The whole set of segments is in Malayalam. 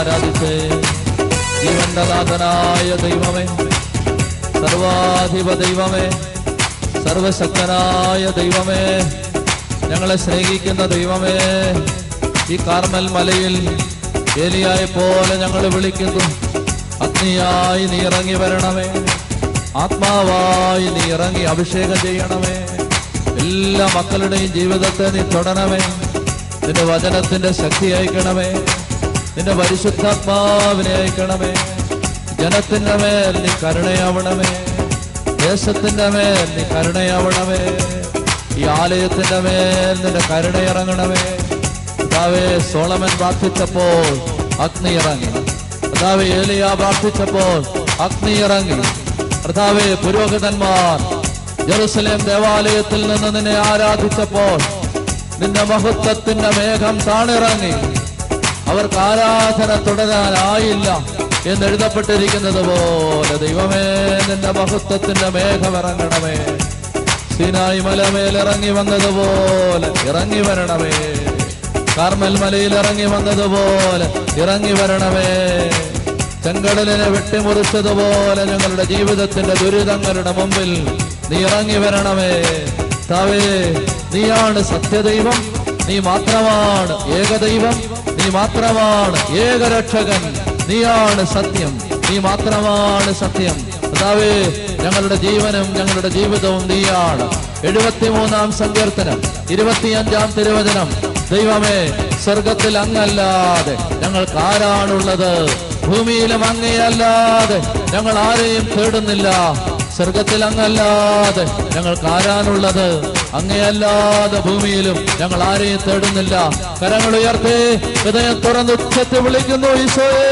ആരാധിച്ചേ ജീവന്റനാഥനായ ദൈവമേ സർവാധിപ ദൈവമേ സർവശക്തനായ ദൈവമേ ഞങ്ങളെ സ്നേഹിക്കുന്ന ദൈവമേ ഈ കാർമൽ മലയിൽ ഏലിയായ പോലെ ഞങ്ങൾ വിളിക്കുന്നു. അഗ്നിയായി നീ ഇറങ്ങി വരണമേ ആത്മാവായി നീ ഇറങ്ങി അഭിഷേകം ചെയ്യണമേ എല്ലാ മക്കളുടെയും ജീവിതത്തെ നീ തൊടണമേ നിന്റെ വചനത്തിന്റെ ശക്തി അയക്കണമേ. നിന്റെ പരിശുദ്ധാത്മാവിനെ അയക്കണമേ. ജനത്തിന്റെ മേൽ നീ കരുണയാവണമേ. ദേശത്തിന്റെ മേൽ നീ കരുണയാവണമേ. ഈ ആലയത്തിന്റെ മേൽ നിന്റെ കരുണയിറങ്ങണമേ. അതാവേ സോളമൻ പ്രാർത്ഥിച്ചപ്പോൾ അഗ്നി ഇറങ്ങി. അതാവ് ഏലിയ പ്രാർത്ഥിച്ചപ്പോൾ അഗ്നി ഇറങ്ങി. കർത്താവെ പുരോഹിതന്മാർ ജെറുസലേം ദേവാലയത്തിൽ നിന്ന് നിന്നെ ആരാധിച്ചപ്പോൾ നിന്റെ മഹത്വത്തിന്റെ മേഘം താണിറങ്ങി. അവർക്ക് ആരാധന തുടരാനായില്ല എന്ന് എഴുതപ്പെട്ടിരിക്കുന്നത് പോലെ ദൈവമേ നിന്റെ മഹത്വത്തിന്റെ മേഘമിറങ്ങണമേ സീനായി മലമേൽ ഇറങ്ങി വന്നതുപോലെ ഇറങ്ങി വരണമേ. കാർമൽ മലയിൽ ഇറങ്ങി വന്നതുപോലെ ഇറങ്ങി വരണമേ. ചെങ്കടലിനെ വെട്ടിമുറിച്ചതുപോലെ ഞങ്ങളുടെ ജീവിതത്തിന്റെ ദുരിതങ്ങളുടെ മുമ്പിൽ നീ ഇറങ്ങി വരണമേ. താവേ നീയാണ് സത്യദൈവം. നീ മാത്രമാണ് ഏകദൈവം. നീ മാത്രമാണ് ഏകരക്ഷകൻ. നീയാണ് സത്യം. നീ മാത്രമാണ് സത്യം. കർത്താവേ ഞങ്ങളുടെ ജീവനും ഞങ്ങളുടെ ജീവിതവും നീയാണ്. എഴുപത്തിമൂന്നാം സങ്കീർത്തനം ഇരുപത്തിയഞ്ചാം തിരുവചനം. ദൈവമേ സ്വർഗത്തിൽ അങ്ങല്ലാതെ ഞങ്ങൾക്ക് ആരാണുള്ളത് ഭൂമിയിലും അങ്ങയല്ലാതെ ഞങ്ങൾ ആരെയും തേടുന്നില്ല. സ്വർഗത്തിൽ അങ്ങല്ലാതെ ഞങ്ങൾക്ക് ആരാനുള്ളത് അങ്ങയല്ലാതെ ഭൂമിയിലും ഞങ്ങൾ ആരെയും തേടുന്നില്ല. കരങ്ങൾ ഉയർത്തി ഹൃദയം തുറന്ന് ഉച്ചത്തിൽ വിളിക്കുന്നു ഈശോയെ.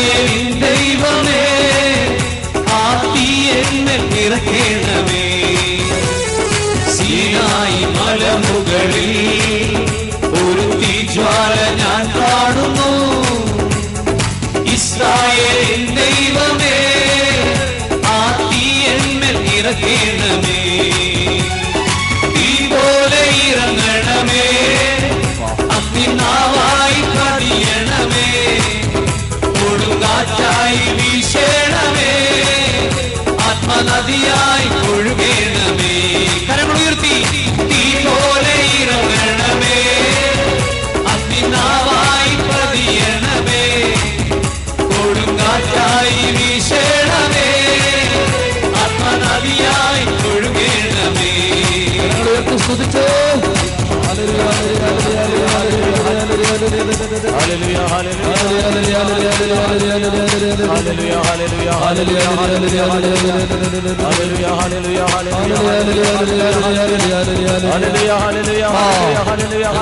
ഇസ്രായേലിൻ ദൈവമേ ആ തീ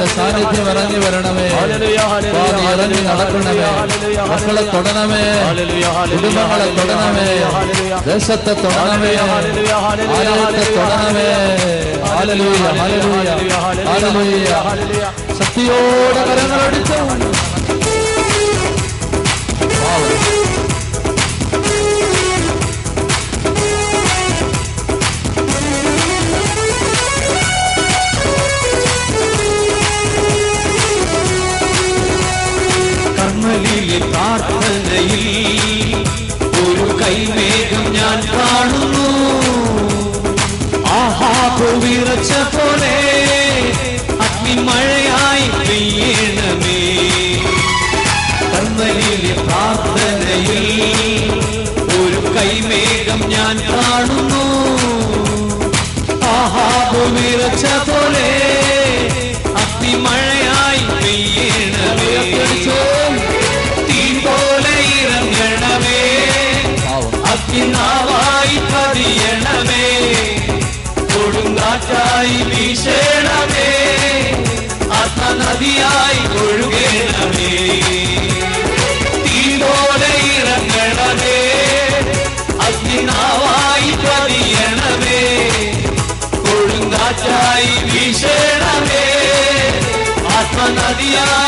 സാന്നിധ്യം ഇറങ്ങി വരണമേ ഇറങ്ങി നടക്കണമേ മക്കളെ തൊടണമേ കുടുംബങ്ങളെ തൊടണമേ ദേശത്തെ തൊടണമേ ആലയത്തെ തൊടണമേ ആലലൂയ ആലലൂയ ആലലൂയ ശക്തിയോടെ കരങ്ങളടിച്ചു दिया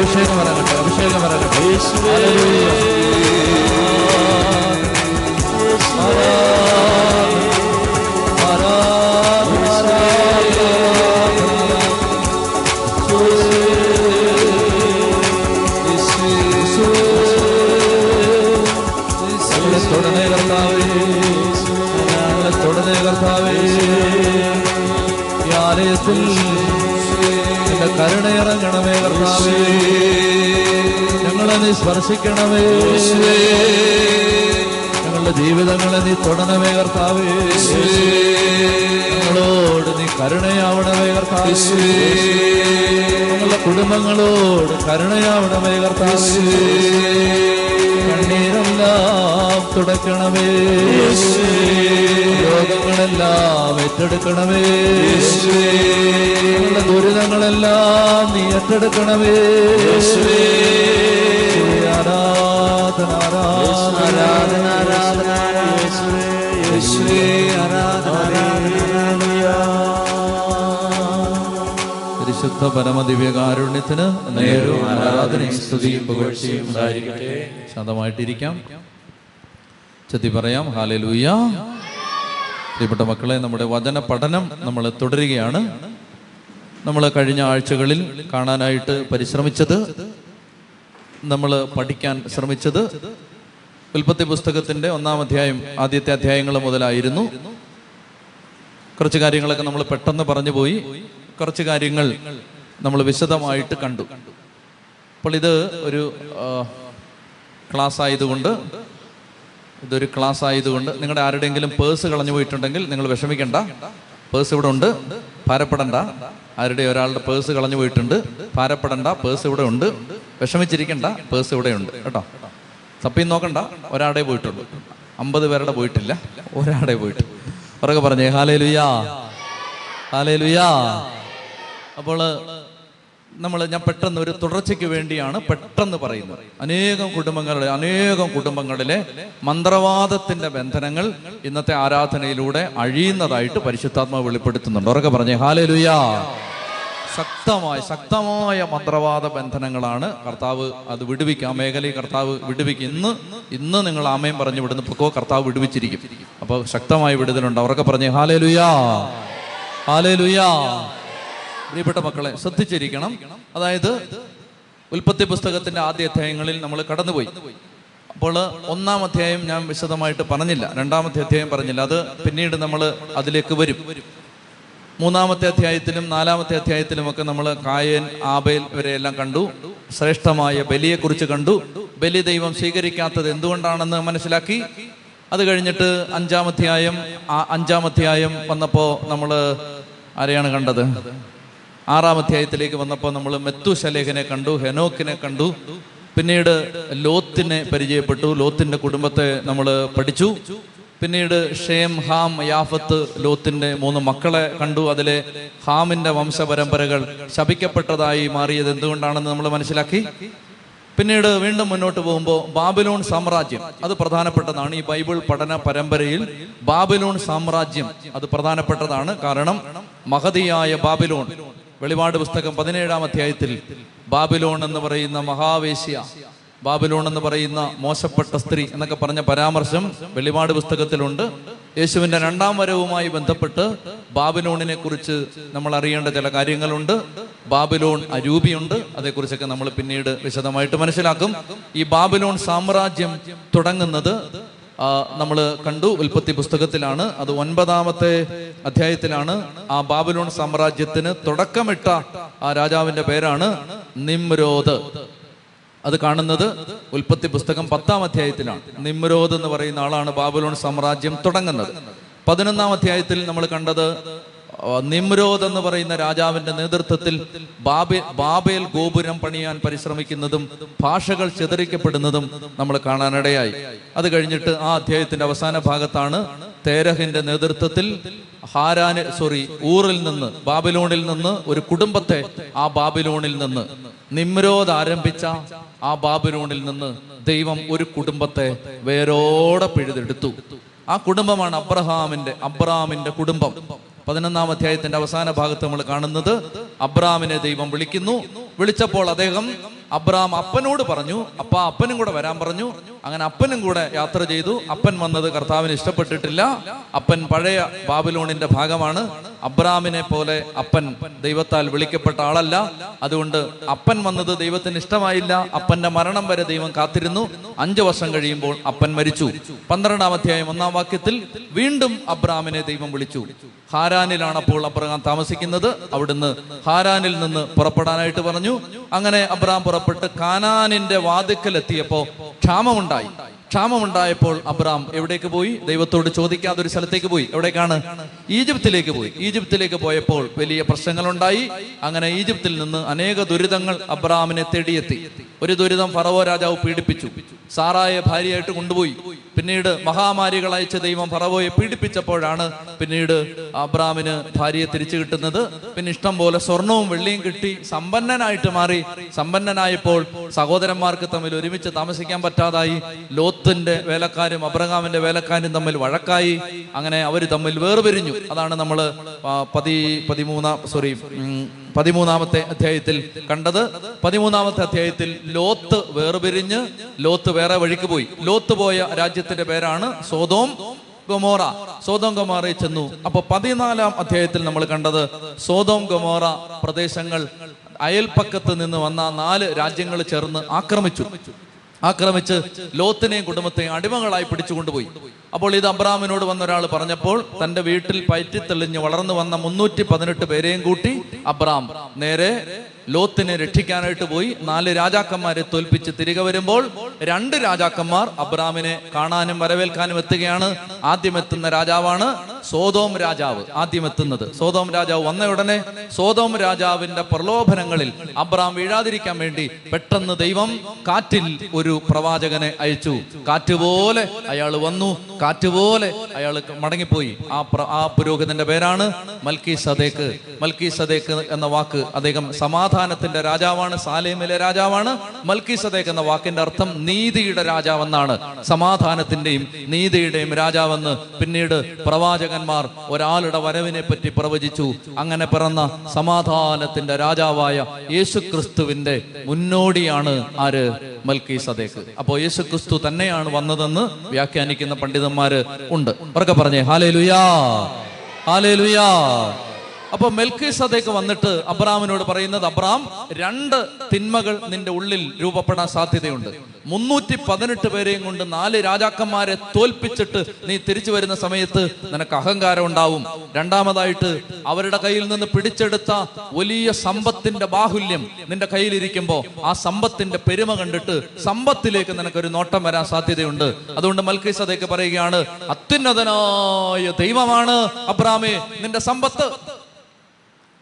അഭിഷേകം വരങ്ങട്ടെ അഭിഷേകം വരങ്ങട്ടെ തുടനെ കർത്താവേ തുടനെ കർത്താവേ ആലയത്തിൽ സ്പർശിക്കണമേ. ഞങ്ങളുടെ ജീവിതങ്ങളെ നീ തൊടണമേ കർത്താവേ. ഞങ്ങളോട് നീ കരുണയാവണമേ കർത്താവേ. ഞങ്ങളുടെ കുടുംബങ്ങളോട് കരുണയാവണമേ കർത്താവേ. കണ്ണീരെല്ലാം തുടക്കണമേ. രോഗങ്ങളെല്ലാം ഏറ്റെടുക്കണമേ. ഞങ്ങളുടെ ദുരിതങ്ങളെല്ലാം നീ ഏറ്റെടുക്കണമേ. ആരാധന ആരാധന ആരാധന പരിശുദ്ധ പരമദിവ്യകാരുണ്യത്തിന് നേരവും ആരാധനയും സ്തുതിയും പുകഴ്ചയും ഉണ്ടായിരിക്കട്ടെ. ശാന്തമായിട്ടിരിക്കാം. ചെത്തി പറയാം. ഹാലലൂയ പ്രിയപ്പെട്ട മക്കളെ നമ്മുടെ വചന പഠനം നമ്മൾ തുടരുകയാണ്. നമ്മൾ കഴിഞ്ഞ ആഴ്ചകളിൽ കാണാനായിട്ട് പരിശ്രമിച്ചത് നമ്മൾ പഠിക്കാൻ ശ്രമിച്ചത് ഉൽപ്പത്തി പുസ്തകത്തിന്റെ ഒന്നാം അധ്യായം ആദ്യത്തെ അധ്യായങ്ങൾ മുതലായിരുന്നു. കുറച്ച് കാര്യങ്ങളൊക്കെ നമ്മൾ പെട്ടെന്ന് പറഞ്ഞു പോയി. കുറച്ച് കാര്യങ്ങൾ നമ്മൾ വിശദമായിട്ട് കണ്ടു. അപ്പോൾ ഇത് ഒരു ക്ലാസ് ആയതുകൊണ്ട് ഇതൊരു ക്ലാസ് ആയതുകൊണ്ട് നിങ്ങളുടെ ആരുടെയെങ്കിലും പേഴ്സ് കളഞ്ഞു പോയിട്ടുണ്ടെങ്കിൽ നിങ്ങൾ വിഷമിക്കണ്ട. പേഴ്സ് ഇവിടെ ഉണ്ട് ഭാരപ്പെടണ്ട. ആരുടെ ഒരാളുടെ പേഴ്സ് കളഞ്ഞു പോയിട്ടുണ്ട് ഭാരപ്പെടണ്ട പേഴ്സ് ഇവിടെ ഉണ്ട്. വിഷമിച്ചിരിക്കണ്ട പേഴ്സ് ഇവിടെ ഉണ്ട് കേട്ടോ? തപ്പി നോക്കണ്ട ഒരാടെ പോയിട്ടുള്ളൂ. അമ്പത് പേരുടെ പോയിട്ടില്ല ഒരാടെ പോയിട്ട്. ഉറക്കെ പറഞ്ഞേ ഹാലേ ലുയാ ഹാലേ ലുയാ അപ്പോൾ നമ്മൾ ഞാൻ പെട്ടെന്ന് ഒരു തുടർച്ചയ്ക്ക് വേണ്ടിയാണ് പെട്ടെന്ന് പറയുന്നത്. അനേകം കുടുംബങ്ങളുടെ അനേകം കുടുംബങ്ങളിലെ മന്ത്രവാദത്തിന്റെ ബന്ധനങ്ങൾ ഇന്നത്തെ ആരാധനയിലൂടെ അഴിയുന്നതായിട്ട് പരിശുദ്ധാത്മാവ് വെളിപ്പെടുത്തുന്നുണ്ട്. ഉറക്കെ പറഞ്ഞേ ഹാലേ ലുയാ ശക്തമായ ശക്തമായ മന്ത്രവാദ ബന്ധനങ്ങളാണ് കർത്താവ് അത് വിടുവിക്കുക ആ മേഖലയിൽ കർത്താവ് വിടുവിക്കും. ഇന്ന് ഇന്ന് നിങ്ങൾ ആമയം പറഞ്ഞു വിടുന്ന. പൊക്കോ കർത്താവ് വിടുവിച്ചിരിക്കും. അപ്പോൾ ശക്തമായ വിടുതലുണ്ട്. അവരൊക്കെ പറഞ്ഞു ഹാലേ ലുയാ ഹാലേ ലുയാ പ്രിയപ്പെട്ട മക്കളെ ശ്രദ്ധിച്ചിരിക്കണം. അതായത് ഉൽപ്പത്തി പുസ്തകത്തിന്റെ ആദ്യ അധ്യായങ്ങളിൽ നമ്മൾ കടന്നുപോയി. അപ്പോൾ ഒന്നാം അധ്യായം ഞാൻ വിശദമായിട്ട് പറഞ്ഞില്ല. രണ്ടാമത്തെ അധ്യായം പറഞ്ഞില്ല. അത് പിന്നീട് നമ്മൾ അതിലേക്ക് വരും. മൂന്നാമത്തെ അധ്യായത്തിലും നാലാമത്തെ അധ്യായത്തിലും ഒക്കെ നമ്മൾ കായൻ ആബേൽ ഇവരെയെല്ലാം കണ്ടു. ശ്രേഷ്ഠമായ ബലിയെക്കുറിച്ച് കണ്ടു. ബലി ദൈവം സ്വീകരിക്കാത്തത് എന്തുകൊണ്ടാണെന്ന് മനസ്സിലാക്കി. അത് കഴിഞ്ഞിട്ട് അഞ്ചാം അഞ്ചാമധ്യായം ആ അഞ്ചാമധ്യായം വന്നപ്പോൾ നമ്മൾ ആരെയാണ് കണ്ടത്? ആറാം അധ്യായത്തിലേക്ക് വന്നപ്പോൾ നമ്മൾ മെത്തുശലേഖനെ കണ്ടു ഹെനോക്കിനെ കണ്ടു. പിന്നീട് ലോത്തിനെ പരിചയപ്പെട്ടു. ലോത്തിന്റെ കുടുംബത്തെ നമ്മൾ പഠിച്ചു. പിന്നീട് ഷേം ഹാം യാഫത്ത് ലോത്തിന്റെ മൂന്ന് മക്കളെ കണ്ടു. അതിലെ ഹാമിന്റെ വംശപരമ്പരകൾ ശപിക്കപ്പെട്ടതായി മാറിയത് എന്തുകൊണ്ടാണെന്ന് നമ്മൾ മനസ്സിലാക്കി? പിന്നീട് വീണ്ടും മുന്നോട്ട് പോകുമ്പോൾ ബാബിലോൺ സാമ്രാജ്യം അത് പ്രധാനപ്പെട്ടതാണ്. ഈ ബൈബിൾ പഠന പരമ്പരയിൽ ബാബിലോൺ സാമ്രാജ്യം അത് പ്രധാനപ്പെട്ടതാണ്. കാരണം മഹതിയായ ബാബിലോൺ വെളിപാട് പുസ്തകം പതിനേഴാം അധ്യായത്തിൽ ബാബിലോൺ എന്ന് പറയുന്ന മഹാവേശ്യ ബാബിലോൺ എന്ന് പറയുന്ന മോശപ്പെട്ട സ്ത്രീ എന്നൊക്കെ പറഞ്ഞ പരാമർശം വെളിപാട് പുസ്തകത്തിലുണ്ട്. യേശുവിന്റെ രണ്ടാം വരവുമായി ബന്ധപ്പെട്ട് ബാബിലോണിനെ കുറിച്ച് നമ്മൾ അറിയേണ്ട ചില കാര്യങ്ങളുണ്ട്. ബാബിലോൺ അരൂപിയുണ്ട്. അതേക്കുറിച്ചൊക്കെ നമ്മൾ പിന്നീട് വിശദമായിട്ട് മനസ്സിലാക്കും. ഈ ബാബിലോൺ സാമ്രാജ്യം തുടങ്ങുന്നത് നമ്മൾ കണ്ടു ഉൽപ്പത്തി പുസ്തകത്തിലാണ്. അത് ഒൻപതാമത്തെ അധ്യായത്തിലാണ്. ആ ബാബിലോൺ സാമ്രാജ്യത്തിന് തുടക്കമിട്ട ആ രാജാവിന്റെ പേരാണ് നിമ്രോദ്. അത് കാണുന്നത് ഉൽപ്പത്തി പുസ്തകം പത്താം അധ്യായത്തിലാണ്. നിമ്രോദ് എന്ന് പറയുന്ന ആളാണ് ബാബുലോൺ സാമ്രാജ്യം തുടങ്ങുന്നത്. പതിനൊന്നാം അധ്യായത്തിൽ നമ്മൾ കണ്ടത് നിമ്രോദ് എന്ന് പറയുന്ന രാജാവിന്റെ നേതൃത്വത്തിൽ ബാബെ ബാബേൽ ഗോപുരം പണിയാൻ പരിശ്രമിക്കുന്നതും ഭാഷകൾ ചിതറിക്കപ്പെടുന്നതും നമ്മൾ കാണാനിടയായി. അത് കഴിഞ്ഞിട്ട് ആ അധ്യായത്തിന്റെ അവസാന ഭാഗത്താണ് തേരഹിന്റെ നേതൃത്വത്തിൽ ഹാരാന് സോറി ഊറിൽ നിന്ന് ബാബിലോണിൽ നിന്ന് ഒരു കുടുംബത്തെ ആ ബാബിലോണിൽ നിന്ന് നിമ്രോദ് ആരംഭിച്ച ആ ബാബിലോണിൽ നിന്ന് ദൈവം ഒരു കുടുംബത്തെ വേരോടെ പിഴുതെടുത്തു. ആ കുടുംബമാണ് അബ്രഹാമിന്റെ അബ്രാമിന്റെ കുടുംബം. പതിനൊന്നാം അധ്യായത്തിന്റെ അവസാന ഭാഗത്ത് നമ്മൾ കാണുന്നത് അബ്രഹാമിനെ ദൈവം വിളിക്കുന്നു. വിളിച്ചപ്പോൾ അദ്ദേഹം അബ്രാം അപ്പനോട് പറഞ്ഞു അപ്പ അപ്പനും കൂടെ വരാൻ പറഞ്ഞു. അങ്ങനെ അപ്പനും കൂടെ യാത്ര ചെയ്തു. അപ്പൻ വന്നത് കർത്താവിന് ഇഷ്ടപ്പെട്ടിട്ടില്ല. അപ്പൻ പഴയ ബാബിലോണിന്റെ ഭാഗമാണ്. അബ്രാമിനെ പോലെ അപ്പൻ ദൈവത്താൽ വിളിക്കപ്പെട്ട ആളല്ല. അതുകൊണ്ട് അപ്പൻ വന്നത് ദൈവത്തിന് ഇഷ്ടമായില്ല. അപ്പന്റെ മരണം വരെ ദൈവം കാത്തിരുന്നു. അഞ്ചു വർഷം കഴിയുമ്പോൾ അപ്പൻ മരിച്ചു. പന്ത്രണ്ടാം അധ്യായം ഒന്നാം വാക്യത്തിൽ വീണ്ടും അബ്രാമിനെ ദൈവം വിളിച്ചു. ഹാരാനിലാണ് അപ്പോൾ അബ്രഹാം താമസിക്കുന്നത്. അവിടുന്ന് ഹാരാനിൽ നിന്ന് പുറപ്പെടാനായിട്ട് പറഞ്ഞു. അങ്ങനെ അബ്രഹാം പുറപ്പെട്ട് കാനാനിന്റെ വാതുക്കൽ എത്തിയപ്പോ ക്ഷാമമുണ്ടായി. ക്ഷാമമുണ്ടായപ്പോൾ അബ്രാം എവിടേക്ക് പോയി? ദൈവത്തോട് ചോദിക്കാതെ ഒരു സ്ഥലത്തേക്ക് പോയി. എവിടേക്കാണ്? ഈജിപ്തിലേക്ക് പോയി. ഈജിപ്തിലേക്ക് പോയപ്പോൾ വലിയ പ്രശ്നങ്ങളുണ്ടായി. അങ്ങനെ ഈജിപ്തിൽ നിന്ന് അനേക ദുരിതങ്ങൾ അബ്രാമിനെ തേടിയെത്തി. ഒരു ദുരിതം ഫറവോ രാജാവ് പീഡിപ്പിച്ചു. സാറായെ ഭാര്യയായിട്ട് കൊണ്ടുപോയി. പിന്നീട് മഹാമാരികൾ അയച്ച ദൈവം ഫറവോയെ പീഡിപ്പിച്ചപ്പോഴാണ് പിന്നീട് അബ്രാമിന് ഭാര്യയെ തിരിച്ചു കിട്ടുന്നത്. പിന്നെ ഇഷ്ടം പോലെ സ്വർണവും വെള്ളിയും കിട്ടി സമ്പന്നനായിട്ട് മാറി. സമ്പന്നനായപ്പോൾ സഹോദരന്മാർക്ക് തമ്മിൽ ഒരുമിച്ച് താമസിക്കാൻ പറ്റാതായി. ലോത്തിന്റെ വേലക്കാരും അബ്രഹാമിന്റെ വേലക്കാരും തമ്മിൽ വഴക്കായി. അങ്ങനെ അവർ തമ്മിൽ വേർപിരിഞ്ഞു. അതാണ് നമ്മൾ പതി പതിമൂന്നാം സോറി പതിമൂന്നാമത്തെ അധ്യായത്തിൽ കണ്ടത് പതിമൂന്നാമത്തെ അധ്യായത്തിൽ ലോത്ത് വേർപിരിഞ്ഞ് ലോത്ത് വേറെ വഴിക്ക് പോയി. ലോത്ത് പോയ രാജ്യത്തിന്റെ പേരാണ് സോതോം ഗൊമോറ. സോതോം ഗൊമോറയിൽ ചെന്നു. അപ്പൊ പതിനാലാം അധ്യായത്തിൽ നമ്മൾ കണ്ടത് സോതോം ഗൊമോറ പ്രദേശങ്ങൾ അയൽപ്പക്കത്ത് നിന്ന് വന്ന നാല് രാജ്യങ്ങൾ ചേർന്ന് ആക്രമിച്ചു. ആക്രമിച്ച് ലോത്തിനെയും കുടുംബത്തെയും അടിമകളായി പിടിച്ചുകൊണ്ടുപോയി. അപ്പോൾ ഇത് അബ്രാമിനോട് വന്ന ഒരാൾ പറഞ്ഞപ്പോൾ തന്റെ വീട്ടിൽ പയറ്റിത്തെളിഞ്ഞ് വളർന്നു വന്ന മുന്നൂറ്റി പതിനെട്ട് പേരെയും കൂട്ടി അബ്രാം നേരെ ലോത്തിനെ രക്ഷിക്കാനായിട്ട് പോയി നാല് രാജാക്കന്മാരെ തോൽപ്പിച്ച് തിരികെ വരുമ്പോൾ രണ്ട് രാജാക്കന്മാർ അബ്രാമിനെ കാണാനും വരവേൽക്കാനും എത്തുകയാണ്. ആദ്യം എത്തുന്ന രാജാവാണ് സോതോം രാജാവ്. ആദ്യം എത്തുന്നത് സോതോം രാജാവ് വന്ന ഉടനെ സോതോം രാജാവിന്റെ പ്രലോഭനങ്ങളിൽ അബ്രാം വീഴാതിരിക്കാൻ വേണ്ടി പെട്ടെന്ന് ദൈവം കാറ്റിൽ ഒരു പ്രവാചകനെ അയച്ചു. കാറ്റുപോലെ അയാൾ വന്നു. കാറ്റുപോലെ അയാൾ മടങ്ങിപ്പോയി. ആ ആ പുരോഹിതന്റെ പേരാണ് മൽക്കി സദേക്ക് മൽക്കി സദേക്ക് എന്ന വാക്ക് അദ്ദേഹം സമാധാനത്തിന്റെ രാജാവാണ് സാലേമിലെ രാജാവാണ് മൽക്കി സദേഖ് എന്ന വാക്കിന്റെ അർത്ഥം നീതിയുടെ രാജാവെന്നാണ്. സമാധാനത്തിന്റെയും നീതിയുടെയും രാജാവെന്ന് പിന്നീട് പ്രവാചകന്മാർ ഒരാളുടെ വരവിനെ പറ്റി പ്രവചിച്ചു. അങ്ങനെ പിറന്ന സമാധാനത്തിന്റെ രാജാവായ യേശു ക്രിസ്തുവിന്റെ മുന്നോടിയാണ് ആര്? മൽക്കി സദേഖ് അപ്പോ യേശുക്രിസ്തു തന്നെയാണ് വന്നതെന്ന് വ്യാഖ്യാനിക്കുന്ന പണ്ഡിതന്മാര് ഉണ്ട്. ഉറക്കെ പറഞ്ഞേ ഹാലേ ലുയാ ഹാലേ ലുയാ അപ്പൊ മെൽക്കി സദേക്ക് വന്നിട്ട് അബ്രാമിനോട് പറയുന്നത് അബ്രാം രണ്ട് തിന്മകൾ നിന്റെ ഉള്ളിൽ രൂപപ്പെടാൻ സാധ്യതയുണ്ട്. മുന്നൂറ്റി പതിനെട്ട് പേരെയും കൊണ്ട് നാല് രാജാക്കന്മാരെ തോൽപ്പിച്ചിട്ട് നീ തിരിച്ചു വരുന്ന സമയത്ത് നിനക്ക് അഹങ്കാരം ഉണ്ടാവും. രണ്ടാമതായിട്ട് അവരുടെ കയ്യിൽ നിന്ന് പിടിച്ചെടുത്ത വലിയ സമ്പത്തിന്റെ ബാഹുല്യം നിന്റെ കയ്യിലിരിക്കുമ്പോൾ ആ സമ്പത്തിന്റെ പെരുമ കണ്ടിട്ട് സമ്പത്തിലേക്ക് നിനക്കൊരു നോട്ടം വരാൻ സാധ്യതയുണ്ട്. അതുകൊണ്ട് മൽക്കി സദേക്ക് പറയുകയാണ് അത്യുന്നതനായ ദൈവമാണ് അബ്രാമേ നിന്റെ സമ്പത്ത്.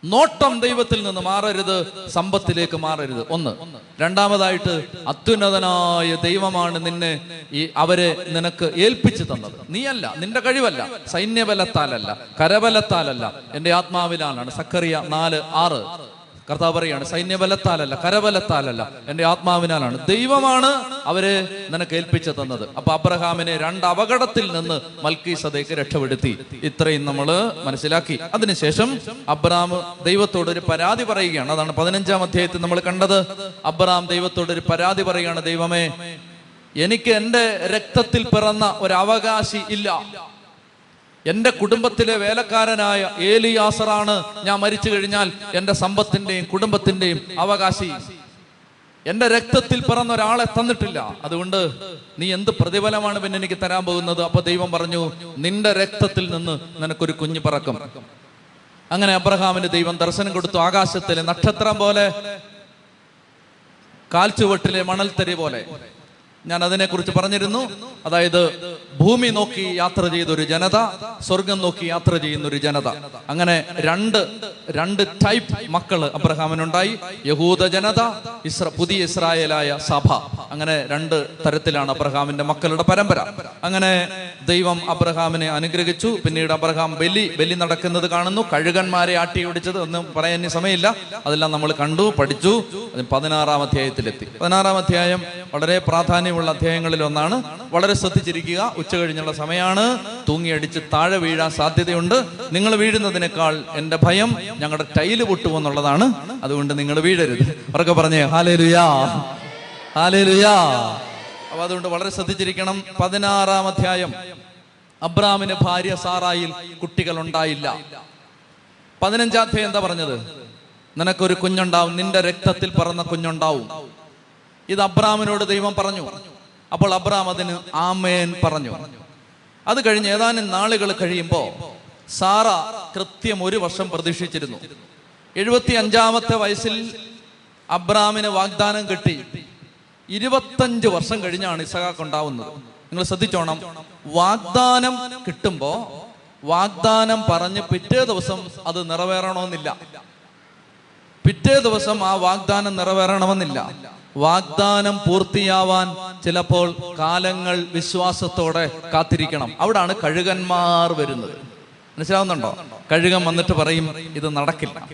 നോട്ടം ദൈവത്തിൽ നിന്ന് മാറരുത് സമ്പത്തിലേക്ക് മാറരുത്. ഒന്ന്. രണ്ടാമതായിട്ട് അത്യുന്നതനായ ദൈവമാണ് നിന്നെ ഈ അവരെ നിനക്ക് ഏൽപ്പിച്ചു തന്നത്. നീയല്ല നിന്റെ കഴിവല്ല. സൈന്യബലത്താലല്ല കരബലത്താലല്ല. എന്റെ ആത്മാവിലാണ് സക്കറിയ നാല് ആറ്. കർത്താവ് പറയാണ് സൈന്യബലത്താലല്ല കരബലത്താലല്ല എന്റെ ആത്മാവിനാലാണ്. ദൈവമാണ് അവരെ നിനക്ക് ഏൽപ്പിച്ചു തന്നത്. അപ്പൊ അബ്രഹാമിനെ രണ്ട് അപകടത്തിൽ നിന്ന് മൽക്കി സദയ്ക്ക് രക്ഷപ്പെടുത്തി. ഇത്രയും നമ്മൾ മനസ്സിലാക്കി. അതിനുശേഷം അബ്രഹാം ദൈവത്തോട് ഒരു പരാതി പറയുകയാണ്. അതാണ് പതിനഞ്ചാം അധ്യായത്തിൽ നമ്മൾ കണ്ടത്. അബ്രഹാം ദൈവത്തോട് ഒരു പരാതി പറയുകയാണ് ദൈവമേ എനിക്ക് എന്റെ രക്തത്തിൽ പിറന്ന ഒരു അവകാശി ഇല്ല. എന്റെ കുടുംബത്തിലെ വേലക്കാരനായ ഏലി ഏലിയാസറാണ് ഞാൻ മരിച്ചു കഴിഞ്ഞാൽ എന്റെ സമ്പത്തിന്റെയും കുടുംബത്തിന്റെയും അവകാശി. എന്റെ രക്തത്തിൽ പിറന്ന ഒരാളെ തന്നിട്ടില്ല. അതുകൊണ്ട് നീ എന്ത് പ്രതിഫലമാണ് പിന്നെ എനിക്ക് തരാൻ പോകുന്നത്? അപ്പൊ ദൈവം പറഞ്ഞു നിന്റെ രക്തത്തിൽ നിന്ന് നിനക്കൊരു കുഞ്ഞു പറക്കും. അങ്ങനെ അബ്രഹാമിന് ദൈവം ദർശനം കൊടുത്തു ആകാശത്തിലെ നക്ഷത്രം പോലെ കാൽച്ചുവട്ടിലെ മണൽത്തരി പോലെ. ഞാൻ അതിനെക്കുറിച്ച് പറഞ്ഞിരുന്നു. അതായത് ഭൂമി നോക്കി യാത്ര ചെയ്ത ഒരു ജനത സ്വർഗം നോക്കി യാത്ര ചെയ്യുന്ന ഒരു ജനത. അങ്ങനെ രണ്ട് രണ്ട് ടൈപ്പ് മക്കൾ അബ്രഹാമിനുണ്ടായി. യഹൂദ ജനത ഇസ്ര പുതിയ ഇസ്രായേലായ സഭ. അങ്ങനെ രണ്ട് തരത്തിലാണ് അബ്രഹാമിന്റെ മക്കളുടെ പരമ്പര. അങ്ങനെ ദൈവം അബ്രഹാമിനെ അനുഗ്രഹിച്ചു. പിന്നീട് അബ്രഹാം ബലി ബലി നടക്കുന്നത് കാണുന്നു. കഴുകന്മാരെ ആട്ടി ഓടിച്ചത് ഒന്നും പറയാൻ സമയമില്ല. അതെല്ലാം നമ്മൾ കണ്ടു പഠിച്ചു. പതിനാറാം അധ്യായത്തിലെത്തി. പതിനാറാം അധ്യായം വളരെ പ്രാധാന്യമുള്ള അധ്യായങ്ങളിൽ ഒന്നാണ്. വളരെ ശ്രദ്ധിച്ചിരിക്കുക. ഉച്ച കഴിഞ്ഞുള്ള സമയമാണ്. തൂങ്ങിയടിച്ച് താഴെ വീഴാൻ സാധ്യതയുണ്ട്. നിങ്ങൾ വീഴുന്നതിനേക്കാൾ എന്റെ ഭയം ഞങ്ങളുടെ ടൈൽ പൊട്ടുമെന്നുള്ളതാണ്. അതുകൊണ്ട് നിങ്ങൾ വീഴരുത്. അവർക്ക് പറഞ്ഞേ ഹാലേലുയാ ഹാലേലുയാ. ഹാലേ ലുയാ അപ്പൊ അതുകൊണ്ട് വളരെ ശ്രദ്ധിച്ചിരിക്കണം. പതിനാറാം അധ്യായം. അബ്രാമിന് ഭാര്യ സാറായിൽ കുട്ടികൾ ഉണ്ടായില്ല പതിനഞ്ചാം അധ്യായം എന്താ പറഞ്ഞത്? നിനക്കൊരു കുഞ്ഞുണ്ടാവും. നിന്റെ രക്തത്തിൽ പറന്ന കുഞ്ഞുണ്ടാവും. ഇത് അബ്രാമിനോട് ദൈവം പറഞ്ഞു. അപ്പോൾ അബ്രാം അതിന് ആമേൻ പറഞ്ഞു. അത് കഴിഞ്ഞ് ഏതാനും നാളുകൾ കഴിയുമ്പോൾ സാറ കൃത്യം ഒരു വർഷം പ്രതീക്ഷിച്ചിരുന്നു. എഴുപത്തി അഞ്ചാമത്തെ വയസ്സിൽ അബ്രാമിന് വാഗ്ദാനം കിട്ടി. ഇരുപത്തഞ്ച് വർഷം കഴിഞ്ഞാണ് ഇസഹാക്ക് ഉണ്ടാവുന്നത്. നിങ്ങൾ ശ്രദ്ധിച്ചോണം. വാഗ്ദാനം കിട്ടുമ്പോ വാഗ്ദാനം പറഞ്ഞ് പിറ്റേ ദിവസം അത് നിറവേറണമെന്നില്ല. പിറ്റേ ദിവസം ആ വാഗ്ദാനം നിറവേറണമെന്നില്ല. വാഗ്ദാനം പൂർത്തിയാവാൻ ചിലപ്പോൾ കാലങ്ങൾ വിശ്വാസത്തോടെ കാത്തിരിക്കണം. അവിടാണ് കഴുകന്മാർ വരുന്നത്. മനസ്സിലാവുന്നുണ്ടോ? കഴുകൻ വന്നിട്ട് പറയും ഇത് നടക്കില്ല.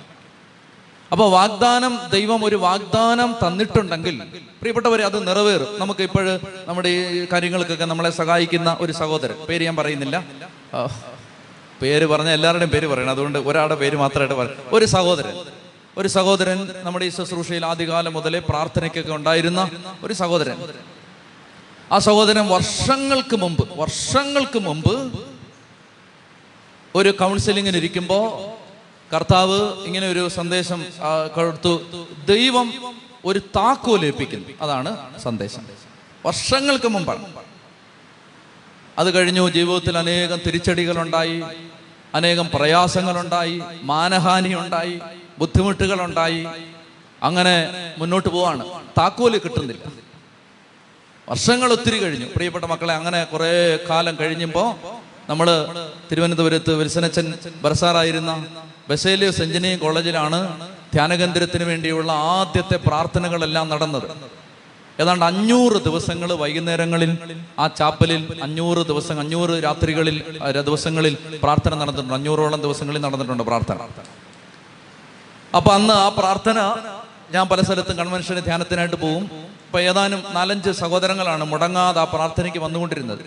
അപ്പൊ വാഗ്ദാനം ദൈവം ഒരു വാഗ്ദാനം തന്നിട്ടുണ്ടെങ്കിൽ പ്രിയപ്പെട്ടവരെ അത് നിറവേറും. നമുക്ക് ഇപ്പോഴ് നമ്മുടെ ഈ കാര്യങ്ങൾക്കൊക്കെ നമ്മളെ സഹായിക്കുന്ന ഒരു സഹോദരൻ. പേര് ഞാൻ പറയുന്നില്ല. പേര് പറഞ്ഞ എല്ലാവരുടെയും പേര് പറയണം. അതുകൊണ്ട് ഒരാളുടെ പേര് മാത്രമായിട്ട് പറയും ഒരു സഹോദരൻ. ഒരു സഹോദരൻ നമ്മുടെ ഈ ശുശ്രൂഷയിൽ ആദ്യകാലം മുതലേ പ്രാർത്ഥനയ്ക്കൊക്കെ ഉണ്ടായിരുന്ന ഒരു സഹോദരൻ. ആ സഹോദരൻ വർഷങ്ങൾക്ക് മുമ്പ് വർഷങ്ങൾക്ക് മുമ്പ് ഒരു കൗൺസിലിങ്ങിന് ഇരിക്കുമ്പോൾ കർത്താവ് ഇങ്ങനെ ഒരു സന്ദേശം കൊടുത്തു. ദൈവം ഒരു താക്കോൽ ഏൽപ്പിക്കുന്നു അതാണ് സന്ദേശം. വർഷങ്ങൾക്ക് മുമ്പാണ്. അത് കഴിഞ്ഞു ജീവിതത്തിൽ അനേകം തിരിച്ചടികളുണ്ടായി അനേകം പ്രയാസങ്ങളുണ്ടായി മാനഹാനി ഉണ്ടായി ബുദ്ധിമുട്ടുകളുണ്ടായി. അങ്ങനെ മുന്നോട്ട് പോവാണ്. താക്കോൽ കിട്ടുന്നില്ല. വർഷങ്ങൾ ഒത്തിരി കഴിഞ്ഞു. പ്രിയപ്പെട്ട മക്കളെ അങ്ങനെ കുറേ കാലം കഴിഞ്ഞപ്പോൾ നമ്മൾ തിരുവനന്തപുരത്ത് വിൽസനച്ചൻ ബർസാറായിരുന്ന ബസേലിയസ് എഞ്ചിനീയറിംഗ് കോളേജിലാണ് ധ്യാനകേന്ദ്രത്തിന് വേണ്ടിയുള്ള ആദ്യത്തെ പ്രാർത്ഥനകളെല്ലാം നടന്നത്. ഏതാണ്ട് അഞ്ഞൂറ് ദിവസങ്ങൾ വൈകുന്നേരങ്ങളിൽ ആ ചാപ്പലിൽ അഞ്ഞൂറ് ദിവസം അഞ്ഞൂറ് രാത്രികളിൽ ദിവസങ്ങളിൽ പ്രാർത്ഥന നടന്നിട്ടുണ്ട്. അഞ്ഞൂറോളം ദിവസങ്ങളിൽ നടന്നിട്ടുണ്ട് പ്രാർത്ഥന. അപ്പൊ അന്ന് ആ പ്രാർത്ഥന ഞാൻ പല സ്ഥലത്തും കൺവെൻഷന് ധ്യാനത്തിനായിട്ട് പോവും. ഇപ്പൊ ഏതാനും നാലഞ്ച് സഹോദരങ്ങളാണ് മുടങ്ങാതെ ആ പ്രാർത്ഥനയ്ക്ക് വന്നുകൊണ്ടിരുന്നത്.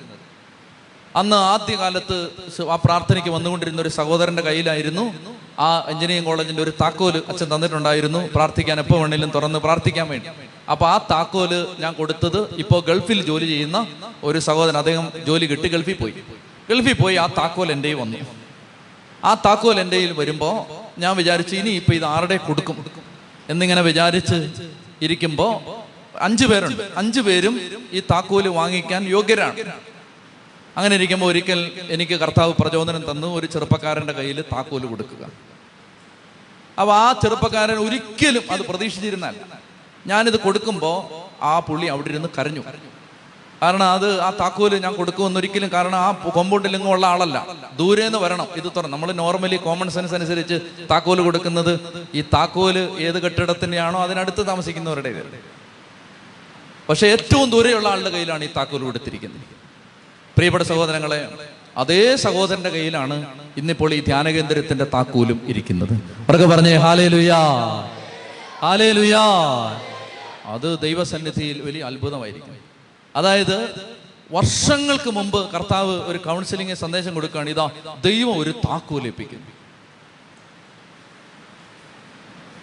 അന്ന് ആദ്യകാലത്ത് കാലത്ത് ആ പ്രാർത്ഥനയ്ക്ക് വന്നുകൊണ്ടിരുന്ന ഒരു സഹോദരന്റെ കയ്യിലായിരുന്നു. ആ എഞ്ചിനീയറിംഗ് കോളേജിന്റെ ഒരു താക്കോൽ അച്ഛൻ തന്നിട്ടുണ്ടായിരുന്നു. പ്രാർത്ഥിക്കാൻ എപ്പോൾ വേണേലും തുറന്ന് പ്രാർത്ഥിക്കാൻ വേണ്ടി. അപ്പൊ ആ താക്കോൽ ഞാൻ കൊടുത്തത് ഇപ്പോൾ ഗൾഫിൽ ജോലി ചെയ്യുന്ന ഒരു സഹോദരൻ അദ്ദേഹം ജോലി കിട്ടി ഗൾഫിൽ പോയി. ഗൾഫിൽ പോയി ആ താക്കോൽ എന്റെ വന്നു. ആ താക്കോൽ എന്റെ വരുമ്പോൾ ഞാൻ വിചാരിച്ചു ഇനി ഇപ്പൊ ഇത് ആരുടെ കൊടുക്കും? എന്നിങ്ങനെ വിചാരിച്ച് ഇരിക്കുമ്പോൾ അഞ്ചു പേരുണ്ട്. അഞ്ചു പേരും ഈ താക്കോൽ വാങ്ങിക്കാൻ യോഗ്യരാണ്. അങ്ങനെ ഇരിക്കുമ്പോൾ ഒരിക്കൽ എനിക്ക് കർത്താവ് പ്രചോദനം തന്നു ഒരു ചെറുപ്പക്കാരന്റെ കയ്യിൽ താക്കോൽ കൊടുക്കുക. അപ്പൊ ആ ചെറുപ്പക്കാരൻ ഒരിക്കലും അത് പ്രതീക്ഷിച്ചിരുന്നാൽ ഞാനിത് കൊടുക്കുമ്പോൾ ആ പുള്ളി അവിടെ ഇരുന്ന് കരഞ്ഞു. കാരണം അത് ആ താക്കോൽ ഞാൻ കൊടുക്കുമെന്നൊരിക്കലും കാരണം ആ കൊമ്പൗണ്ടിലെങ്ങും ഉള്ള ആളല്ല. ദൂരെ നിന്ന് വരണം. ഇത് തുറന്ന് നമ്മൾ നോർമലി കോമൺ സെൻസ് അനുസരിച്ച് താക്കോൽ കൊടുക്കുന്നത് ഈ താക്കോൽ ഏത് കെട്ടിടത്തിന്റെയാണോ അതിനടുത്ത് താമസിക്കുന്നവരുടെ ഇത് പക്ഷെ ഏറ്റവും ദൂരെയുള്ള ആളുടെ കയ്യിലാണ് ഈ താക്കോൽ കൊടുത്തിരിക്കുന്നത്. പ്രിയപ്പെട്ട സഹോദരങ്ങളെ അതേ സഹോദരന്റെ കയ്യിലാണ് ഇന്നിപ്പോൾ ഈ ധ്യാന കേന്ദ്രത്തിന്റെ താക്കോലും ഇരിക്കുന്നത്. അവർക്ക് പറഞ്ഞേ ഹാലേ ലുയാ ഹാലേ ലുയാ അത് ദൈവസന്നിധിയിൽ വലിയ അത്ഭുതമായിരിക്കും. അതായത് വർഷങ്ങൾക്ക് മുമ്പ് കർത്താവ് ഒരു കൗൺസിലിംഗ് സന്ദേശം കൊടുക്കുകയാണ്. ഇതാ ദൈവം ഒരു താക്കോലേപ്പിക്കുന്നു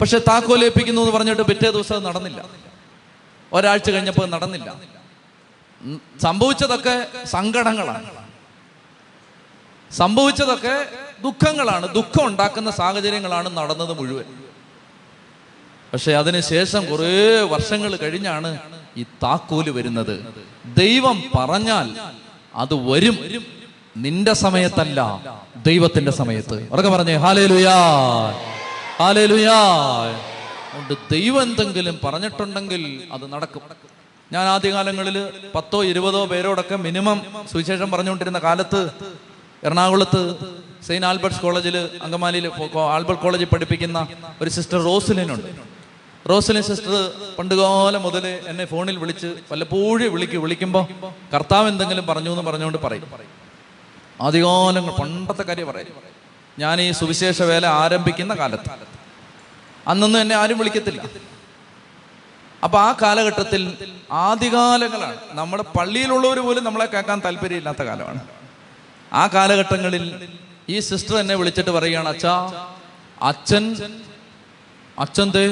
പക്ഷെ താക്കോലേപ്പിക്കുന്നു എന്ന് പറഞ്ഞിട്ട് പിറ്റേ ദിവസം അത് നടന്നില്ല. ഒരാഴ്ച കഴിഞ്ഞപ്പോൾ നടന്നില്ല. സംഭവിച്ചതൊക്കെ സങ്കടങ്ങളാണ്. സംഭവിച്ചതൊക്കെ ദുഃഖങ്ങളാണ്. ദുഃഖം ഉണ്ടാക്കുന്ന സാഹചര്യങ്ങളാണ് നടന്നത് മുഴുവൻ. പക്ഷെ അതിനുശേഷം കുറേ വർഷങ്ങൾ കഴിഞ്ഞാണ് ഈ താക്കോൽ വരുന്നത്. ദൈവം പറഞ്ഞാൽ അത് വരും. നിന്റെ സമയത്തല്ല ദൈവത്തിന്റെ സമയത്ത്. ഉറക്കെ പറഞ്ഞേ ഹാലേ ലുയാ അതുകൊണ്ട് ദൈവം എന്തെങ്കിലും പറഞ്ഞിട്ടുണ്ടെങ്കിൽ അത് നടക്കും. ഞാൻ ആദ്യകാലങ്ങളിൽ പത്തോ ഇരുപതോ പേരോടൊക്കെ മിനിമം സുവിശേഷം പറഞ്ഞുകൊണ്ടിരുന്ന കാലത്ത് എറണാകുളത്ത് സെയിന്റ് ആൽബർട്ട്സ് കോളേജിൽ അങ്കമാലിയിൽ ആൽബർട്ട് കോളേജിൽ പഠിപ്പിക്കുന്ന ഒരു സിസ്റ്റർ റോസലിനുണ്ട്. റോസലിൻ സിസ്റ്റർ പണ്ടുകാലം മുതൽ എന്നെ ഫോണിൽ വിളിച്ച് വല്ലപ്പോഴും വിളിക്കും വിളിക്കുമ്പോൾ കർത്താവ് എന്തെങ്കിലും പറഞ്ഞു എന്ന് പറഞ്ഞുകൊണ്ട് പറയും. ആദ്യകാലങ്ങൾ പണ്ടത്തെ കാര്യം പറയും. ഞാൻ ഈ സുവിശേഷ വേല ആരംഭിക്കുന്ന കാലത്ത്. അന്നൊന്നും എന്നെ ആരും വിളിക്കത്തില്ല. അപ്പൊ ആ കാലഘട്ടത്തിൽ ആദ്യകാലങ്ങളാണ്. നമ്മുടെ പള്ളിയിലുള്ളവർ പോലും നമ്മളെ കേൾക്കാൻ താല്പര്യമില്ലാത്ത കാലമാണ്. ആ കാലഘട്ടങ്ങളിൽ ഈ സിസ്റ്റർ എന്നെ വിളിച്ചിട്ട് പറയുകയാണ് അച്ഛാ അച്ഛൻ അച്ഛന്റെ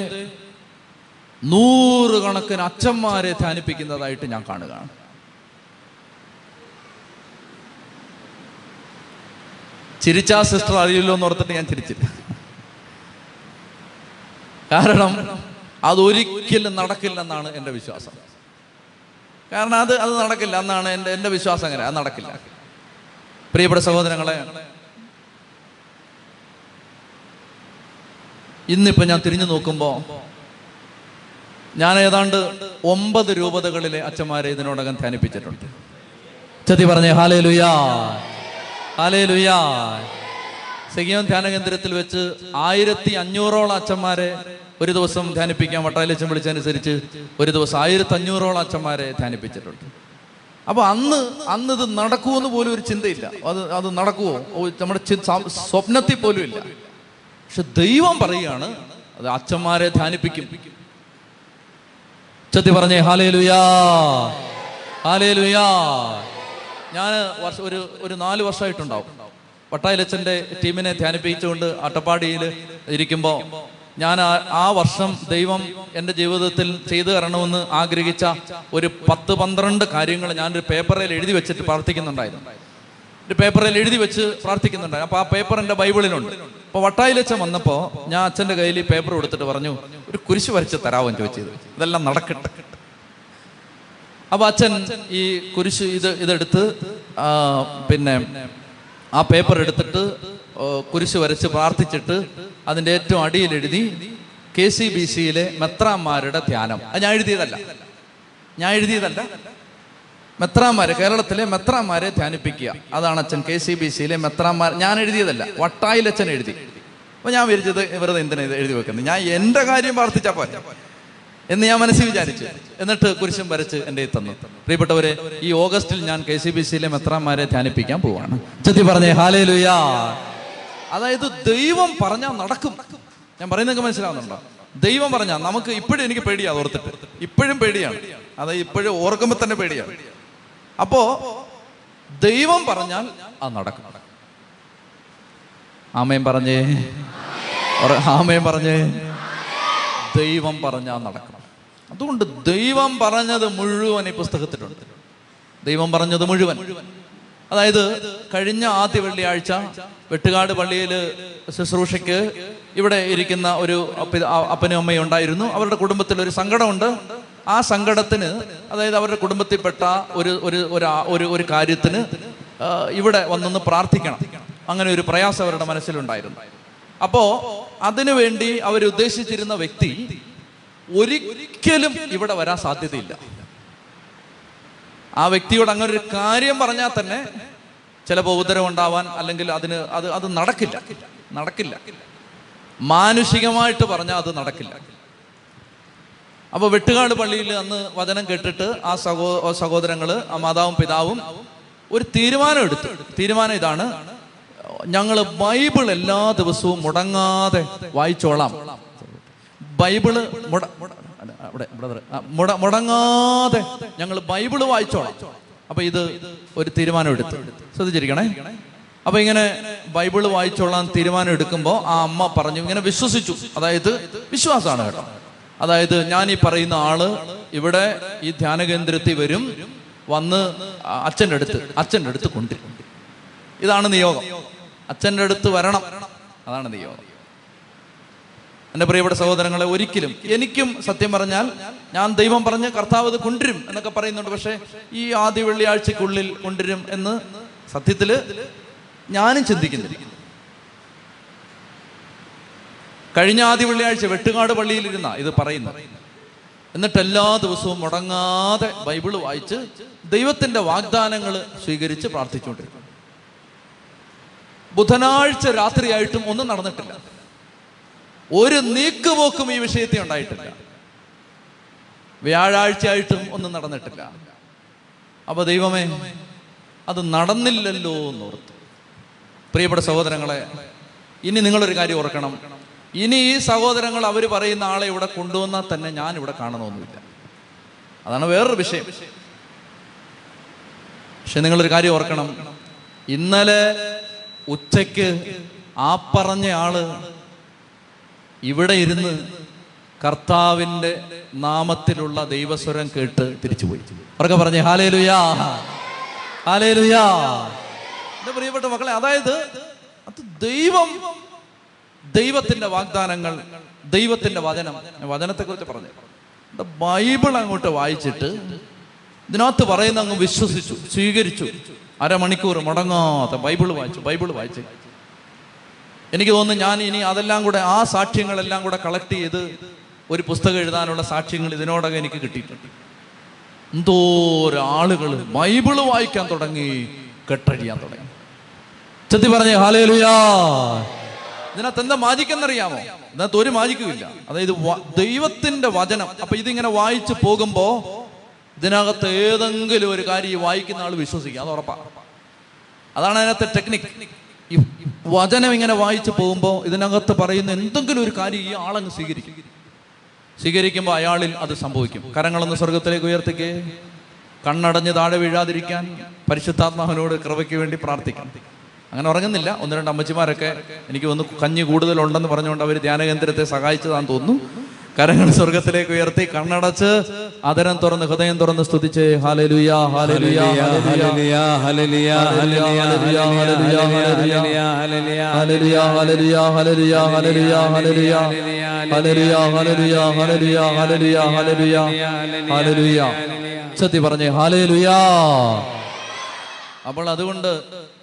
നൂറുകണക്കിന് അച്ഛന്മാരെ ധ്യാനിപ്പിക്കുന്നതായിട്ട് ഞാൻ കാണുകയാണ്. ചിരിച്ചാ സിസ്റ്റർ അറിയില്ലോ എന്ന് ഓർത്തിട്ട് ഞാൻ ചിരിച്ചില്ല. കാരണം അതൊരിക്കലും നടക്കില്ലെന്നാണ് എന്റെ വിശ്വാസം. കാരണം അത് അത് നടക്കില്ല. എന്നാണ് എന്റെ എന്റെ വിശ്വാസം അങ്ങനെ. അത് നടക്കില്ല. പ്രിയപ്പെട്ട സഹോദരങ്ങളെ ഇന്നിപ്പോ ഞാൻ തിരിഞ്ഞു നോക്കുമ്പോൾ ഞാൻ ഏതാണ്ട് ഒമ്പത് രൂപതകളിലെ അച്ഛന്മാരെ ഇതിനോടകം ധ്യാനിപ്പിച്ചിട്ടുണ്ട്. ചതി പറഞ്ഞേ ഹാലേ ലുയാ ഹാലേ ലുയാ സെഗിയോൻ ധ്യാന കേന്ദ്രത്തിൽ വെച്ച് ആയിരത്തി അഞ്ഞൂറോളം അച്ഛന്മാരെ ഒരു ദിവസം ധ്യാനിപ്പിക്കാൻ വട്ടാലച്ചൻ വിളിച്ചനുസരിച്ച് ഒരു ദിവസം ആയിരത്തി അഞ്ഞൂറോളം അച്ഛന്മാരെ ധ്യാനിപ്പിച്ചിട്ടുണ്ട്. അപ്പൊ അന്ന് അന്ന് ഇത് നടക്കുമെന്ന് പോലും ഒരു ചിന്തയില്ല. അത് അത് നടക്കുമോ നമ്മുടെ സ്വപ്നത്തിൽ പോലും ഇല്ല. പക്ഷെ ദൈവം പറയുകയാണ് അത് അച്ഛന്മാരെ ധ്യാനിപ്പിക്കും. ഉച്ചത്തി പറഞ്ഞേ ഹാലേ ലുയാ ഹാലേ ലുയാ ഞാൻ ഒരു ഒരു നാല് വർഷമായിട്ടുണ്ടാവും വട്ടായിലച്ചന്റെ ടീമിനെ ധ്യാനിപ്പിച്ചുകൊണ്ട് അട്ടപ്പാടിയിൽ ഇരിക്കുമ്പോൾ ഞാൻ ആ- ആ വർഷം ദൈവം എന്റെ ജീവിതത്തിൽ ചെയ്തു തരണമെന്ന് ആഗ്രഹിച്ച ഒരു പത്ത് പന്ത്രണ്ട് കാര്യങ്ങൾ ഞാനൊരു പേപ്പറിൽ എഴുതി വെച്ചിട്ട് പ്രാർത്ഥിക്കുന്നുണ്ടായിരുന്നു. ഒരു പേപ്പറിൽ എഴുതി വെച്ച് പ്രാർത്ഥിക്കുന്നുണ്ടായിരുന്നു. അപ്പോൾ ആ പേപ്പർ എന്റെ ബൈബിളിലുണ്ട്. അപ്പോൾ വട്ടായിലച്ഛൻ വന്നപ്പോൾ ഞാൻ അച്ഛന്റെ കയ്യിൽ ഈ പേപ്പർ കൊടുത്തിട്ട് പറഞ്ഞു ഒരു കുരിശ് വരച്ച് തരാമെന്ന് ചോദിച്ചത് ഇതെല്ലാം നടക്കട്ടെ. അപ്പൊ അച്ഛൻ ഈ കുരിശ് ഇത് ഇതെടുത്ത് പിന്നെ ആ പേപ്പർ എടുത്തിട്ട് കുരിശ് വരച്ച് പ്രാർത്ഥിച്ചിട്ട് അതിന്റെ ഏറ്റവും അടിയിൽ എഴുതി കെ സി ബി സിയിലെ മെത്രാന്മാരുടെ ധ്യാനം. അത് ഞാൻ എഴുതിയതല്ല. ഞാൻ എഴുതിയതല്ല. മെത്രാന്മാര് കേരളത്തിലെ മെത്രാന്മാരെ ധ്യാനിപ്പിക്കുക. അതാണ് അച്ഛൻ കെ സി ബി സിയിലെ മെത്രാന്മാർ. ഞാൻ എഴുതിയതല്ല വട്ടായിൽ അച്ഛൻ എഴുതി. അപ്പൊ ഞാൻ വിചാരിച്ചത് വെറുതെ എന്തിനാ എഴുതി വെക്കുന്നത്? ഞാൻ എന്റെ കാര്യം പ്രാർത്ഥിച്ചാ പോലെ എന്ന് ഞാൻ മനസ്സിൽ വിചാരിച്ചു. എന്നിട്ട് കുരിശും വരച്ച് കയ്യിൽ തന്നു. പ്രിയപ്പെട്ടവരെ ഈ ഓഗസ്റ്റിൽ ഞാൻ കെ സി ബി സിയിലെ മെത്രാന്മാരെ ധ്യാനിപ്പിക്കാൻ പോവാണ്. ചെത്തി പറഞ്ഞേ ഹാലേ ലുയാ അതായത് ദൈവം പറഞ്ഞാൽ നടക്കും. ഞാൻ പറയുന്നതൊക്കെ മനസ്സിലാവുന്നുണ്ടോ? ദൈവം പറഞ്ഞാൽ നമുക്ക് ഇപ്പോഴും എനിക്ക് പേടിയാ ഓർത്തിട്ട്. ഇപ്പോഴും പേടിയാണ്. അതായത് ഇപ്പോഴും ഓർക്കുമ്പോൾ തന്നെ പേടിയാണ്. അപ്പോ ദൈവം പറഞ്ഞാൽ അത് നടക്കും. ആമയും പറഞ്ഞേ. ആമയും പറഞ്ഞേ. ദൈവം പറഞ്ഞാൽ നടക്കണം അതുകൊണ്ട് ദൈവം പറഞ്ഞത് മുഴുവൻ ഈ പുസ്തകത്തിലുണ്ട്. ദൈവം പറഞ്ഞത് മുഴുവൻ. അതായത് കഴിഞ്ഞ ആദ്യ വെള്ളിയാഴ്ച വെട്ടുകാട് പള്ളിയിൽ ശുശ്രൂഷയ്ക്ക് ഇവിടെ ഇരിക്കുന്ന ഒരു അപ്പനും അമ്മയും ഉണ്ടായിരുന്നു. അവരുടെ കുടുംബത്തിൽ ഒരു സങ്കടമുണ്ട്. ആ സങ്കടത്തിന് അതായത് അവരുടെ കുടുംബത്തിൽപ്പെട്ട ഒരു ഒരു ഒരു ഒരു കാര്യത്തിന് ഇവിടെ വന്നൊന്ന് പ്രാർത്ഥിക്കണം. അങ്ങനെ ഒരു പ്രയാസം അവരുടെ മനസ്സിലുണ്ടായിരുന്നു. അപ്പോ അതിനു വേണ്ടി അവരുദ്ദേശിച്ചിരുന്ന വ്യക്തി ഒരിക്കലും ഇവിടെ വരാൻ സാധ്യതയില്ല. ആ വ്യക്തിയോട് അങ്ങനെ ഒരു കാര്യം പറഞ്ഞാൽ തന്നെ ചിലപ്പോൾ ഉപദ്രവം ഉണ്ടാവാൻ അല്ലെങ്കിൽ അതിന് അത് അത് നടക്കില്ല. നടക്കില്ല. മാനുഷികമായിട്ട് പറഞ്ഞാൽ അത് നടക്കില്ല. അപ്പൊ വെട്ടുകാട് പള്ളിയിൽ അന്ന് വചനം കേട്ടിട്ട് ആ സഹോ സഹോദരങ്ങൾ ആ മാതാവും പിതാവും ഒരു തീരുമാനം എടുത്തു. തീരുമാനം ഇതാണ് ഞങ്ങൾ ബൈബിൾ എല്ലാ ദിവസവും മുടങ്ങാതെ വായിച്ചോളാം. ബൈബിൾ മുടങ്ങാതെ ഞങ്ങൾ ബൈബിൾ വായിച്ചോളാം. അപ്പൊ ഇത് ഒരു തീരുമാനം എടുത്തു. ശ്രദ്ധിച്ചിരിക്കണേ? അപ്പൊ ഇങ്ങനെ ബൈബിൾ വായിച്ചോളാൻ തീരുമാനം എടുക്കുമ്പോൾ ആ അമ്മ പറഞ്ഞു ഇങ്ങനെ വിശ്വസിച്ചു. അതായത് വിശ്വാസമാണ് കേട്ടോ. അതായത് ഞാൻ ഈ പറയുന്ന ആൾ ഇവിടെ ഈ ധ്യാന കേന്ദ്രത്തിൽ വരും വന്ന് അച്ഛന്റെ അടുത്ത് അച്ഛന്റെ അടുത്ത് കൊണ്ടിരിക്കും ഇതാണ് നിയോഗം. അച്ഛന്റെ അടുത്ത് വരണം. അതാണ് നിയോഗം. എന്റെ പ്രിയപ്പെട്ട സഹോദരങ്ങളെ ഒരിക്കലും എനിക്കും സത്യം പറഞ്ഞാൽ ഞാൻ ദൈവം പറഞ്ഞ് കർത്താവ് ഇത് കൊണ്ടുവരും എന്നൊക്കെ പറയുന്നുണ്ട്. പക്ഷേ ഈ ആദ്യ വെള്ളിയാഴ്ചക്കുള്ളിൽ കൊണ്ടുവരും എന്ന് സത്യത്തിൽ ഞാനും ചിന്തിക്കുന്നില്ല. കഴിഞ്ഞ ആദ്യ വെള്ളിയാഴ്ച വെട്ടുകാട് പള്ളിയിലിരുന്ന ഇത് പറയുന്നു എന്നിട്ട് എല്ലാ ദിവസവും മുടങ്ങാതെ ബൈബിൾ വായിച്ച് ദൈവത്തിന്റെ വാഗ്ദാനങ്ങൾ സ്വീകരിച്ച് പ്രാർത്ഥിച്ചുകൊണ്ടിരിക്കും ബുധനാഴ്ച രാത്രിയായിട്ടും ഒന്നും നടന്നിട്ടില്ല. ഒരു നീക്കുപോക്കും ഈ വിഷയത്തിൽ ഉണ്ടായിട്ടില്ല. വ്യാഴാഴ്ചയായിട്ടും ഒന്നും നടന്നിട്ടില്ല. അപ്പൊ ദൈവമേ അത് നടന്നില്ലല്ലോ എന്ന് ഓർത്തു പ്രിയപ്പെട്ട സഹോദരങ്ങളെ ഇനി നിങ്ങളൊരു കാര്യം ഓർക്കണം. ഇനി ഈ സഹോദരങ്ങൾ അവർ പറയുന്ന ആളെ ഇവിടെ കൊണ്ടുവന്നാൽ തന്നെ ഞാൻ ഇവിടെ കാണണമെന്നില്ല. അതാണ് വേറൊരു വിഷയം. പക്ഷെ നിങ്ങളൊരു കാര്യം ഓർക്കണം. ഇന്നലെ ഉച്ചയ്ക്ക് ആ പറഞ്ഞ ആൾ ഇവിടെ ഇരുന്ന് കർത്താവിന്റെ നാമത്തിലുള്ള ദൈവസ്വരം കേട്ട് തിരിച്ചുപോയി. അവർക്ക് പറഞ്ഞേ ഹാലേ ലുയാ ഹാലേ ലുയാ പ്രിയപ്പെട്ട മക്കളെ അതായത് അത് ദൈവം ദൈവത്തിന്റെ വാഗ്ദാനങ്ങൾ ദൈവത്തിന്റെ വചനം. വചനത്തെ കുറിച്ച് പറഞ്ഞു. ബൈബിൾ അങ്ങോട്ട് വായിച്ചിട്ട് ഇതിനകത്ത് പറയുന്ന അങ്ങ് വിശ്വസിച്ചു സ്വീകരിച്ചു. അരമണിക്കൂർ മുടങ്ങാത്ത ബൈബിൾ വായിച്ചു ബൈബിൾ വായിച്ചു. എനിക്ക് തോന്നുന്നു ഞാൻ ഇനി അതെല്ലാം കൂടെ ആ സാക്ഷ്യങ്ങളെല്ലാം കൂടെ കളക്ട് ചെയ്ത് ഒരു പുസ്തകം എഴുതാനുള്ള സാക്ഷ്യങ്ങൾ ഇതിനോടകം എനിക്ക് കിട്ടിയിട്ടുണ്ട്. എന്തോരാളുകൾ ബൈബിൾ വായിക്കാൻ തുടങ്ങി കെട്ടഴിയാൻ തുടങ്ങി. ചെത്തി പറഞ്ഞേ ഹാലേലുയാ ഇതിനകത്ത് എന്താ മാജിക്കെന്നറിയാമോ? ഇതിനകത്ത് ഒരു മാജിക്കുമില്ല. അതായത് ദൈവത്തിന്റെ വചനം. അപ്പൊ ഇതിങ്ങനെ വായിച്ചു പോകുമ്പോ ഇതിനകത്ത് ഏതെങ്കിലും ഒരു കാര്യം വായിക്കുന്ന ആൾ വിശ്വസിക്കുക അത് ഉറപ്പാ. അതാണ് അതിനകത്തെ ടെക്നിക് ഈ വചനം ഇങ്ങനെ വായിച്ചു പോകുമ്പോൾ ഇതിനകത്ത് പറയുന്ന എന്തെങ്കിലും ഒരു കാര്യം ഈ ആളങ്ങ് സ്വീകരിക്കും. സ്വീകരിക്കുമ്പോൾ അയാളിൽ അത് സംഭവിക്കും. കരങ്ങളൊന്ന് സ്വർഗത്തിലേക്ക് ഉയർത്തിക്കേ. കണ്ണടഞ്ഞ് താഴെ വീഴാതിരിക്കാൻ പരിശുദ്ധാത്മാവിനോട് കൃപയ്ക്ക് വേണ്ടി പ്രാർത്ഥിക്കാം. അങ്ങനെ ഉറങ്ങുന്നില്ല ഒന്ന് രണ്ട് അമ്മച്ചിമാരൊക്കെ എനിക്ക് ഒന്ന് കഞ്ഞി കൂടുതലുണ്ടെന്ന് പറഞ്ഞുകൊണ്ട് അവർ ധ്യാനകേന്ദ്രത്തെ സഹായിച്ചതാന്ന് തോന്നുന്നു കരങ്ങൾ സ്വർഗത്തിലേക്ക് ഉയർത്തി കണ്ണടച്ച് അതരം തുറന്ന് ഹൃദയം തുറന്ന് സ്തുതിച്ച് hallelujah hallelujah hallelujah hallelujah hallelujah hallelujah hallelujah സത്യ പറഞ്ഞേ അപ്പോൾ അതുകൊണ്ട്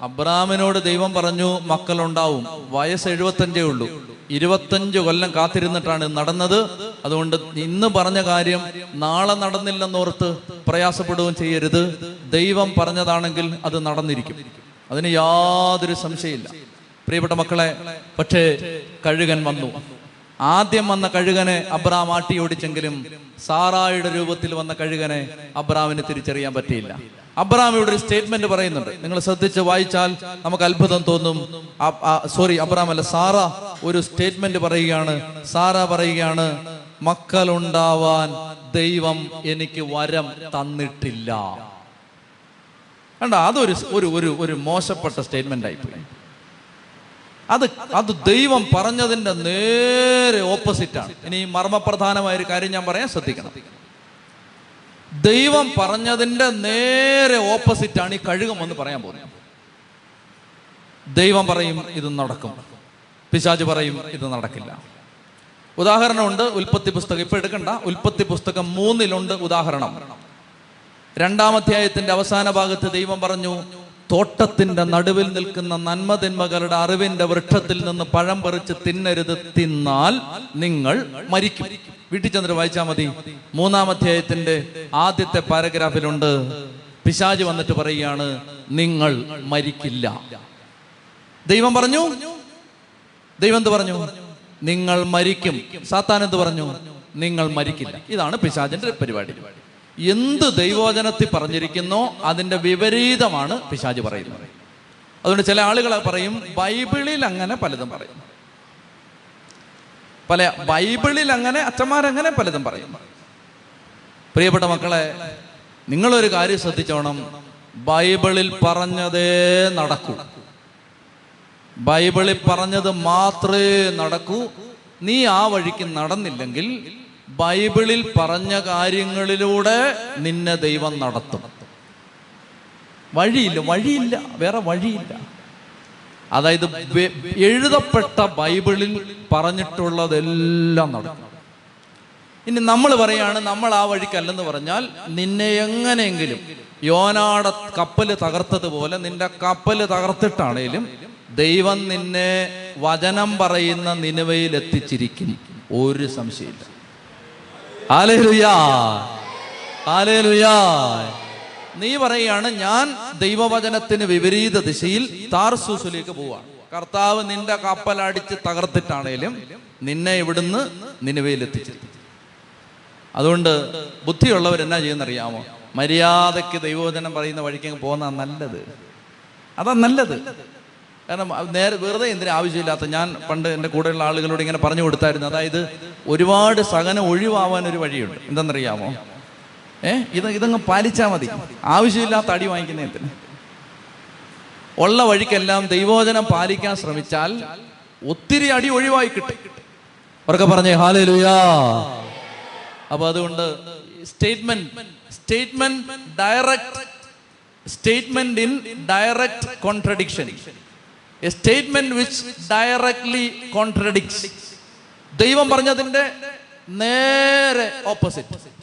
അബ്രാമിനോട് ദൈവം പറഞ്ഞു മക്കളുണ്ടാവും. വയസ്സ് എഴുപത്തഞ്ചേ ഉള്ളൂ. ഇരുപത്തഞ്ച് കൊല്ലം കാത്തിരുന്നിട്ടാണ് നടന്നത്. അതുകൊണ്ട് ഇന്ന് പറഞ്ഞ കാര്യം നാളെ നടന്നില്ലെന്നോർത്ത് പ്രയാസപ്പെടുകയും ചെയ്യരുത്. ദൈവം പറഞ്ഞതാണെങ്കിൽ അത് നടന്നിരിക്കും. അതിന് യാതൊരു സംശയമില്ല. പ്രിയപ്പെട്ട മക്കളെ പക്ഷേ കഴുകൻ വന്നു. ആദ്യം വന്ന കഴുകനെ അബ്രാം ആട്ടി ഓടിച്ചെങ്കിലും സാറായുടെ രൂപത്തിൽ വന്ന കഴുകനെ അബ്രാമിന് തിരിച്ചറിയാൻ പറ്റിയില്ല. അബ്രാം ഇവിടെ ഒരു സ്റ്റേറ്റ്മെന്റ് പറയുന്നുണ്ട്. നിങ്ങൾ ശ്രദ്ധിച്ച് വായിച്ചാൽ നമുക്ക് അത്ഭുതം തോന്നും. സോറി അബ്രാം അല്ല സാറ ഒരു സ്റ്റേറ്റ്മെന്റ് പറയുകയാണ്. സാറ പറയുകയാണ് മക്കളുണ്ടാവാൻ ദൈവം എനിക്ക് വരം തന്നിട്ടില്ല. കണ്ട? അതൊരു ഒരു ഒരു മോശപ്പെട്ട സ്റ്റേറ്റ്മെന്റ് ആയിപ്പോയി. അത് അത് ദൈവം പറഞ്ഞതിന്റെ നേരെ ഓപ്പോസിറ്റ് ആണ് ഇനി മർമ്മപ്രധാനമായ ഒരു കാര്യം ഞാൻ പറയാൻ ശ്രദ്ധിക്കണം. ദൈവം പറഞ്ഞതിന്റെ നേരെ ഓപ്പോസിറ്റ് ആണ് ഈ കഴുകം എന്ന് പറയാൻ പോകുന്നത്. ദൈവം പറയും ഇത് നടക്കും. പിശാജ് പറയും ഇത് നടക്കില്ല. ഉദാഹരണമുണ്ട് ഉൽപ്പത്തി പുസ്തകം. ഇപ്പൊ എടുക്കണ്ട. ഉൽപ്പത്തി പുസ്തകം മൂന്നിലുണ്ട് ഉദാഹരണം. രണ്ടാം അധ്യായത്തിന്റെ അവസാന ഭാഗത്ത് ദൈവം പറഞ്ഞു തോട്ടത്തിന്റെ നടുവിൽ നിൽക്കുന്ന നന്മതിന്മകളുടെ അറിവിന്റെ വൃക്ഷത്തിൽ നിന്ന് പഴം പറിച്ച് തിന്നരുത് തിന്നാൽ നിങ്ങൾ മരിക്കും. വീട്ടിൽ ചെന്നിട്ട് വായിച്ചാൽ മതി. മൂന്നാം അധ്യായത്തിന്റെ ആദ്യത്തെ പാരഗ്രാഫിലുണ്ട്. പിശാജ് വന്നിട്ട് പറയുകയാണ് നിങ്ങൾ മരിക്കില്ല. ദൈവം പറഞ്ഞു? ദൈവം എന്ത് പറഞ്ഞു? നിങ്ങൾ മരിക്കും. സാത്താൻ എന്ത് പറഞ്ഞു? നിങ്ങൾ മരിക്കില്ല. ഇതാണ് പിശാജിന്റെ പരിപാടി. എന്ത് ദൈവവചനത്തിൽ പറഞ്ഞിരിക്കുന്നോ അതിന്റെ വിപരീതമാണ് പിശാജ് പറയുന്നത്. അതുകൊണ്ട് ചില ആളുകൾ പറയും ബൈബിളിൽ അങ്ങനെ പലതും പറയും. പല ബൈബിളിൽ അങ്ങനെ അച്ഛന്മാരങ്ങനെ പലതും പറയും. പ്രിയപ്പെട്ട മക്കളെ നിങ്ങളൊരു കാര്യം ശ്രദ്ധിച്ചോണം. ബൈബിളിൽ പറഞ്ഞതേ നടക്കൂ. ബൈബിളിൽ പറഞ്ഞത് മാത്രമേ നടക്കൂ. നീ ആ വഴിക്ക് നടന്നില്ലെങ്കിൽ ബൈബിളിൽ പറഞ്ഞ കാര്യങ്ങളിലൂടെ നിന്നെ ദൈവം നടത്തും. വഴിയില്ല വഴിയില്ല വേറെ വഴിയില്ല. അതായത് എഴുതപ്പെട്ട ബൈബിളിൽ പറഞ്ഞിട്ടുള്ളതെല്ലാം നടക്കും. ഇനി നമ്മൾ പറയാണ് നമ്മൾ ആ വഴിക്കല്ലെന്ന് പറഞ്ഞാൽ നിന്നെ എങ്ങനെയെങ്കിലും യോനാട കപ്പൽ തകർത്തതുപോലെ നിന്റെ കപ്പൽ തകർത്തിട്ടാണേലും ദൈവം നിന്നെ വചനം പറയുന്ന നിലവയിൽ എത്തിച്ചിരിക്കും ഒരു സംശയമില്ല. നീ പറയാണ് ഞാൻ ദൈവവചനത്തിന് വിപരീത ദിശയിൽ താർസൂസിലേക്ക് പോവാണ്. കർത്താവ് നിന്റെ കപ്പലടിച്ച് തകർത്തിട്ടാണേലും നിന്നെ ഇവിടുന്ന് നിനവയിലെത്തിച്ചു അതുകൊണ്ട് ബുദ്ധിയുള്ളവർ എന്നാ ചെയ്യുന്നറിയാമോ? മര്യാദയ്ക്ക് ദൈവവചനം പറയുന്ന വഴിക്ക് പോകുന്ന നല്ലത്. അതാ നല്ലത്. കാരണം നേരെ വെറുതെ എന്തിനും ആവശ്യമില്ലാത്ത? ഞാൻ പണ്ട് എന്റെ കൂടെയുള്ള ആളുകളോട് ഇങ്ങനെ പറഞ്ഞു കൊടുത്തായിരുന്നു. അതായത് ഒരുപാട് സഹനം ഒഴിവാവാൻ ഒരു വഴിയുണ്ട്. എന്തെന്നറിയാമോ? ഏ? ഇത് ഇതങ്ങ് പാലിച്ചാൽ മതി. ആവശ്യമില്ലാത്ത അടി വാങ്ങിക്കുന്നതിന് ഉള്ള വഴിക്കെല്ലാം ദൈവോചനം പാലിക്കാൻ ശ്രമിച്ചാൽ ഒത്തിരി അടി ഒഴിവായി കിട്ടും. ഉറക്കെ പറഞ്ഞേ ഹാലേ ലുയാ അപ്പൊ അതുകൊണ്ട് statement statement direct statement indirect contradiction. A statement which directly contradicts ദൈവം പറഞ്ഞതിന്റെ നേരെ ഓപ്പോസിറ്റ്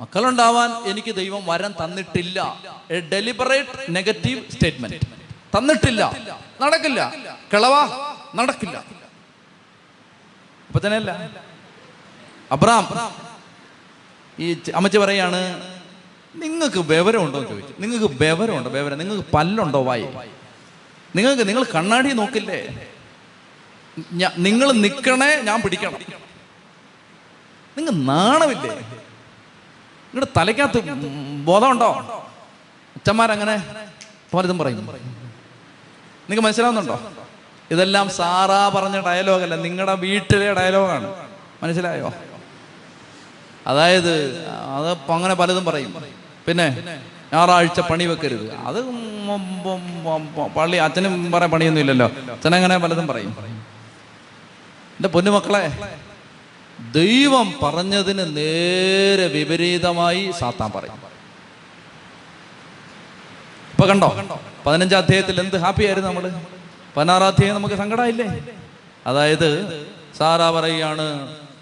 മക്കളുണ്ടാവാൻ എനിക്ക് ദൈവം വരം തന്നിട്ടില്ല. എ ഡെലിബറേറ്റ് നെഗറ്റീവ് സ്റ്റേറ്റ്മെന്റ് തന്നിട്ടില്ല. നടക്കില്ല. കിളവ. നടക്കില്ല. ഇപ്പൊ തന്നെയല്ല അബ്രാം ഈ അമ്മച്ചി പറയാണ് നിങ്ങൾക്ക് വിവരമുണ്ടോ? ചോദിച്ചു. നിങ്ങൾക്ക് വിവരമുണ്ടോ? വിവരം. നിങ്ങൾക്ക് പല്ലുണ്ടോ വായി നിങ്ങൾക്ക് നിങ്ങൾ കണ്ണാടി നോക്കില്ലേ? നിങ്ങൾ നിൽക്കണേ ഞാൻ പിടിക്കണം. നിങ്ങൾ നാണമില്ലേ? നിങ്ങളുടെ തലയ്ക്കകത്ത് ബോധമുണ്ടോ? അച്ഛന്മാരങ്ങനെ പലതും പറയും. നിങ്ങൾക്ക് മനസ്സിലാവുന്നുണ്ടോ? ഇതെല്ലാം സാറാ പറഞ്ഞ ഡയലോഗല്ല നിങ്ങളുടെ വീട്ടിലെ ഡയലോഗാണ്. മനസ്സിലായോ? അതായത് അത് അങ്ങനെ പലതും പറയും. പിന്നെ ഞായറാഴ്ച പണി വെക്കരുത്. അത് പള്ളി അച്ഛനും പറയാൻ പണിയൊന്നും ഇല്ലല്ലോ അച്ഛനങ്ങനെ പലതും പറയും. എന്റെ പൊന്നുമക്കളെ ദൈവം പറഞ്ഞതിന് നേരെ വിപരീതമായി സാത്താൻ പറയും. ഇപ്പൊ കണ്ടോ? പതിനഞ്ചാം അധ്യായത്തിൽ എന്ത് ഹാപ്പി ആയിരുന്നു നമ്മൾ? പതിനാറാം അധ്യായം നമുക്ക് സങ്കടമായില്ലേ അതായത് സാറാ പറയുകയാണ്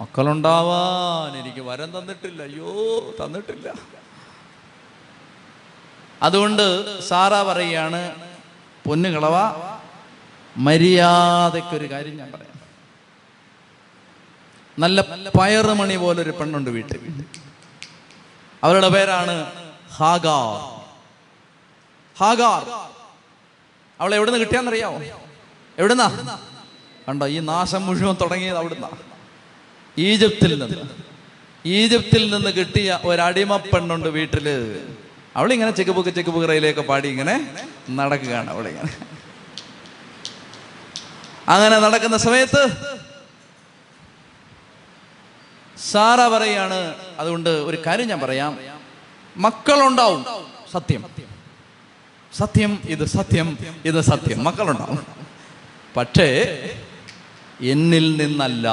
മക്കളുണ്ടാവാൻ എനിക്ക് വരം തന്നിട്ടില്ല. അയ്യോ തന്നിട്ടില്ല. അതുകൊണ്ട് സാറ പറയുകയാണ് പൊന്നുകളവ മര്യാദയ്ക്കൊരു കാര്യം ഞാൻ പറയാം. നല്ല പയറുമണി പോലൊരു പെണ്ണുണ്ട് വീട്ടിൽ. അവരുടെ പേരാണ് ഹാഗാർ. ഹാഗാർ. അവളെ എവിടുന്ന് കിട്ടിയാന്നറിയാവോ? എവിടുന്നാ? കണ്ടോ ഈ നാശം മുഴുവൻ തുടങ്ങിയത് അവിടുന്ന. ഈജിപ്തിൽ നിന്ന്. ഈജിപ്തിൽ നിന്ന് കിട്ടിയ ഒരടിമ പെണ്ണുണ്ട് വീട്ടിൽ. അവളിങ്ങനെ ചെക്കുബുക്ക് ചെക്കുബുക്ക് റയിലൊക്കെ പാടി ഇങ്ങനെ നടക്കുകയാണ് അവളിങ്ങനെ. അങ്ങനെ നടക്കുന്ന സമയത്ത് സാറ പറയാണ് അതുകൊണ്ട് ഒരു കാര്യം ഞാൻ പറയാം. മക്കളുണ്ടാവും. സത്യം. സത്യം ഇത് സത്യം ഇത് സത്യം. മക്കളുണ്ടാവും. പക്ഷേ എന്നിൽ നിന്നല്ല.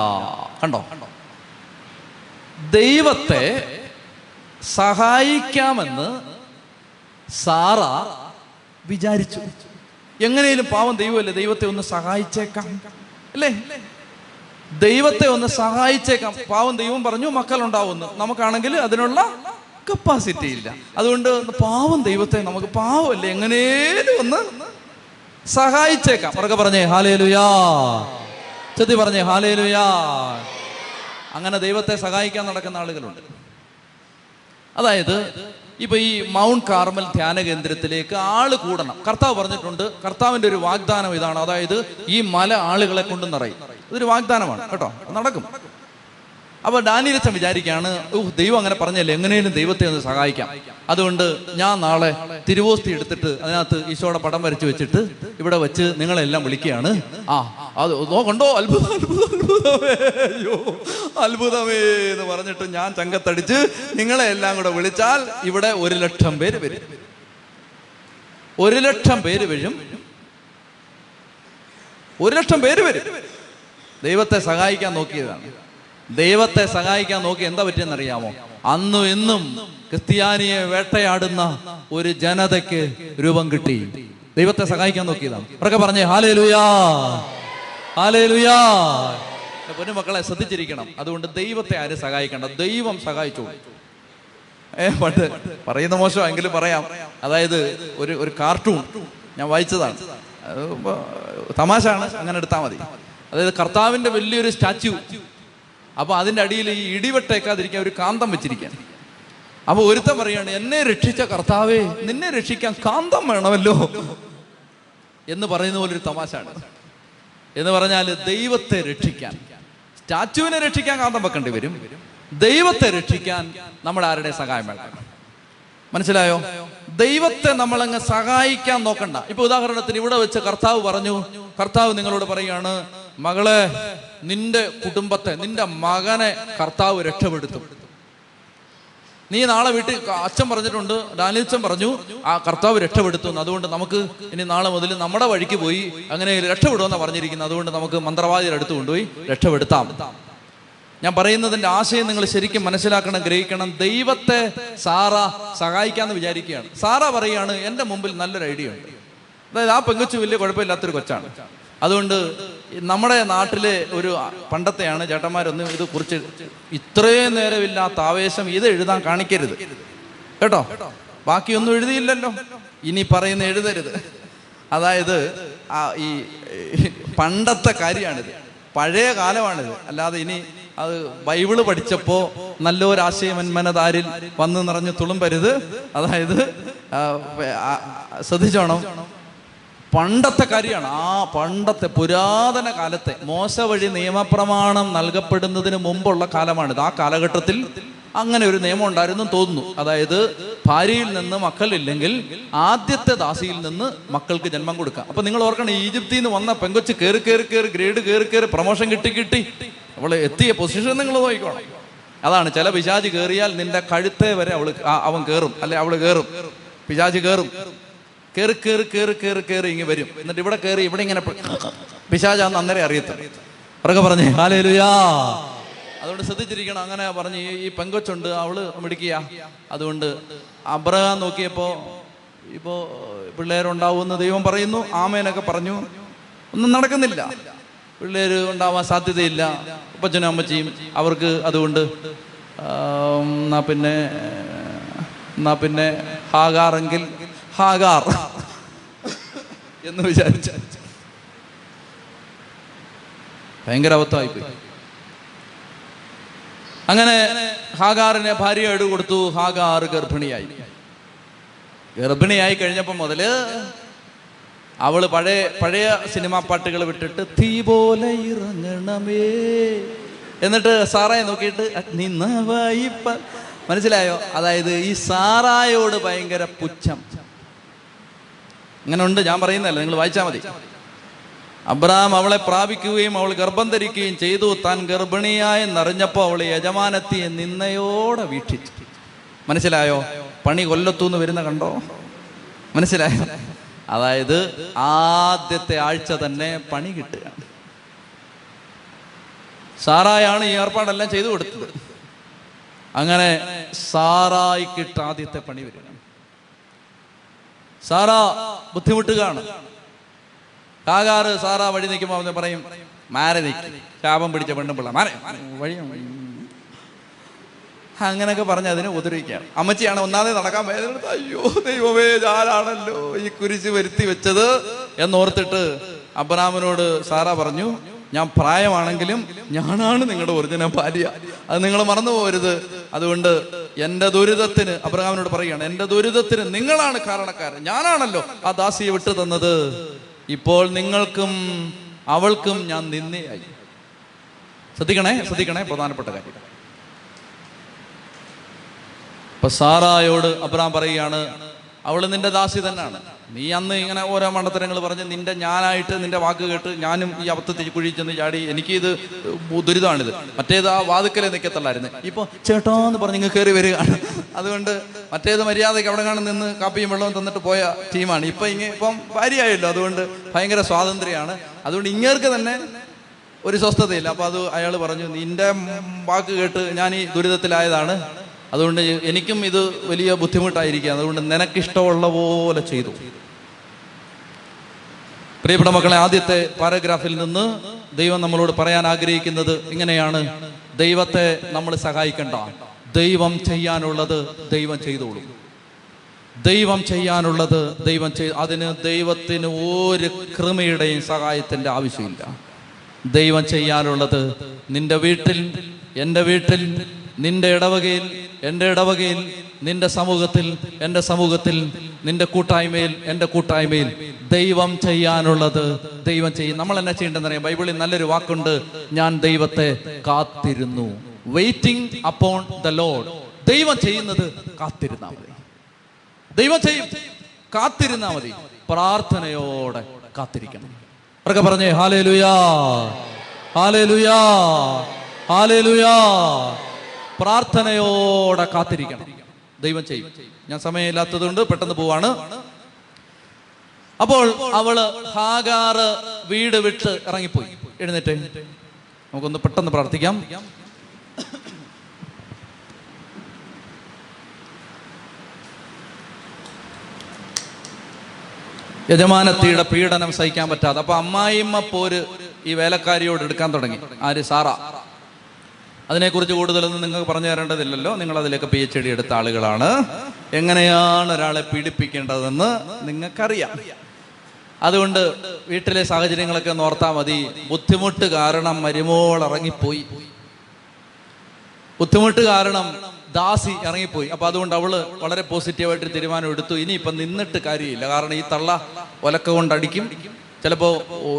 കണ്ടോ? ദൈവത്തെ സഹായിക്കാമെന്ന് സാറ വിചാരിച്ചു. എങ്ങനെയും പാവം ദൈവമല്ലേ? ദൈവത്തെ ഒന്ന് സഹായിച്ചേക്കാം. അല്ലേ? ദൈവത്തെ ഒന്ന് സഹായിച്ചേക്കാം. പാവം ദൈവം പറഞ്ഞു മക്കളുണ്ടാവുമെന്ന് നമുക്കാണെങ്കിൽ അതിനുള്ള കപ്പാസിറ്റി ഇല്ല. അതുകൊണ്ട് പാവം ദൈവത്തെ നമുക്ക് പാവമല്ലേ? എങ്ങനെയും ഒന്ന് സഹായിച്ചേക്കാം. ഉറക്കെ പറഞ്ഞേ ഹാലേലുയാ. ചെത്തി പറഞ്ഞേ ഹാലേലുയാ. അങ്ങനെ ദൈവത്തെ സഹായിക്കാൻ നടക്കുന്ന ആളുകളുണ്ട്. അതായത് ഇപ്പൊ ഈ മൗണ്ട് കാർമൽ ധ്യാന കേന്ദ്രത്തിലേക്ക് ആൾ കൂടണം. കർത്താവ് പറഞ്ഞിട്ടുണ്ട് കർത്താവിന്റെ ഒരു വാഗ്ദാനം ഇതാണ്. അതായത് ഈ മല ആളുകളെ കൊണ്ട് നിറയും. ഇതൊരു വാഗ്ദാനമാണ്. കേട്ടോ? നടക്കും. അപ്പൊ ഡാനിയലച്ചൻ വിചാരിക്കുകയാണ് ഓ ദൈവം അങ്ങനെ പറഞ്ഞല്ലേ എങ്ങനെയും ദൈവത്തെ ഒന്ന് സഹായിക്കാം. അതുകൊണ്ട് ഞാൻ നാളെ തിരുവോസ്തി എടുത്തിട്ട് അതിനകത്ത് ഈശോയുടെ പടം വരച്ച് വെച്ചിട്ട് ഇവിടെ വെച്ച് നിങ്ങളെല്ലാം വിളിക്കുകയാണ്. ആ അത് നോക്കണ്ടോ അത്ഭുതം അയ്യോ അത്ഭുതമേ എന്ന് പറഞ്ഞിട്ട് ഞാൻ ചങ്കത്തടിച്ച് നിങ്ങളെ എല്ലാം കൂടെ വിളിച്ചാൽ ഇവിടെ ഒരു ലക്ഷം പേര് വരും. ഒരു ലക്ഷം പേര് വരും. ഒരു ലക്ഷം പേര് വരും. ദൈവത്തെ സഹായിക്കാൻ നോക്കിയതാണ്. ദൈവത്തെ സഹായിക്കാൻ നോക്കി എന്താ പറ്റിയെന്നറിയാമോ? അന്നും ഇന്നും ക്രിസ്ത്യാനിയെ വേട്ടയാടുന്ന ഒരു ജനതയ്ക്ക് രൂപം കിട്ടി. ദൈവത്തെ സഹായിക്കാൻ നോക്കിയതാണ് അവരൊക്കെ പറഞ്ഞേ ഹാലേ ലുയാ ഹാലേ ലുയാ പൊന്നു മക്കളെ ശ്രദ്ധിച്ചിരിക്കണം. അതുകൊണ്ട് ദൈവത്തെ ആരും സഹായിക്കണ്ട? ദൈവം സഹായിച്ചു. ഏ പണ്ട് പറയുന്ന മോശം എങ്കിലും പറയാം. അതായത് ഒരു ഒരു കാർട്ടൂൺ ഞാൻ വായിച്ചതാണ്. തമാശാണ് അങ്ങനെ എടുത്താൽ മതി. അതായത് കർത്താവിന്റെ വലിയൊരു സ്റ്റാച്യു അപ്പൊ അതിന്റെ അടിയിൽ ഈ ഇടിവെട്ടേക്കാതിരിക്കാൻ ഒരു കാന്തം വെച്ചിരിക്കാൻ. അപ്പൊ ഒരുത്തം പറയാണ് എന്നെ രക്ഷിച്ച കർത്താവേ നിന്നെ രക്ഷിക്കാൻ കാന്തം വേണമല്ലോ. എന്ന് പറയുന്ന പോലെ ഒരു തമാശാണ് എന്ന് പറഞ്ഞാൽ ദൈവത്തെ രക്ഷിക്കാൻ സ്റ്റാച്ചുവിനെ രക്ഷിക്കാൻ കാന്തം വെക്കേണ്ടി വരും. ദൈവത്തെ രക്ഷിക്കാൻ നമ്മൾ ആരുടെ സഹായം വേണം? മനസ്സിലായോ? ദൈവത്തെ നമ്മളങ്ങ് സഹായിക്കാൻ നോക്കണ്ട. ഇപ്പൊ ഉദാഹരണത്തിന് ഇവിടെ വെച്ച് കർത്താവ് പറഞ്ഞു കർത്താവ് നിങ്ങളോട് പറയാണ് മകളെ നിന്റെ കുടുംബത്തെ നിന്റെ മകനെ കർത്താവ് രക്ഷപ്പെടുത്തും. നീ നാളെ വീട്ടിൽ അച്ഛൻ പറഞ്ഞിട്ടുണ്ട് ഡാനിയച്ചൻ പറഞ്ഞു ആ കർത്താവ് രക്ഷപ്പെടുത്തുന്നു അതുകൊണ്ട് നമുക്ക് ഇനി നാളെ മുതൽ നമ്മുടെ വഴിക്ക് പോയി അങ്ങനെ രക്ഷപ്പെടുമെന്നാണ് പറഞ്ഞിരിക്കുന്നത്. അതുകൊണ്ട് നമുക്ക് മന്ത്രവാദിയുടെ അടുത്ത് കൊണ്ടുപോയി രക്ഷപ്പെടുത്താം. ഞാൻ പറയുന്നതിന്റെ ആശയം നിങ്ങൾ ശരിക്കും മനസ്സിലാക്കണം ഗ്രഹിക്കണം. ദൈവത്തെ സാറ സഹായിക്കാന്ന് വിചാരിക്കുകയാണ്. സാറ പറയുകയാണ് എന്റെ മുമ്പിൽ നല്ലൊരു ഐഡിയ ഉണ്ട്. അതായത് ആ പെങ്കുച്ചു വലിയ കുഴപ്പമില്ലാത്തൊരു കൊച്ചാണ്. അതുകൊണ്ട് നമ്മുടെ നാട്ടിലെ ഒരു പണ്ടത്തെയാണ് ചേട്ടന്മാരൊന്നും ഇത് കുറിച്ച് ഇത്രയും നേരമില്ലാത്ത ആവേശം ഇത് എഴുതാൻ കാണിക്കരുത്. കേട്ടോ? ബാക്കിയൊന്നും എഴുതിയില്ലല്ലോ. ഇനി പറയുന്ന എഴുതരുത്. അതായത് ഈ പണ്ടത്തെ കാര്യമാണിത്. പഴയ കാലമാണിത്. അല്ലാതെ ഇനി അത് ബൈബിൾ പഠിച്ചപ്പോ നല്ലൊരാശയമന്മനതാരിൽ വന്ന് നിറഞ്ഞ് തുളുമ്പരുത്. അതായത് ആ, ആ, ശ്രദ്ധിച്ചോണം. പണ്ടത്തെ കാര്യമാണ്. ആ പണ്ടത്തെ പുരാതന കാലത്തെ മോശ വഴി നിയമപ്രമാണം നൽകപ്പെടുന്നതിന് മുമ്പുള്ള കാലമാണിത്. ആ കാലഘട്ടത്തിൽ അങ്ങനെ ഒരു നിയമം ഉണ്ടായിരുന്നു തോന്നുന്നു. അതായത് ഭാര്യയിൽ നിന്ന് മക്കളില്ലെങ്കിൽ ആദ്യത്തെ ദാസിയിൽ നിന്ന് മക്കൾക്ക് ജന്മം കൊടുക്കാം. അപ്പൊ നിങ്ങൾ ഓർക്കണം ഈജിപ്തിൽ നിന്ന് വന്ന പെങ്കൊച്ച് കയറി കയറി കയറി ഗ്രേഡ് കയറി കയറി പ്രൊമോഷൻ കിട്ടി കിട്ടി. അവൾ എത്തിയ പൊസിഷൻ നിങ്ങൾ നോക്കിക്കോണം. അതാണ് ചില പിശാജ് കയറിയാൽ നിന്റെ കഴുത്തെ വരെ അവൾ അവൻ കയറും അല്ലെ അവൾ കയറും പിശാജ് കയറും കയറി കയറി കയറി കയറി കയറി ഇങ്ങ് വരും. എന്നിട്ട് ഇവിടെ കയറി ഇവിടെ ഇങ്ങനെ പിശാചാന്ന് അന്നേരം അറിയത്തില്ല ഉറക്കെ പറഞ്ഞേ ഹാലേലുയാ. അതുകൊണ്ട് ശ്രദ്ധിച്ചിരിക്കണം. അങ്ങനെ പറഞ്ഞു ഈ- പെങ്കൊച്ചുണ്ട് അവൾ മിടിക്കുക അതുകൊണ്ട് അബ്രഹാം നോക്കിയപ്പോ ഇപ്പോ പിള്ളേരുണ്ടാവുമെന്ന് ദൈവം പറയുന്നു. ആമേനൊക്കെ പറഞ്ഞു ഒന്നും നടക്കുന്നില്ല. പിള്ളേര് ഉണ്ടാവാൻ സാധ്യതയില്ല. ഉപ്പച്ചനും അമ്മച്ചിയും അവർക്ക് അതുകൊണ്ട് എന്നാ പിന്നെ എന്നാ പിന്നെ ഹാഗാറെങ്കിൽ ഹാഗാർ എന്ന് വിചാരിച്ച. ഭയങ്കര അബദ്ധമായിപ്പോയി. അങ്ങനെ ഹാഗാറിനെ ഭാര്യ എടു കൊടുത്തു. ഹാഗാർ ഗർഭിണിയായി. ഗർഭിണിയായി കഴിഞ്ഞപ്പോൾ മുതൽ അവൾ പഴയ പഴയ സിനിമാ പാട്ടുകൾ വിട്ടിട്ട് തീ പോലെ ഇറങ്ങണമേ. എന്നിട്ട് സാറായി നോക്കിയിട്ട് മനസ്സിലായോ? അതായത് ഈ സാറായോട് ഭയങ്കര പുച്ഛം. അങ്ങനെ ഉണ്ട് ഞാൻ പറയുന്നതല്ല നിങ്ങൾ വായിച്ചാൽ മതി. അബ്രഹാം അവളെ പ്രാപിക്കുകയും അവൾ ഗർഭം ധരിക്കുകയും ചെയ്തു. താൻ ഗർഭിണിയായി നിറഞ്ഞപ്പോൾ അവളെ യജമാനത്തിയെ നിന്നയോടെ വീക്ഷിച്ചു. മനസ്സിലായോ? പണി കൊല്ലത്തൂന്ന് വരുന്ന കണ്ടോ? മനസ്സിലായോ? അതായത് ആദ്യത്തെ ആഴ്ച തന്നെ പണി കിട്ടുകയാണ് സാറായാണ് ഈ ഏർപ്പാടെല്ലാം ചെയ്തു കൊടുത്തത്. അങ്ങനെ സാറായിക്കിട്ട് ആദ്യത്തെ പണി വരികയാണ് സാറ ബുദ്ധിമുട്ടുകയാണ് കാകാറ് സാറാ വഴി നിൽക്കുമ്പോൾ അവന് പറയും മാരെ നിൽക്കും ശാപം പിടിച്ച പെണ്ണും പിള്ള മാരെ വഴി അങ്ങനെയൊക്കെ പറഞ്ഞ് അതിനെ ഉപദ്രവിക്കുകയാണ് അമ്മച്ചിയാണ് ഒന്നാമത് നടക്കാൻ വേദന അയ്യോ ദൈവമേ ഞാനാണല്ലോ ഈ കുരിശ് വരുത്തി വെച്ചത്? എന്നോർത്തിട്ട് അബ്രാമിനോട് സാറാ പറഞ്ഞു ഞാൻ പ്രായമാണെങ്കിലും ഞാനാണ് നിങ്ങളുടെ ഒറിജിനൽ ഭാര്യ. അത് നിങ്ങൾ മറന്നു പോകരുത്. അതുകൊണ്ട് എന്റെ ദുരിതത്തിന് അബ്രഹാമിനോട് പറയുകയാണ് എന്റെ ദുരിതത്തിന് നിങ്ങളാണ് കാരണക്കാരൻ. ഞാനാണല്ലോ ആ ദാസിയെ വിട്ടു തന്നത്. ഇപ്പോൾ നിങ്ങൾക്കും അവൾക്കും ഞാൻ നിന്നയായി ശ്രദ്ധിക്കണേ ശ്രദ്ധിക്കണേ പ്രധാനപ്പെട്ട കാര്യം. ഇപ്പൊ സാറായോട് അബ്രഹാം പറയുകയാണ് അവൾ നിന്റെ ദാസി തന്നെയാണ്. നീ അന്ന് ഇങ്ങനെ ഓരോ മണ്ടത്തരങ്ങൾ പറഞ്ഞ് നിന്റെ ഞാനായിട്ട് നിന്റെ വാക്ക് കേട്ട് ഞാനും ഈ അബദ്ധത്തിൽ കുഴി ചെന്ന് ചാടി എനിക്കിത് ദുരിതമാണിത്. മറ്റേത് ആ വാതുക്കലെ നിൽക്കത്തല്ലായിരുന്നു ഇപ്പൊ ചേട്ടോ എന്ന് പറഞ്ഞ് ഇങ്ങ് കയറി വരികയാണ് അതുകൊണ്ട് മറ്റേത് മര്യാദയ്ക്ക് അവിടെ കാണും നിന്ന് കാപ്പിയും വെള്ളവും തന്നിട്ട് പോയ ടീമാണ്. ഇപ്പൊ ഇങ്ങ ഇപ്പം ഭാര്യയായല്ലോ. അതുകൊണ്ട് ഭയങ്കര സ്വാതന്ത്ര്യമാണ്. അതുകൊണ്ട് ഇങ്ങേർക്ക് തന്നെ ഒരു സ്വസ്ഥതയില്ല. അപ്പൊ അത് അയാൾ പറഞ്ഞു നിന്റെ വാക്ക് കേട്ട് ഞാൻ ഈ ദുരിതത്തിലായതാണ്. അതുകൊണ്ട് എനിക്കും ഇത് വലിയ ബുദ്ധിമുട്ടായിരിക്കുക അതുകൊണ്ട് നിനക്കിഷ്ടമുള്ള പോലെ ചെയ്തു. പ്രിയപ്പെട്ട മക്കളെ ആദ്യത്തെ പാരഗ്രാഫിൽ നിന്ന് ദൈവം നമ്മളോട് പറയാൻ ആഗ്രഹിക്കുന്നത് ഇങ്ങനെയാണ്. ദൈവത്തെ നമ്മൾ സഹായിക്കണ്ട. ദൈവം ചെയ്യാനുള്ളത് ദൈവം ചെയ്തോളൂ. ദൈവം ചെയ്യാനുള്ളത് ദൈവം ചെയ് അതിന് ദൈവത്തിന് ഒരു കൃമിയുടെയും സഹായത്തിന്റെ ആവശ്യമില്ല. ദൈവം ചെയ്യാനുള്ളത് നിന്റെ വീട്ടിൽ എന്റെ വീട്ടിൽ നിന്റെ ഇടവകയിൽ എന്റെ ഇടവകയിൽ നിന്റെ സമൂഹത്തിൽ എന്റെ സമൂഹത്തിൽ നിന്റെ കൂട്ടായ്മയിൽ എന്റെ കൂട്ടായ്മയിൽ ദൈവം ചെയ്യാനുള്ളത് ദൈവം ചെയ്യും. നമ്മൾ എന്നാ ചെയ്യേണ്ടതെന്ന് അറിയാം ബൈബിളിൽ നല്ലൊരു വാക്കുണ്ട് ഞാൻ ദൈവത്തെ കാത്തിരുന്നു. വെയിറ്റിംഗ് അപ്പോൺ ദ ലോഡ് ദൈവം ചെയ്യുന്നത് കാത്തിരുന്നാൽ മതി. ദൈവം ചെയ്യും കാത്തിരുന്നാൽ മതി. പ്രാർത്ഥനയോടെ കാത്തിരിക്കണം. അവരൊക്കെ പറഞ്ഞേ? ഹാലേ ലുയാ ഹാലേ ലുയാ ഹാലേ ലുയാ പ്രാർത്ഥനയോടെ കാത്തിരിക്കണം. ദൈവം ചെയ്യും. ഞാൻ സമയമില്ലാത്തതുകൊണ്ട് പെട്ടെന്ന് പോവാണ്. അപ്പോൾ അവൾ ഹാഗാറ് വീട് വിട്ട് ഇറങ്ങിപ്പോയി. എഴുന്നേറ്റ്. നമുക്കൊന്ന് പെട്ടെന്ന് പ്രാർത്ഥിക്കാം. യജമാനത്തിയുടെ പീഡനം സഹിക്കാൻ പറ്റാതെ. അപ്പൊ അമ്മായിമ്മ പോര് ഈ വേലക്കാരിയോട് എടുക്കാൻ തുടങ്ങി. ആര്? സാറ. അതിനെക്കുറിച്ച് കൂടുതലൊന്നും നിങ്ങൾക്ക് പറഞ്ഞു തരേണ്ടതില്ലല്ലോ. നിങ്ങൾ അതിലേക്ക് പി എച്ച് ഡി എടുത്ത ആളുകളാണ്. എങ്ങനെയാണ് ഒരാളെ പീഡിപ്പിക്കേണ്ടതെന്ന് നിങ്ങൾക്കറിയാം. അതുകൊണ്ട് വീട്ടിലെ സാഹചര്യങ്ങളൊക്കെ ഒന്ന് ഓർത്താൽ മതി. ബുദ്ധിമുട്ട് കാരണം മരുമോൾ ഇറങ്ങിപ്പോയി. ബുദ്ധിമുട്ട് കാരണം ദാസി ഇറങ്ങിപ്പോയി. അപ്പൊ അതുകൊണ്ട് അവൾ വളരെ പോസിറ്റീവായിട്ട് തീരുമാനം എടുത്തു. ഇനി ഇപ്പൊ നിന്നിട്ട് കാര്യമില്ല. കാരണം ഈ തള്ള ഒലക്ക കൊണ്ട് അടിക്കും ചിലപ്പോ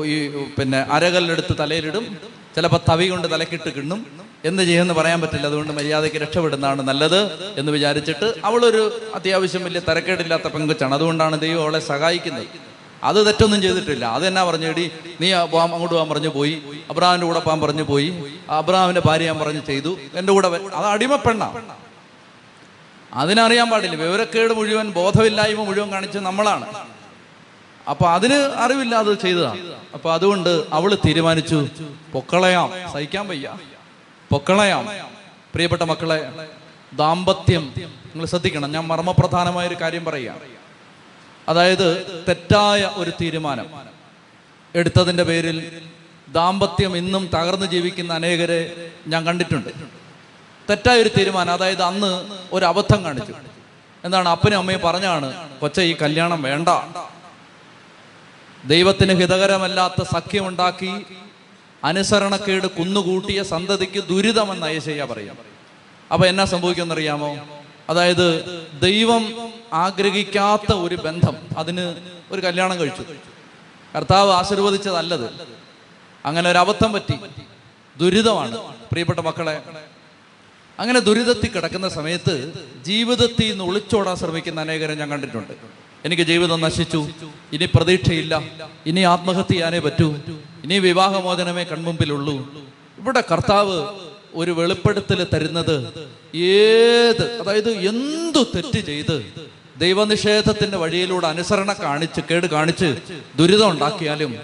ഈ പിന്നെ അരകല്ലെടുത്ത് തലയിലിടും. ചിലപ്പോ തവി കൊണ്ട് തലക്കിട്ട് കിണ്ണും. എന്ത് ചെയ്യുമെന്ന് പറയാൻ പറ്റില്ല. അതുകൊണ്ട് മര്യാദയ്ക്ക് രക്ഷപ്പെടുന്നതാണ് നല്ലത് എന്ന് വിചാരിച്ചിട്ട് അവളൊരു അത്യാവശ്യം വലിയ തരക്കേടില്ലാത്ത പെങ്കുച്ചാണ്. അതുകൊണ്ടാണ് ദൈവം അവളെ സഹായിക്കുന്നത്. അത് തെറ്റൊന്നും ചെയ്തിട്ടില്ല. അത് എന്നാ പറഞ്ഞേടി നീ അങ്ങോട്ട് പോകാൻ പറഞ്ഞു പോയി. അബ്രഹാമിന്റെ കൂടെ പോകാൻ പറഞ്ഞു പോയി. അബ്രഹാമിന്റെ ഭാര്യ ഞാൻ പറഞ്ഞു ചെയ്തു. എന്റെ കൂടെ അത് അടിമപ്പെണ്ണ അതിനറിയാൻ പാടില്ല. വിവരക്കേട് മുഴുവൻ ബോധമില്ലായ്മ മുഴുവൻ കാണിച്ച് നമ്മളാണ്. അപ്പൊ അതിന് അറിവില്ല അത് ചെയ്തതാണ് അപ്പൊ അതുകൊണ്ട് അവൾ തീരുമാനിച്ചു പൊക്കളയാം സഹിക്കാൻ വയ്യ. പൊക്കളയാം പ്രിയപ്പെട്ട മക്കളെ ദാമ്പത്യം നിങ്ങൾ ശ്രദ്ധിക്കണം ഞാൻ മർമ്മപ്രധാനമായ ഒരു കാര്യം പറയുക. അതായത് തെറ്റായ ഒരു തീരുമാനം. എടുത്തതിന്റെ പേരിൽ ദാമ്പത്യം ഇന്നും തകർന്നു ജീവിക്കുന്ന അനേകരെ ഞാൻ കണ്ടിട്ടുണ്ട്. തെറ്റായ ഒരു തീരുമാനം അതായത് അന്ന് ഒരു അബദ്ധം കാണിച്ചു. എന്താണ് അപ്പനും അമ്മയും പറഞ്ഞാണ് കൊച്ച ഈ കല്യാണം വേണ്ട. ദൈവത്തിന് ഹിതകരമല്ലാത്ത സഖ്യമുണ്ടാക്കി അനുസരണക്കേട് കുന്നുകൂട്ടിയ സന്തതിക്ക് ദുരിതമെന്ന് അയശയ്യ പറയും. അപ്പൊ എന്നാ സംഭവിക്കുമെന്നറിയാമോ? അതായത് ദൈവം ആഗ്രഹിക്കാത്ത ഒരു ബന്ധം. അതിന് ഒരു കല്യാണം കഴിച്ചു. കർത്താവ് ആശീർവദിച്ചതല്ലത്. അങ്ങനെ ഒരു അബദ്ധം പറ്റി. ദുരിതമാണ്. പ്രിയപ്പെട്ട മക്കളെ അങ്ങനെ ദുരിതത്തിൽ കിടക്കുന്ന സമയത്ത് ജീവിതത്തിൽ നിന്ന് ഒളിച്ചോടാൻ ശ്രമിക്കുന്ന അനേകരെ ഞാൻ കണ്ടിട്ടുണ്ട്. എനിക്ക് ജീവിതം നശിച്ചു. ഇനി പ്രതീക്ഷയില്ല. ഇനി ആത്മഹത്യ ചെയ്യാനേ പറ്റൂ. ഇനി വിവാഹമോചനമേ കൺമുമ്പിലുള്ളൂ. ഇവിടെ കർത്താവ് ഒരു വെളിപ്പെടുത്തൽ തരുന്നത് ഏത് അതായത് എന്തു തെറ്റ് ചെയ്ത് ദൈവനിഷേധത്തിന്റെ വഴിയിലൂടെ അനുസരണ കാണിച്ച് കേട് കാണിച്ച് ദുരിതം ഉണ്ടാക്കിയാലും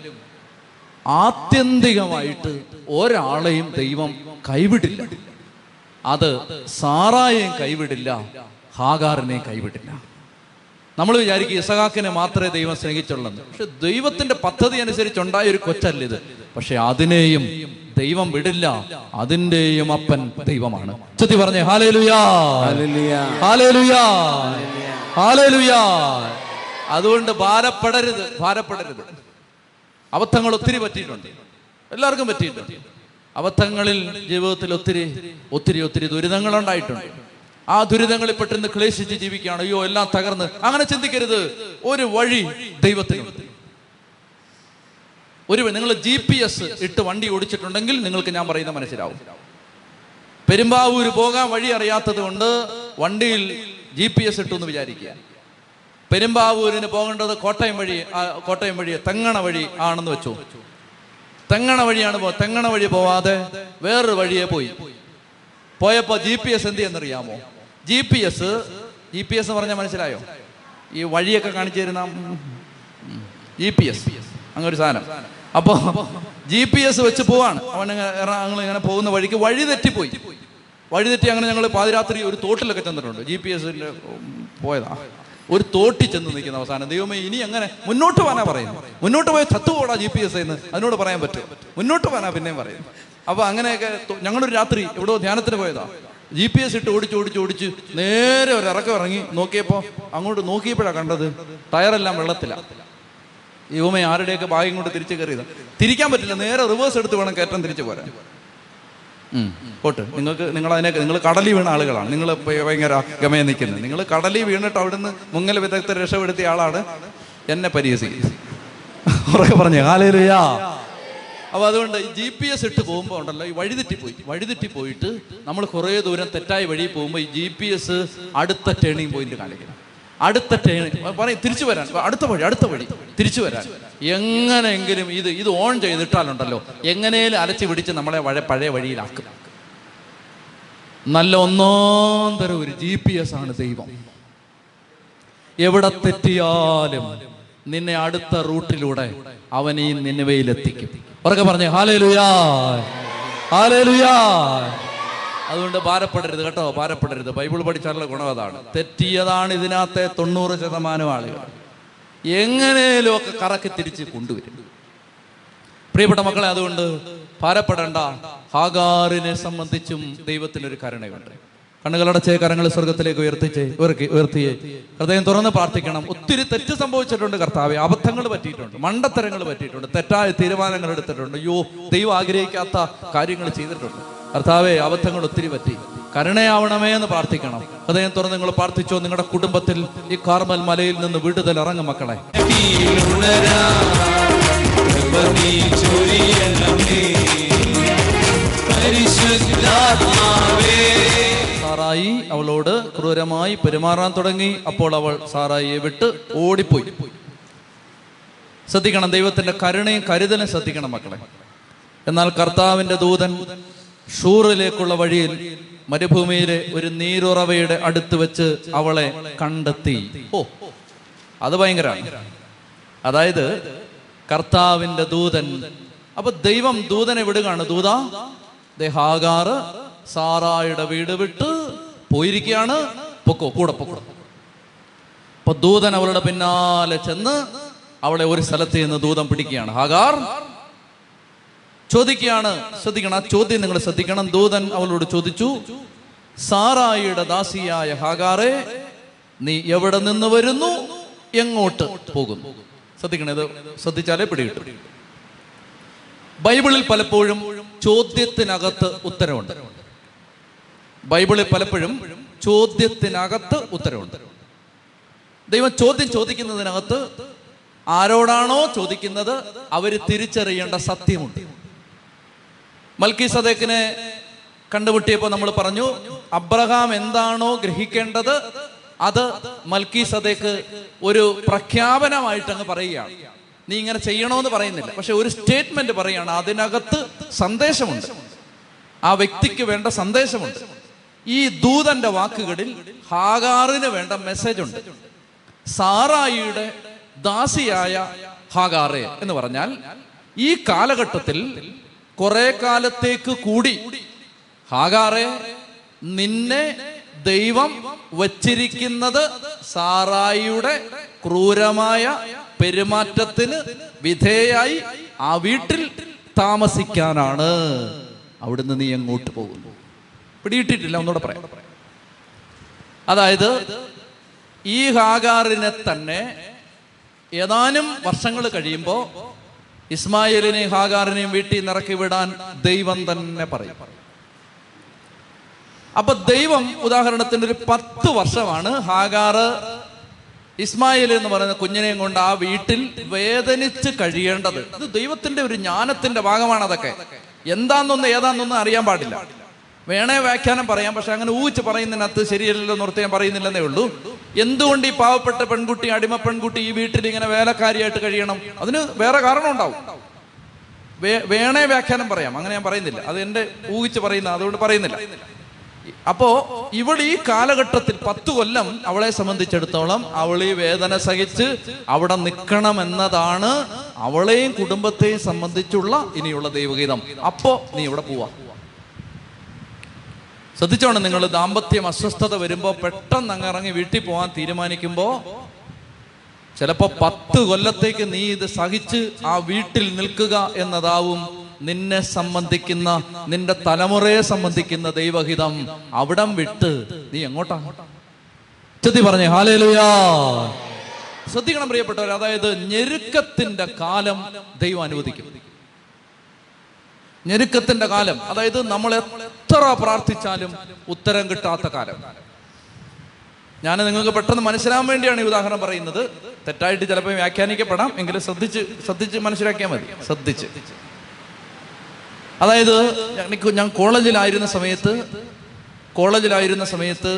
ആത്യന്തികമായിട്ട് ഒരാളെയും ദൈവം കൈവിടില്ല. അത് സാറായെയും കൈവിടില്ല ഹാഗാറിനെയും കൈവിടില്ല. നമ്മൾ വിചാരിക്കും ഇസഹാക്കിനെ മാത്രമേ ദൈവം സ്നേഹിച്ചുള്ളൂ പക്ഷെ ദൈവത്തിന്റെ പദ്ധതി അനുസരിച്ചുണ്ടായ ഒരു കൊച്ചല്ലിത്. പക്ഷെ അതിനെയും ദൈവം വിടില്ല. അതിന്റെയും അപ്പൻ ദൈവമാണ്. ചുറ്റി പറഞ്ഞേ ഹാലേലുയാ. Hallelujah hallelujah. ഹാലേലുയാ. അതുകൊണ്ട് ഭാരപ്പെടരുത് ഭാരപ്പെടരുത്. അബദ്ധങ്ങൾ ഒത്തിരി പറ്റിയിട്ടുണ്ട്. എല്ലാവർക്കും പറ്റിയിട്ടുണ്ട്. അബദ്ധങ്ങളിൽ ജീവിതത്തിൽ ഒത്തിരി ഒത്തിരി ഒത്തിരി ദുരിതങ്ങൾ ഉണ്ടായിട്ടുണ്ട് ആ ദുരിതങ്ങളിൽ പെട്ടെന്ന് ക്ലേശിച്ച് ജീവിക്കുകയാണ്. അയ്യോ എല്ലാം തകർന്ന്. അങ്ങനെ ചിന്തിക്കരുത്. ഒരു വഴി ദൈവത്തിനുണ്ട്. ഒരു നിങ്ങൾ ജി പി എസ് ഇട്ട് വണ്ടി ഓടിച്ചിട്ടുണ്ടെങ്കിൽ നിങ്ങൾക്ക് ഞാൻ പറയുന്ന മനസ്സിലാവും. പെരുമ്പാവൂര് പോകാൻ വഴി അറിയാത്തത് കൊണ്ട് വണ്ടിയിൽ ജി പി എസ് ഇട്ടു എന്ന് വിചാരിക്കുക. പെരുമ്പാവൂരിന് പോകേണ്ടത് കോട്ടയം വഴി കോട്ടയം വഴി തെങ്ങണ വഴി ആണെന്ന് വെച്ചു. തെങ്ങണ വഴിയാണ് പോ തെങ്ങണ വഴി പോവാതെ വേറൊരു വഴിയെ പോയി. പോയപ്പോ ജി പി എസ് എന്ത് ചെയ്യുന്നറിയാമോ G P S G P S പറഞ്ഞാൽ മനസ്സിലായോ? ഈ വഴിയൊക്കെ കാണിച്ചു തരുന്ന ജി പി എസ് അങ്ങനെ ഒരു സാധനം. അപ്പോ ജി പി എസ് വെച്ച് പോവാണ്. അവൻ ഞങ്ങൾ ഇങ്ങനെ പോകുന്ന വഴിക്ക് വഴി തെറ്റിപ്പോയി. വഴി തെറ്റി അങ്ങനെ ഞങ്ങൾ പാതിരാത്രി ഒരു തോട്ടിലൊക്കെ ചെന്നിട്ടുണ്ട്. ജി പി എസ് പോയതാ. ഒരു തോട്ടി ചെന്ന് നിൽക്കുന്ന അവസാനം. ദൈവമേ ഇനി അങ്ങനെ മുന്നോട്ട് പോകാനാ പറയുന്നു മുന്നോട്ട് പോയ ചത്തുപോടാ ജി പി എസ് എന്ന്. അതിനോട് പറയാൻ പറ്റും മുന്നോട്ട് പോകാനാ പിന്നെയും പറയും അപ്പൊ അങ്ങനെയൊക്കെ ഞങ്ങളൊരു രാത്രി എവിടെയോ ധ്യാനത്തിന് പോയതാ. ജി പി എസ് ഇട്ട് ഓടിച്ച് ഓടിച്ച് ഓടിച്ച് നേരെ ഒരു ഇറക്കം ഇറങ്ങി നോക്കിയപ്പോ അങ്ങോട്ട് നോക്കിയപ്പോഴാണ് കണ്ടത് ടയറെല്ലാം വെള്ളത്തിലാ. യുവമേ ആരുടെയൊക്കെ ഭാഗ്യം കൊണ്ട് തിരിച്ചു കയറിയത്. തിരിക്കാൻ പറ്റില്ല നേരെ റിവേഴ്സ് എടുത്ത് വേണം കയറ്റം തിരിച്ചു പോരാ. പോട്ട്. നിങ്ങൾക്ക് നിങ്ങൾ അതിനെ നിങ്ങൾ കടലിൽ വീണ ആളുകളാണ്. നിങ്ങൾ ഭയങ്കര ഗമയെ നിൽക്കുന്നത്. നിങ്ങൾ കടലിൽ വീണിട്ട് അവിടുന്ന് മുങ്ങൽ വിദഗ്ധർ രക്ഷപ്പെടുത്തിയ ആളാണ് എന്നെ പരിഹസിക്കുന്നത്. പറഞ്ഞു ഹാലേലുയാ അപ്പൊ അതുകൊണ്ട് ജി പി എസ് ഇട്ട് പോകുമ്പോൾ ഉണ്ടല്ലോ ഈ വഴിതെറ്റിപ്പോയി. വഴിതെറ്റി പോയിട്ട് നമ്മൾ കുറേ ദൂരം തെറ്റായ വഴി പോകുമ്പോൾ ഈ ജി പി എസ് അടുത്ത ടേണിംഗ് പോയിന്റ് കാണിക്കണം. അടുത്ത ടേണിംഗ് പറയും തിരിച്ചു വരാൻ. അടുത്ത വഴി അടുത്ത വഴി തിരിച്ചു വരാൻ. എങ്ങനെയെങ്കിലും ഇത് ഇത് ഓൺ ചെയ്തിട്ടാലുണ്ടല്ലോ എങ്ങനെയും അലച്ചു പിടിച്ച് നമ്മളെ വഴ പഴയ വഴിയിലാക്കും. നല്ല ഒന്നാം തരം ഒരു ജി പി എസ് ആണ് ദൈവം. എവിടെ തെറ്റിയാലും നിന്നെ അടുത്ത റൂട്ടിലൂടെ അവൻ ഈ നിന്നവയിലെത്തിക്കും ഉറക്കെ പറഞ്ഞേ ഹാലേലുയാ ഹാലേലുയാ. അതുകൊണ്ട് ഭാരപ്പെടരുത് കേട്ടോ ഭാരപ്പെടരുത്. ബൈബിൾ പഠിച്ചാലുള്ള ഗുണം അതാണ്. തെറ്റിയതാണ് ഇതിനകത്തെ തൊണ്ണൂറ് ശതമാനം ആളുകൾ. എങ്ങനെയും ഒക്കെ കറക്കി തിരിച്ച് കൊണ്ടുവരും. പ്രിയപ്പെട്ട മക്കളെ അതുകൊണ്ട് ഭാരപ്പെടേണ്ട. ഹാഗാറിനെ സംബന്ധിച്ചും ദൈവത്തിനൊരു കരുണയുണ്ട്. കണ്ണുകളടച്ചേ കരങ്ങൾ സ്വർഗത്തിലേക്ക് ഉയർത്തിച്ചേ ഉയർത്തി ഉയർത്തിയേ. ഹൃദയം തുറന്ന് പ്രാർത്ഥിക്കണം. ഒത്തിരി തെറ്റ് സംഭവിച്ചിട്ടുണ്ട് കർത്താവെ. അബദ്ധങ്ങൾ പറ്റിയിട്ടുണ്ട് മണ്ടത്തരങ്ങൾ പറ്റിയിട്ടുണ്ട് തെറ്റായ തീരുമാനങ്ങൾ എടുത്തിട്ടുണ്ട്. അയ്യോ ദൈവം ആഗ്രഹിക്കാത്ത കാര്യങ്ങൾ ചെയ്തിട്ടുണ്ട്. കർത്താവേ അബദ്ധങ്ങൾ ഒത്തിരി പറ്റി. കരുണയാവണമേ എന്ന് പ്രാർത്ഥിക്കണം. ഹൃദയം തുറന്ന് നിങ്ങൾ പ്രാർത്ഥിച്ചോ നിങ്ങളുടെ കുടുംബത്തിൽ ഈ കാർമൽ മലയിൽ നിന്ന് വിടുതൽ ഇറങ്ങും മക്കളെ. സാറായി അവളോട് ക്രൂരമായി പെരുമാറാൻ തുടങ്ങി. അപ്പോൾ അവൾ സാറായിയെ വിട്ട് ഓടിപ്പോയി. ശ്രദ്ധിക്കണം ദൈവത്തിന്റെ കരുണയും കരുതലും ശ്രദ്ധിക്കണം മക്കളെ. എന്നാൽ കർത്താവിന്റെ ദൂതൻ ഷൂറിലേക്കുള്ള വഴിയിൽ മരുഭൂമിയിലെ ഒരു നീരുറവയുടെ അടുത്ത് വെച്ച് അവളെ കണ്ടെത്തി. ഓ അത് ഭയങ്കരമാണ്. അതായത് കർത്താവിന്റെ ദൂതൻ അപ്പൊ ദൈവം ദൂതനെ വിടുകയാണ്. ദൂത ഹാഗാറ് സാറായുടെ വീട് വിട്ട് പോയിരിക്കുകയാണ്. പൊക്കോ കൂടെ പൊക്കോ. അപ്പൊ ദൂതൻ അവളുടെ പിന്നാലെ ചെന്ന് അവളെ ഒരു സ്ഥലത്ത് നിന്ന് ദൂതം പിടിക്കുകയാണ്. ഹാഗാർ ചോദിക്കുകയാണ് ശ്രദ്ധിക്കണം ആ ചോദ്യം നിങ്ങൾ ശ്രദ്ധിക്കണം. ദൂതൻ അവളോട് ചോദിച്ചു സാറായിയുടെ ദാസിയായ ഹാഗാറെ നീ എവിടെ നിന്ന് വരുന്നു? എങ്ങോട്ട് പോകുന്നു? ശ്രദ്ധിക്കണം ഇത് ശ്രദ്ധിച്ചാലേ പിടികിട്ടും. ബൈബിളിൽ പലപ്പോഴും ചോദ്യത്തിനകത്ത് ഉത്തരവുണ്ട് ബൈബിളിൽ പലപ്പോഴും ചോദ്യത്തിനകത്ത് ഉത്തരവുണ്ട്. ദൈവം ചോദ്യം ചോദിക്കുന്നതിനകത്ത് ആരോടാണോ ചോദിക്കുന്നത് അവർ തിരിച്ചറിയേണ്ട സത്യമുണ്ട്. മൽക്കി സദേക്കിനെ കണ്ടുമുട്ടിയപ്പോൾ നമ്മൾ പറഞ്ഞു അബ്രഹാം എന്താണോ ഗ്രഹിക്കേണ്ടത് അത് മൽക്കി സദേക്ക് ഒരു പ്രഖ്യാപനമായിട്ട് അങ്ങ് പറയുകയാണ്. നീ ഇങ്ങനെ ചെയ്യണമെന്ന് പറയുന്നില്ല. പക്ഷെ ഒരു സ്റ്റേറ്റ്മെന്റ് പറയുകയാണ്. അതിനകത്ത് സന്ദേശമുണ്ട്. ആ വ്യക്തിക്ക് വേണ്ട സന്ദേശമുണ്ട്. ഈ ദൂതന്റെ വാക്കുകളിൽ ഹാഗാറിന് വേണ്ട മെസ്സേജ് ഉണ്ട്. സാറായിയുടെ ദാസിയായ ഹാഗാറെ എന്ന് പറഞ്ഞാൽ ഈ കാലഘട്ടത്തിൽ കുറെ കാലത്തേക്ക് കൂടി ഹാഗാറെ നിന്നെ ദൈവം വച്ചിരിക്കുന്നത് സാറായിയുടെ ക്രൂരമായ പെരുമാറ്റത്തിന് വിധേയായി ആ വീട്ടിൽ താമസിക്കാനാണ്. അവിടുന്ന് നീ എങ്ങോട്ട് പോകുന്നു? പിടിയിട്ടിട്ടില്ല ഒന്നുകൂടെ പറയാം. അതായത് ഈ ഹാഗാറിനെ തന്നെ ഏതാനും വർഷങ്ങൾ കഴിയുമ്പോൾ ഇസ്മായിലിനെയും ഹാഗാറിനെയും വീട്ടിൽ നിറക്കി വിടാൻ ദൈവം തന്നെ പറയും. അപ്പൊ ദൈവം ഉദാഹരണത്തിന് ഒരു പത്ത് വർഷമാണ് ഹാഗാറ് ഇസ്മായിൽ എന്ന് പറയുന്ന കുഞ്ഞിനെയും കൊണ്ട് ആ വീട്ടിൽ വേദനിച്ച് കഴിയേണ്ടത്. ഇത് ദൈവത്തിന്റെ ഒരു ജ്ഞാനത്തിന്റെ ഭാഗമാണ് അതൊക്കെ. എന്താന്നൊന്നും ഏതാന്നൊന്നും അറിയാൻ പാടില്ല. വേണേ വ്യാഖ്യാനം പറയാം പക്ഷെ അങ്ങനെ ഊച്ച് പറയുന്നതിനകത്ത് ശരിയല്ലല്ലോ നിർത്തി ഞാൻ പറയുന്നില്ലെന്നേ ഉള്ളൂ. എന്തുകൊണ്ട് ഈ പാവപ്പെട്ട പെൺകുട്ടി അടിമ പെൺകുട്ടി ഈ വീട്ടിൽ ഇങ്ങനെ വേലക്കാരിയായിട്ട് കഴിയണം? അതിന് വേറെ കാരണം ഉണ്ടാവും. വേ- വേണേ വ്യാഖ്യാനം പറയാം അങ്ങനെ ഞാൻ പറയുന്നില്ല. അത് എന്റെ ഊഹിച്ച് പറയുന്ന അതുകൊണ്ട് പറയുന്നില്ല. അപ്പോ ഇവിടെ ഈ കാലഘട്ടത്തിൽ പത്തു കൊല്ലം അവളെ സംബന്ധിച്ചിടത്തോളം അവൾ ഈ വേദന സഹിച്ച് അവിടെ നിൽക്കണം എന്നതാണ് അവളെയും കുടുംബത്തെയും സംബന്ധിച്ചുള്ള ഇനിയുള്ള ദൈവഗീതം. അപ്പോ നീ ഇവിടെ പോവാ. ശ്രദ്ധിച്ചോണം നിങ്ങൾ ദാമ്പത്യം അസ്വസ്ഥത വരുമ്പോൾ പെട്ടെന്ന് അങ്ങ് ഇറങ്ങി വീട്ടിൽ പോകാൻ തീരുമാനിക്കുമ്പോൾ ചിലപ്പോൾ പത്ത് കൊല്ലത്തേക്ക് നീ ഇത് സഹിച്ച് ആ വീട്ടിൽ നിൽക്കുക എന്നതാവും നിന്നെ സംബന്ധിക്കുന്ന നിന്റെ തലമുറയെ സംബന്ധിക്കുന്ന ദൈവഹിതം. അവിടം വിട്ട് നീ എങ്ങോട്ടാ? ചെത്തി പറഞ്ഞേ ഹാലേലുയാ. ശ്രദ്ധിക്കണം പ്രിയപ്പെട്ടവർ അതായത് ഞെരുക്കത്തിന്റെ കാലം ദൈവം അനുവദിക്കും. ഞെരുക്കത്തിന്റെ കാലം. അതായത് നമ്മൾ എത്ര പ്രാർത്ഥിച്ചാലും ഉത്തരം കിട്ടാത്ത കാലം. ഞാൻ നിങ്ങൾക്ക് പെട്ടെന്ന് മനസ്സിലാൻ വേണ്ടിയാണ് ഈ ഉദാഹരണം പറയുന്നത്. തെറ്റായിട്ട് ചിലപ്പോൾ വ്യാഖ്യാനിക്കപ്പെടാം. എങ്കിലും ശ്രദ്ധിച്ച് ശ്രദ്ധിച്ച് മനസ്സിലാക്കിയാൽ മതി. ശ്രദ്ധിച്ച്. അതായത് എനിക്ക് ഞാൻ കോളേജിലായിരുന്ന സമയത്ത് കോളേജിലായിരുന്ന സമയത്ത്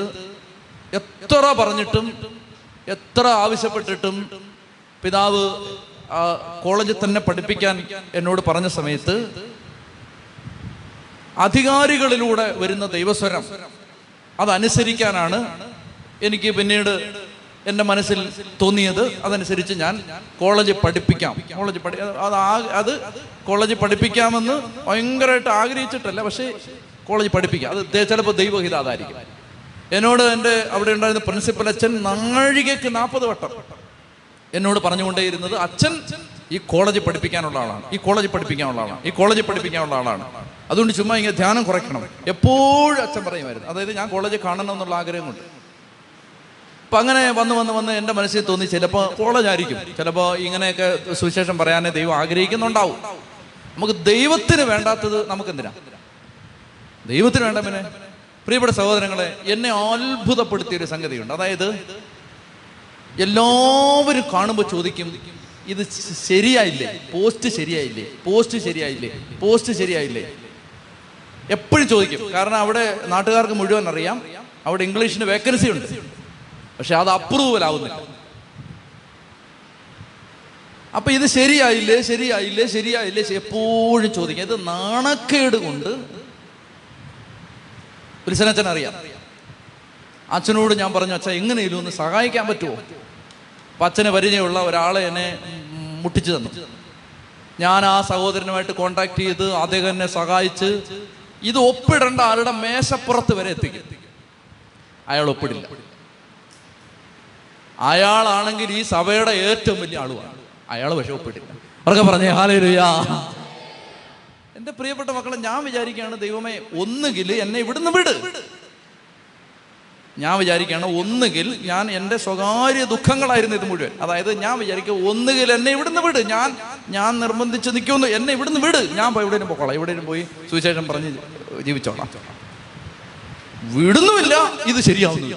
എത്ര പറഞ്ഞിട്ടും എത്ര ആവശ്യപ്പെട്ടിട്ടും പിതാവ് കോളേജിൽ തന്നെ പഠിപ്പിക്കാൻ എന്നോട് പറഞ്ഞ സമയത്ത് അധികാരികളിലൂടെ വരുന്ന ദൈവസ്വരം. അതനുസരിക്കാനാണ് എനിക്ക് പിന്നീട് എന്റെ മനസ്സിൽ തോന്നിയത്. അതനുസരിച്ച് ഞാൻ കോളേജ് പഠിപ്പിക്കാം. കോളേജ് പഠി അത് അത് കോളേജ് പഠിപ്പിക്കാമെന്ന് ഭയങ്കരമായിട്ട് ആഗ്രഹിച്ചിട്ടല്ല. പക്ഷേ കോളേജ് പഠിപ്പിക്കാം. അത് ചിലപ്പോൾ ദൈവഹിത അതായിരിക്കും എന്നോട് എന്റെ അവിടെ ഉണ്ടായിരുന്ന പ്രിൻസിപ്പൽ അച്ഛൻ നാഴികയ്ക്ക് നാൽപ്പത് വട്ടം എന്നോട് പറഞ്ഞുകൊണ്ടേയിരുന്നത് അച്ഛൻ ഈ കോളേജ് പഠിപ്പിക്കാനുള്ള ആളാണ്. ഈ കോളേജ് പഠിപ്പിക്കാനുള്ള ആളാണ്. ഈ കോളേജ് പഠിപ്പിക്കാനുള്ള ആളാണ്. അതുകൊണ്ട് ചുമ്മാ ഇങ്ങനെ ധ്യാനം കുറയ്ക്കണം. എപ്പോഴും അച്ഛൻ പറയുമായിരുന്നു. അതായത് ഞാൻ കോളേജ് കാണണം എന്നുള്ള ആഗ്രഹം കൊണ്ട്. അപ്പം അങ്ങനെ വന്ന് വന്ന് വന്ന് എന്റെ മനസ്സിൽ തോന്നി ചിലപ്പോൾ കോളേജ് ആയിരിക്കും ചിലപ്പോൾ ഇങ്ങനെയൊക്കെ സുവിശേഷം പറയാനേ ദൈവം ആഗ്രഹിക്കുന്നുണ്ടാവും. നമുക്ക് ദൈവത്തിന് വേണ്ടാത്തത് നമുക്ക് എന്തിനാ ദൈവത്തിന് വേണ്ട പിന്നെ. പ്രിയപ്പെട്ട സഹോദരങ്ങളെ എന്നെ അത്ഭുതപ്പെടുത്തിയ ഒരു സംഗതിയുണ്ട്. അതായത് എല്ലാവരും കാണുമ്പോൾ ചോദിക്കും ഇത് ശരിയായില്ലേ? പോസ്റ്റ് ശരിയായില്ലേ? പോസ്റ്റ് ശരിയായില്ലേ? പോസ്റ്റ് ശരിയായില്ലേ? എപ്പോഴും ചോദിക്കും. കാരണം അവിടെ നാട്ടുകാർക്ക് മുഴുവൻ അറിയാം. അവിടെ ഇംഗ്ലീഷിന് വേക്കൻസി ഉണ്ട്. പക്ഷെ അത് അപ്രൂവൽ ആവുന്നില്ല. അപ്പൊ ഇത് ശരിയായില്ലേ? ശരിയായില്ലേ? ശരിയായില്ലേ? എപ്പോഴും ചോദിക്കും. ഇത് നാണക്കേട് കൊണ്ട് പുലിസനച്ഛൻ അറിയാം. അച്ഛനോട് ഞാൻ പറഞ്ഞു അച്ഛൻ എങ്ങനെയും ഒന്ന് സഹായിക്കാൻ പറ്റുമോ അപ്പൊ അച്ഛന് പരിചയമുള്ള ഒരാളെ എന്നെ മുട്ടിച്ചു തന്നു. ഞാൻ ആ സഹോദരനുമായിട്ട് കോണ്ടാക്ട് ചെയ്ത് അദ്ദേഹം എന്നെ സഹായിച്ച് ഇത് ഒപ്പിടേണ്ട ആളുടെ മേശപ്പുറത്ത് വരെ എത്തിക്കും. അയാൾ ഒപ്പിടില്ല. അയാളാണെങ്കിൽ ഈ സഭയുടെ ഏറ്റവും വലിയ ആളുമാണ് അയാൾ പക്ഷെ ഒപ്പിട്ടില്ല അവർക്ക് പറഞ്ഞേ ഹാലേലുയാ. എന്റെ പ്രിയപ്പെട്ട മക്കളെ ഞാൻ വിചാരിക്കുകയാണ് ദൈവമേ ഒന്നുകിൽ എന്നെ ഇവിടുന്ന് വിട്. ഞാൻ വിചാരിക്കുകയാണ് ഒന്നുകിൽ ഞാൻ എന്റെ സ്വകാര്യ ദുഃഖങ്ങളായിരുന്നു ഇത് മുഴുവൻ. അതായത് ഞാൻ വിചാരിക്കുക ഒന്നുകിൽ എന്നെ ഇവിടുന്ന് വിട്. ഞാൻ ഞാൻ നിർബന്ധിച്ച് നിൽക്കുന്നു എന്നെ ഇവിടുന്ന് വിട്. ഞാൻ പോയി എവിടെയും പോക്കോളാം. എവിടെയും പോയി സുവിശേഷം പറഞ്ഞ് ജീവിച്ചോളാം. വിടുന്നുമില്ല ഇത് ശരിയാവുന്നില്ല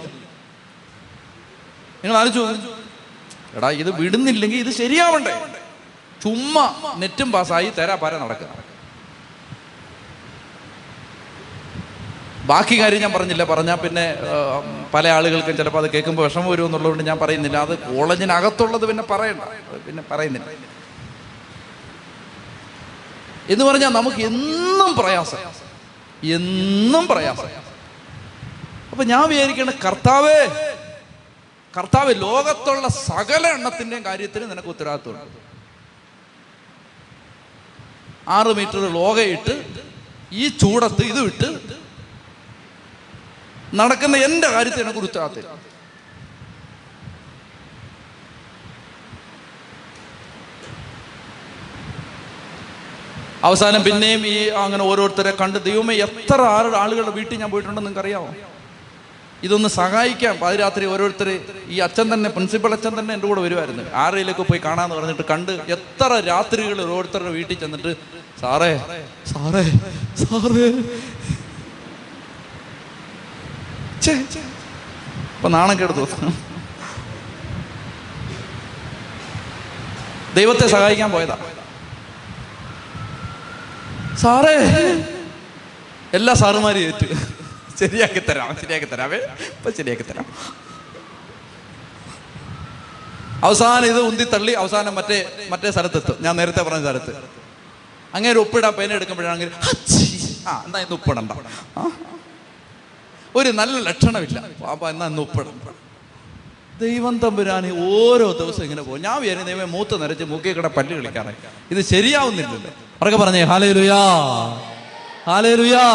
നിങ്ങൾ ആലോചിച്ചു എടാ ഇത് വിടുന്നില്ലെങ്കിൽ ഇത് ശരിയാവണ്ടേ? ചുമ്മാ നെറ്റും പാസ്സായി തരാ പാര നടക്കുക. ബാക്കി കാര്യം ഞാൻ പറഞ്ഞില്ല. പറഞ്ഞാൽ പിന്നെ പല ആളുകൾക്കും ചിലപ്പോൾ അത് കേൾക്കുമ്പോൾ വിഷമം വരും എന്നുള്ളതുകൊണ്ട് ഞാൻ പറയുന്നില്ല. അത് കോളേജിനകത്തുള്ളത് പിന്നെ പറയണ്ട. പിന്നെ പറയുന്നില്ല. എന്ന് പറഞ്ഞാൽ നമുക്ക് എന്നും പ്രയാസം. എന്നും പ്രയാസം. അപ്പൊ ഞാൻ വിചാരിക്കണ കർത്താവേ കർത്താവ് ലോകത്തുള്ള സകല എണ്ണത്തിന്റെയും കാര്യത്തിന് നിനക്ക് ഉത്തരവാദിത്വമുണ്ട്. ആറ് മീറ്റർ ലോകയിട്ട് ഈ ചൂടത്ത് ഇത് വിട്ട് നടക്കുന്ന എന്റെ കാര്യത്തിനെ എനിക്ക് അവസാനം പിന്നെയും ഈ അങ്ങനെ ഓരോരുത്തരെ കണ്ട് ദൈവമേ എത്ര ആറ് ആളുകളുടെ വീട്ടിൽ ഞാൻ പോയിട്ടുണ്ടെന്ന് നിങ്ങൾക്ക് അറിയാമോ ഇതൊന്ന് സഹായിക്കാം. പാതിരാത്രി ഓരോരുത്തർ ഈ അച്ഛൻ തന്നെ പ്രിൻസിപ്പൽ അച്ഛൻ തന്നെ എന്റെ കൂടെ വരുമായിരുന്നു ആരെയിലൊക്കെ പോയി കാണാന്ന് പറഞ്ഞിട്ട് കണ്ട് എത്ര രാത്രികൾ ഓരോരുത്തരുടെ വീട്ടിൽ ചെന്നിട്ട് സാറേ സാറേ സാറേ ഛേ. ഇപ്പൊ നാണം കേട് തോന്നുന്നു ദൈവത്തെ സഹായിക്കാൻ പോയതാ. സാറേ എല്ലാ സാറുമാരും ഏറ്റു. ശരിയാക്കി തരാം ശരിയാക്കി തരാമേ ഇപ്പൊ ശരിയാക്കി തരാം. അവസാനം ഇത് ഉന്തി തള്ളി അവസാനം മറ്റേ മറ്റേ സ്ഥലത്തെത്തും. ഞാൻ നേരത്തെ പറഞ്ഞ സ്ഥലത്ത്. അങ്ങനെ ഒരു ഒപ്പിടാൻ പേന എടുക്കുമ്പോഴാണെങ്കിൽ. ആ എന്നാ ഇന്ന് ഒപ്പിടണ്ട. ആ. ഒരു നല്ല ലക്ഷണമില്ല. പാപ്പ എന്നാ ഇന്ന് ദൈവം തമ്പുരാന് ഓരോ ദിവസം ഇങ്ങനെ പോകും. ഞാൻ വിചാരിക്കും ദൈവം മൂത്ത് നിരച്ച് മൂക്കി കിട പല്ല് കളിക്കാറേ ഇത് ശരിയാവുന്നില്ലല്ലോ. അറക്കെ പറഞ്ഞേ ഹാലേ ലുയാ ഹാലേ ലുയാ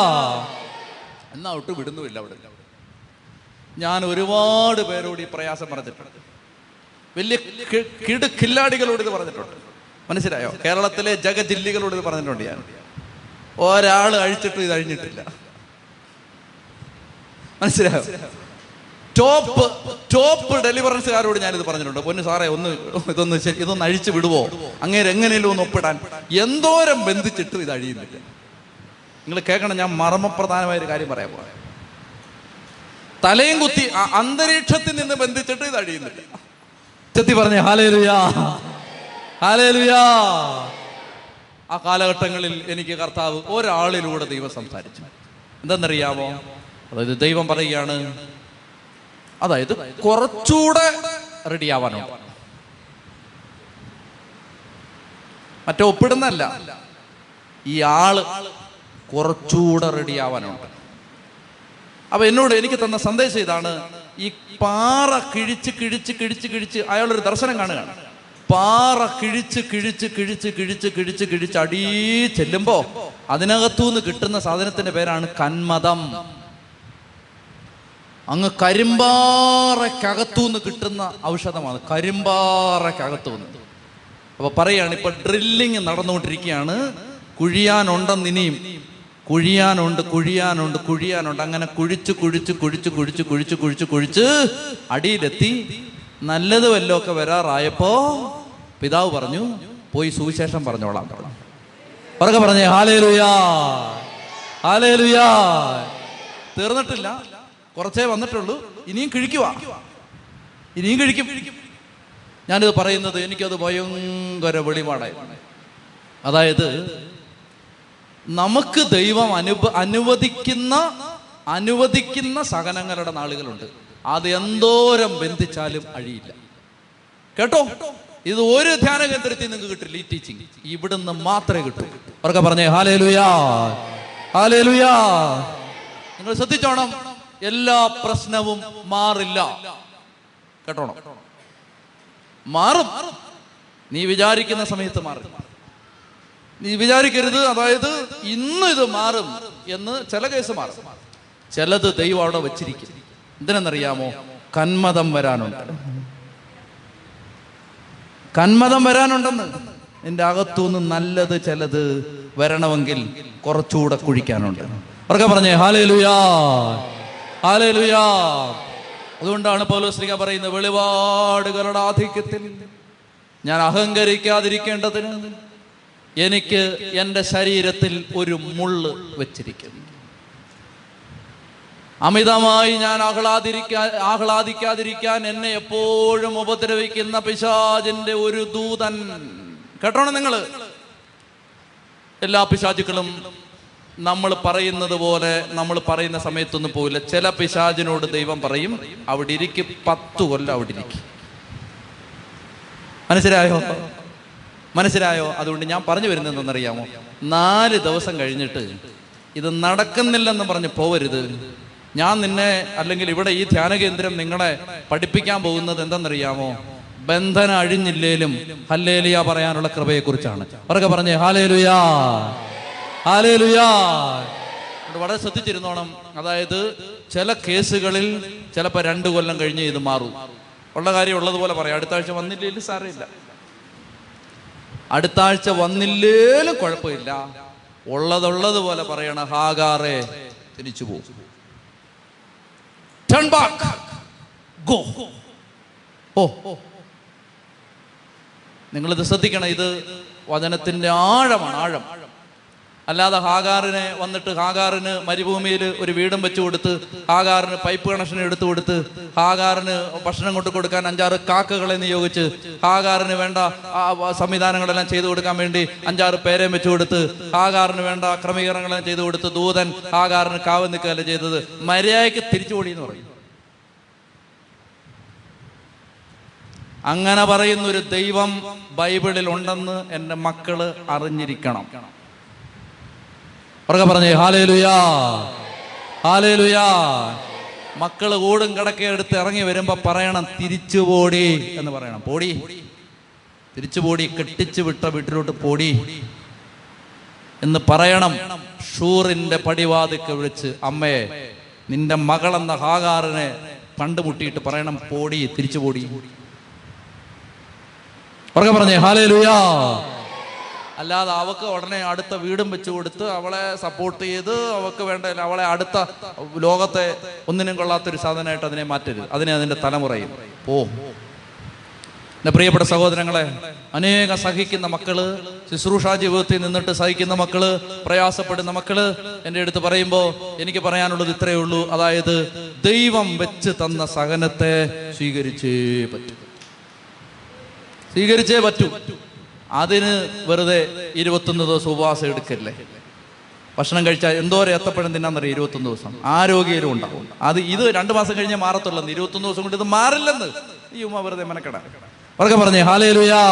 എന്നാ ഒട്ട് വിടുന്നുമില്ല അവിടെ. ഞാൻ ഒരുപാട് പേരോട് ഈ പ്രയാസം പറഞ്ഞിട്ടുണ്ട്. വലിയ കിടു കില്ലാടികളോട് ഇത് പറഞ്ഞിട്ടുണ്ട്. മനസ്സിലായോ? കേരളത്തിലെ ജഗജില്ലികളോട് ഇത് പറഞ്ഞിട്ടുണ്ട് ഞാൻ. ഒരാൾ അഴിച്ചിട്ട് ഇത് അഴിഞ്ഞിട്ടില്ല. മനസ്സിലായോ? ടോപ്പ് ടോപ്പ് ഡെലിവറൻസുകാരോട് ഞാനിത് പറഞ്ഞിട്ടുണ്ട്. പൊന്നു സാറേ ഒന്ന് ഇതൊന്ന് ഇതൊന്ന് അഴിച്ചു വിടുവോ? അങ്ങേര് എങ്ങനെയും ഒന്ന് ഒപ്പിടാൻ. എന്തോരം ബന്ധിച്ചിട്ടും ഇത് അഴിയുന്നില്ല. നിങ്ങൾ കേൾക്കണം ഞാൻ മർമ്മപ്രധാനമായ ഒരു കാര്യം പറയാൻ പോകാം തലയും കുത്തി അന്തരീക്ഷത്തിൽ നിന്ന് ബന്ധിച്ചിട്ട് ഇത് അഴിയുന്നില്ല. ചെത്തി പറഞ്ഞു ഹാലേ ലുയാ ഹാലേ ലുയാ ആ കാലഘട്ടങ്ങളിൽ എനിക്ക് കർത്താവ് ഒരാളിലൂടെ ദൈവം സംസാരിച്ചു. എന്തെന്നറിയാമോ? അതായത് ദൈവം പറയുകയാണ് അതായത് കുറച്ചുകൂടെ റെഡി ആവാനോ? മറ്റേ ഒപ്പിടുന്നല്ല ഈ ആൾ കുറച്ചുകൂടെ റെഡി ആവാനുണ്ട് അപ്പൊ എന്നോട് എനിക്ക് തന്ന സന്ദേശം ഇതാണ് ഈ പാറ കിഴിച്ച് കിഴിച്ച് കിഴിച്ച് കിഴിച്ച് അയാളൊരു ദർശനം കാണുകയാണ്. പാറ കിഴിച്ച് കിഴിച്ച് കിഴിച്ച് കിഴിച്ച് കിഴിച്ച് കിഴിച്ച് അടീ ചെല്ലുമ്പോ അതിനകത്തുനിന്ന് കിട്ടുന്ന സാധനത്തിന്റെ പേരാണ് കന്മതം. അങ്ങ് കരിമ്പാറയ്ക്കകത്തുനിന്ന് കിട്ടുന്ന ഔഷധമാണ്. കരിമ്പാറയ്ക്കകത്തുനിന്ന്. അപ്പൊ പറയാണ് ഇപ്പൊ ഡ്രില്ലിങ് നടന്നുകൊണ്ടിരിക്കുകയാണ്. കുഴിയാനുണ്ടെന്ന് ഇനിയും. കുഴിയാനുണ്ട് കുഴിയാനുണ്ട് കുഴിയാനുണ്ട്. അങ്ങനെ കുഴിച്ച് കുഴിച്ച് കുഴിച്ച് കുഴിച്ച് കുഴിച്ച് കുഴിച്ച് കുഴിച്ച് അടിയിലെത്തി നല്ലത് വല്ലതും ഒക്കെ വരാറായപ്പോ പിതാവ് പറഞ്ഞു പോയി സുവിശേഷം പറഞ്ഞോളാം. പറഞ്ഞു പറക പറഞ്ഞേ ഹാലേ ലുയാ ഹാലേ ലുയാ തീർന്നിട്ടില്ല. കുറച്ചേ വന്നിട്ടുള്ളൂ. ഇനിയും കിഴിക്കുക ഇനിയും കിഴിക്കും. ഞാനിത് പറയുന്നത് എനിക്കത് ഭയങ്കര വെളിപാടായി. അതായത് നമുക്ക് ദൈവം അനുഭ അനുവദിക്കുന്ന അനുവദിക്കുന്ന സഹനങ്ങളുടെ നാളുകളുണ്ട്. അത് എന്തോരം ബന്ധിച്ചാലും അഴിയില്ല. കേട്ടോ? ഇത് ഒരു ധ്യാന കേന്ദ്രത്തിൽ നിങ്ങൾക്ക് കിട്ടില്ല ഈ ടീച്ചിങ് ഇവിടുന്ന് മാത്രമേ കിട്ടൂ. അവർക്ക് പറഞ്ഞേ ഹാലേ ലുയാ ഹാലേ ലുയാ നിങ്ങൾ ശ്രദ്ധിച്ചോണം. എല്ലാ പ്രശ്നവും മാറില്ല. കേട്ടോണം? മാറും. നീ വിചാരിക്കുന്ന സമയത്ത് മാറും. നീ വിചാരിക്കരുത്. അതായത് ഇന്ന് ഇത് മാറും എന്ന് ചില കേസ് മാറും. ചിലത് ദൈവം അവിടെ വെച്ചിരിക്കും. എന്തിനെന്നറിയാമോ? കന്മതം വരാനുണ്ട്. കന്മതം വരാനുണ്ടെന്ന്. എന്റെ അകത്തുനിന്ന് നല്ലത് ചിലത് വരണമെങ്കിൽ കുറച്ചുകൂടെ കുഴിക്കാനുണ്ട്. ഉറക്കെ പറഞ്ഞേ ഹാലേ ലുയാ ഹാലേ ലുയാ അതുകൊണ്ടാണ് പൗലോസ്ലിക പറയുന്നത് വെളിപാടുകളുടെ ആധിക്യത്തിൽ ഞാൻ അഹങ്കരിക്കാതിരിക്കേണ്ടതിന് എനിക്ക് എന്റെ ശരീരത്തിൽ ഒരു മുള്ള് വെച്ചിരിക്കുന്നു. അമിതമായി ഞാൻ ആഹ്ലാദിരിക്കാൻ ആഹ്ലാദിക്കാതിരിക്കാൻ എന്നെ എപ്പോഴും ഉപദ്രവിക്കുന്ന പിശാചിന്റെ ഒരു ദൂതൻ. കേട്ടോണം നിങ്ങൾ എല്ലാ പിശാചുക്കളും നമ്മൾ പറയുന്നത് പോലെ നമ്മൾ പറയുന്ന സമയത്തൊന്നും പോവില്ല. ചില പിശാചിനോട് ദൈവം പറയും അവിടെ ഇരിക്ക് പത്ത് കൊല്ലം അവിടെ ഇരിക്കും. മനസ്സിലായോ? മനസ്സിലായോ? അതുകൊണ്ട് ഞാൻ പറഞ്ഞു വരുന്നതെന്നറിയാമോ നാല് ദിവസം കഴിഞ്ഞിട്ട് ഇത് നടക്കുന്നില്ലെന്ന് പറഞ്ഞ് പോവരുത്. ഞാൻ നിന്നെ അല്ലെങ്കിൽ ഇവിടെ ഈ ധ്യാന കേന്ദ്രം നിങ്ങളെ പഠിപ്പിക്കാൻ പോകുന്നത് എന്തെന്നറിയാമോ ബന്ധന അഴിഞ്ഞില്ലേലും ഹല്ലേലിയ പറയാനുള്ള കൃപയെക്കുറിച്ചാണ്. അവരൊക്കെ പറഞ്ഞേ ഹാലേലുയാ. വളരെ ശ്രദ്ധിച്ചിരുന്നോണം. അതായത് ചില കേസുകളിൽ ചിലപ്പോൾ രണ്ട് കൊല്ലം കഴിഞ്ഞ് ഇത് മാറും. ഉള്ള കാര്യം ഉള്ളതുപോലെ പറയാം. അടുത്ത ആഴ്ച വന്നില്ലേലും സാരമില്ല. അടുത്ത ആഴ്ച വന്നില്ലേലും കുഴപ്പമില്ല. ഉള്ളതുള്ളത് പോലെ പറയണ ഹാഗാറെ തിരിച്ചു പോകും ടേൺ ബാക്ക് ഗോ നിങ്ങളിത് ശ്രദ്ധിക്കണം. ഇത് വചനത്തിന്റെ ആഴമാണ്. ആഴം. അല്ലാതെ ഹാഗാറിനെ വന്നിട്ട് ഹാഗാറിന് മരുഭൂമിയിൽ ഒരു വീടും വെച്ചു കൊടുത്ത് ഹാഗാറിന് പൈപ്പ് കണക്ഷൻ എടുത്തു കൊടുത്ത് ഹാഗാറിന് ഭക്ഷണം കൊണ്ട് കൊടുക്കാൻ അഞ്ചാറ് കാക്കകളെ നിയോഗിച്ച് ഹാഗാറിന് വേണ്ട സംവിധാനങ്ങളെല്ലാം ചെയ്തു കൊടുക്കാൻ വേണ്ടി അഞ്ചാറ് പേരെ വെച്ചു കൊടുത്ത് ഹാഗാറിന് വേണ്ട ക്രമീകരണങ്ങളെല്ലാം ചെയ്തു കൊടുത്ത് ദൂതൻ ഹാഗാറിന് കാവ് നിൽക്കുകയല്ല ചെയ്തത്. മര്യാദയ്ക്ക് തിരിച്ചുകൂടി എന്ന് പറയും അങ്ങനെ പറയുന്ന ഒരു ദൈവം ബൈബിളിൽ ഉണ്ടെന്ന് എന്റെ മക്കൾ അറിഞ്ഞിരിക്കണം. ഉറക്കെ പറഞ്ഞേ ഹാലേലുയാ ഹാലേലുയാ. മക്കൾ കൂടും കിടക്കെടുത്ത് ഇറങ്ങി വരുമ്പോ പറയണം തിരിച്ചു പോടി എന്ന് പറയണം. പോടി. തിരിച്ചു പോടി കെട്ടിച്ചു വിട്ട വീട്ടിലോട്ട് പോടി എന്ന് പറയണം. ഷൂറിന്റെ പടിവാതിക്ക് വിളിച്ച് അമ്മയെ നിന്റെ മകളെന്ന ഹാകാറിനെ കണ്ടുമുട്ടിയിട്ട് പറയണം പോടി തിരിച്ചു പോടി. ഉറക്കെ പറഞ്ഞേ ഹാലേലുയാ. അല്ലാതെ അവക്ക് ഉടനെ അടുത്ത വീടും വെച്ചു കൊടുത്ത് അവളെ സപ്പോർട്ട് ചെയ്ത് അവക്ക് വേണ്ട അവളെ അടുത്ത ലോകത്തെ ഒന്നിനും കൊള്ളാത്തൊരു സാധനമായിട്ട് അതിനെ മാറ്റരുത്. അതിനെ അതിന്റെ തലമുറയും പോ. എന്റെ പ്രിയപ്പെട്ട സഹോദരങ്ങളെ അനേകം സഹിക്കുന്ന മക്കൾ ശുശ്രൂഷാ ജീവിതത്തിൽ നിന്നിട്ട് സഹിക്കുന്ന മക്കൾ പ്രയാസപ്പെടുന്ന മക്കൾ എന്റെ അടുത്ത് പറയുമ്പോൾ എനിക്ക് പറയാനുള്ളത് ഇത്രയേ ഉള്ളൂ. അതായത് ദൈവം വെച്ച് തന്ന സഹനത്തെ സ്വീകരിച്ചേ പറ്റൂ. സ്വീകരിച്ചേ പറ്റൂ. അതിന് വെറുതെ ഇരുപത്തൊന്ന് ദിവസം ഉപവാസം എടുക്കല്ലേ? ഭക്ഷണം കഴിച്ചാൽ എന്തോരം എത്തപ്പഴം തിന്നാന്നറിയാം? ഇരുപത്തൊന്ന് ദിവസം. ആരോഗ്യയിലും ഉണ്ടാവും. അത് ഇത് രണ്ട് മാസം കഴിഞ്ഞേ മാറത്തുള്ളെന്ന് ഇരുപത്തൊന്ന് ദിവസം കൊണ്ട് ഇത് മാറില്ലെന്ന് ഈ ഉമ്മ വെറുതെ മെനക്കെട അവർക്ക് പറഞ്ഞേ ഹാലേലുയാ.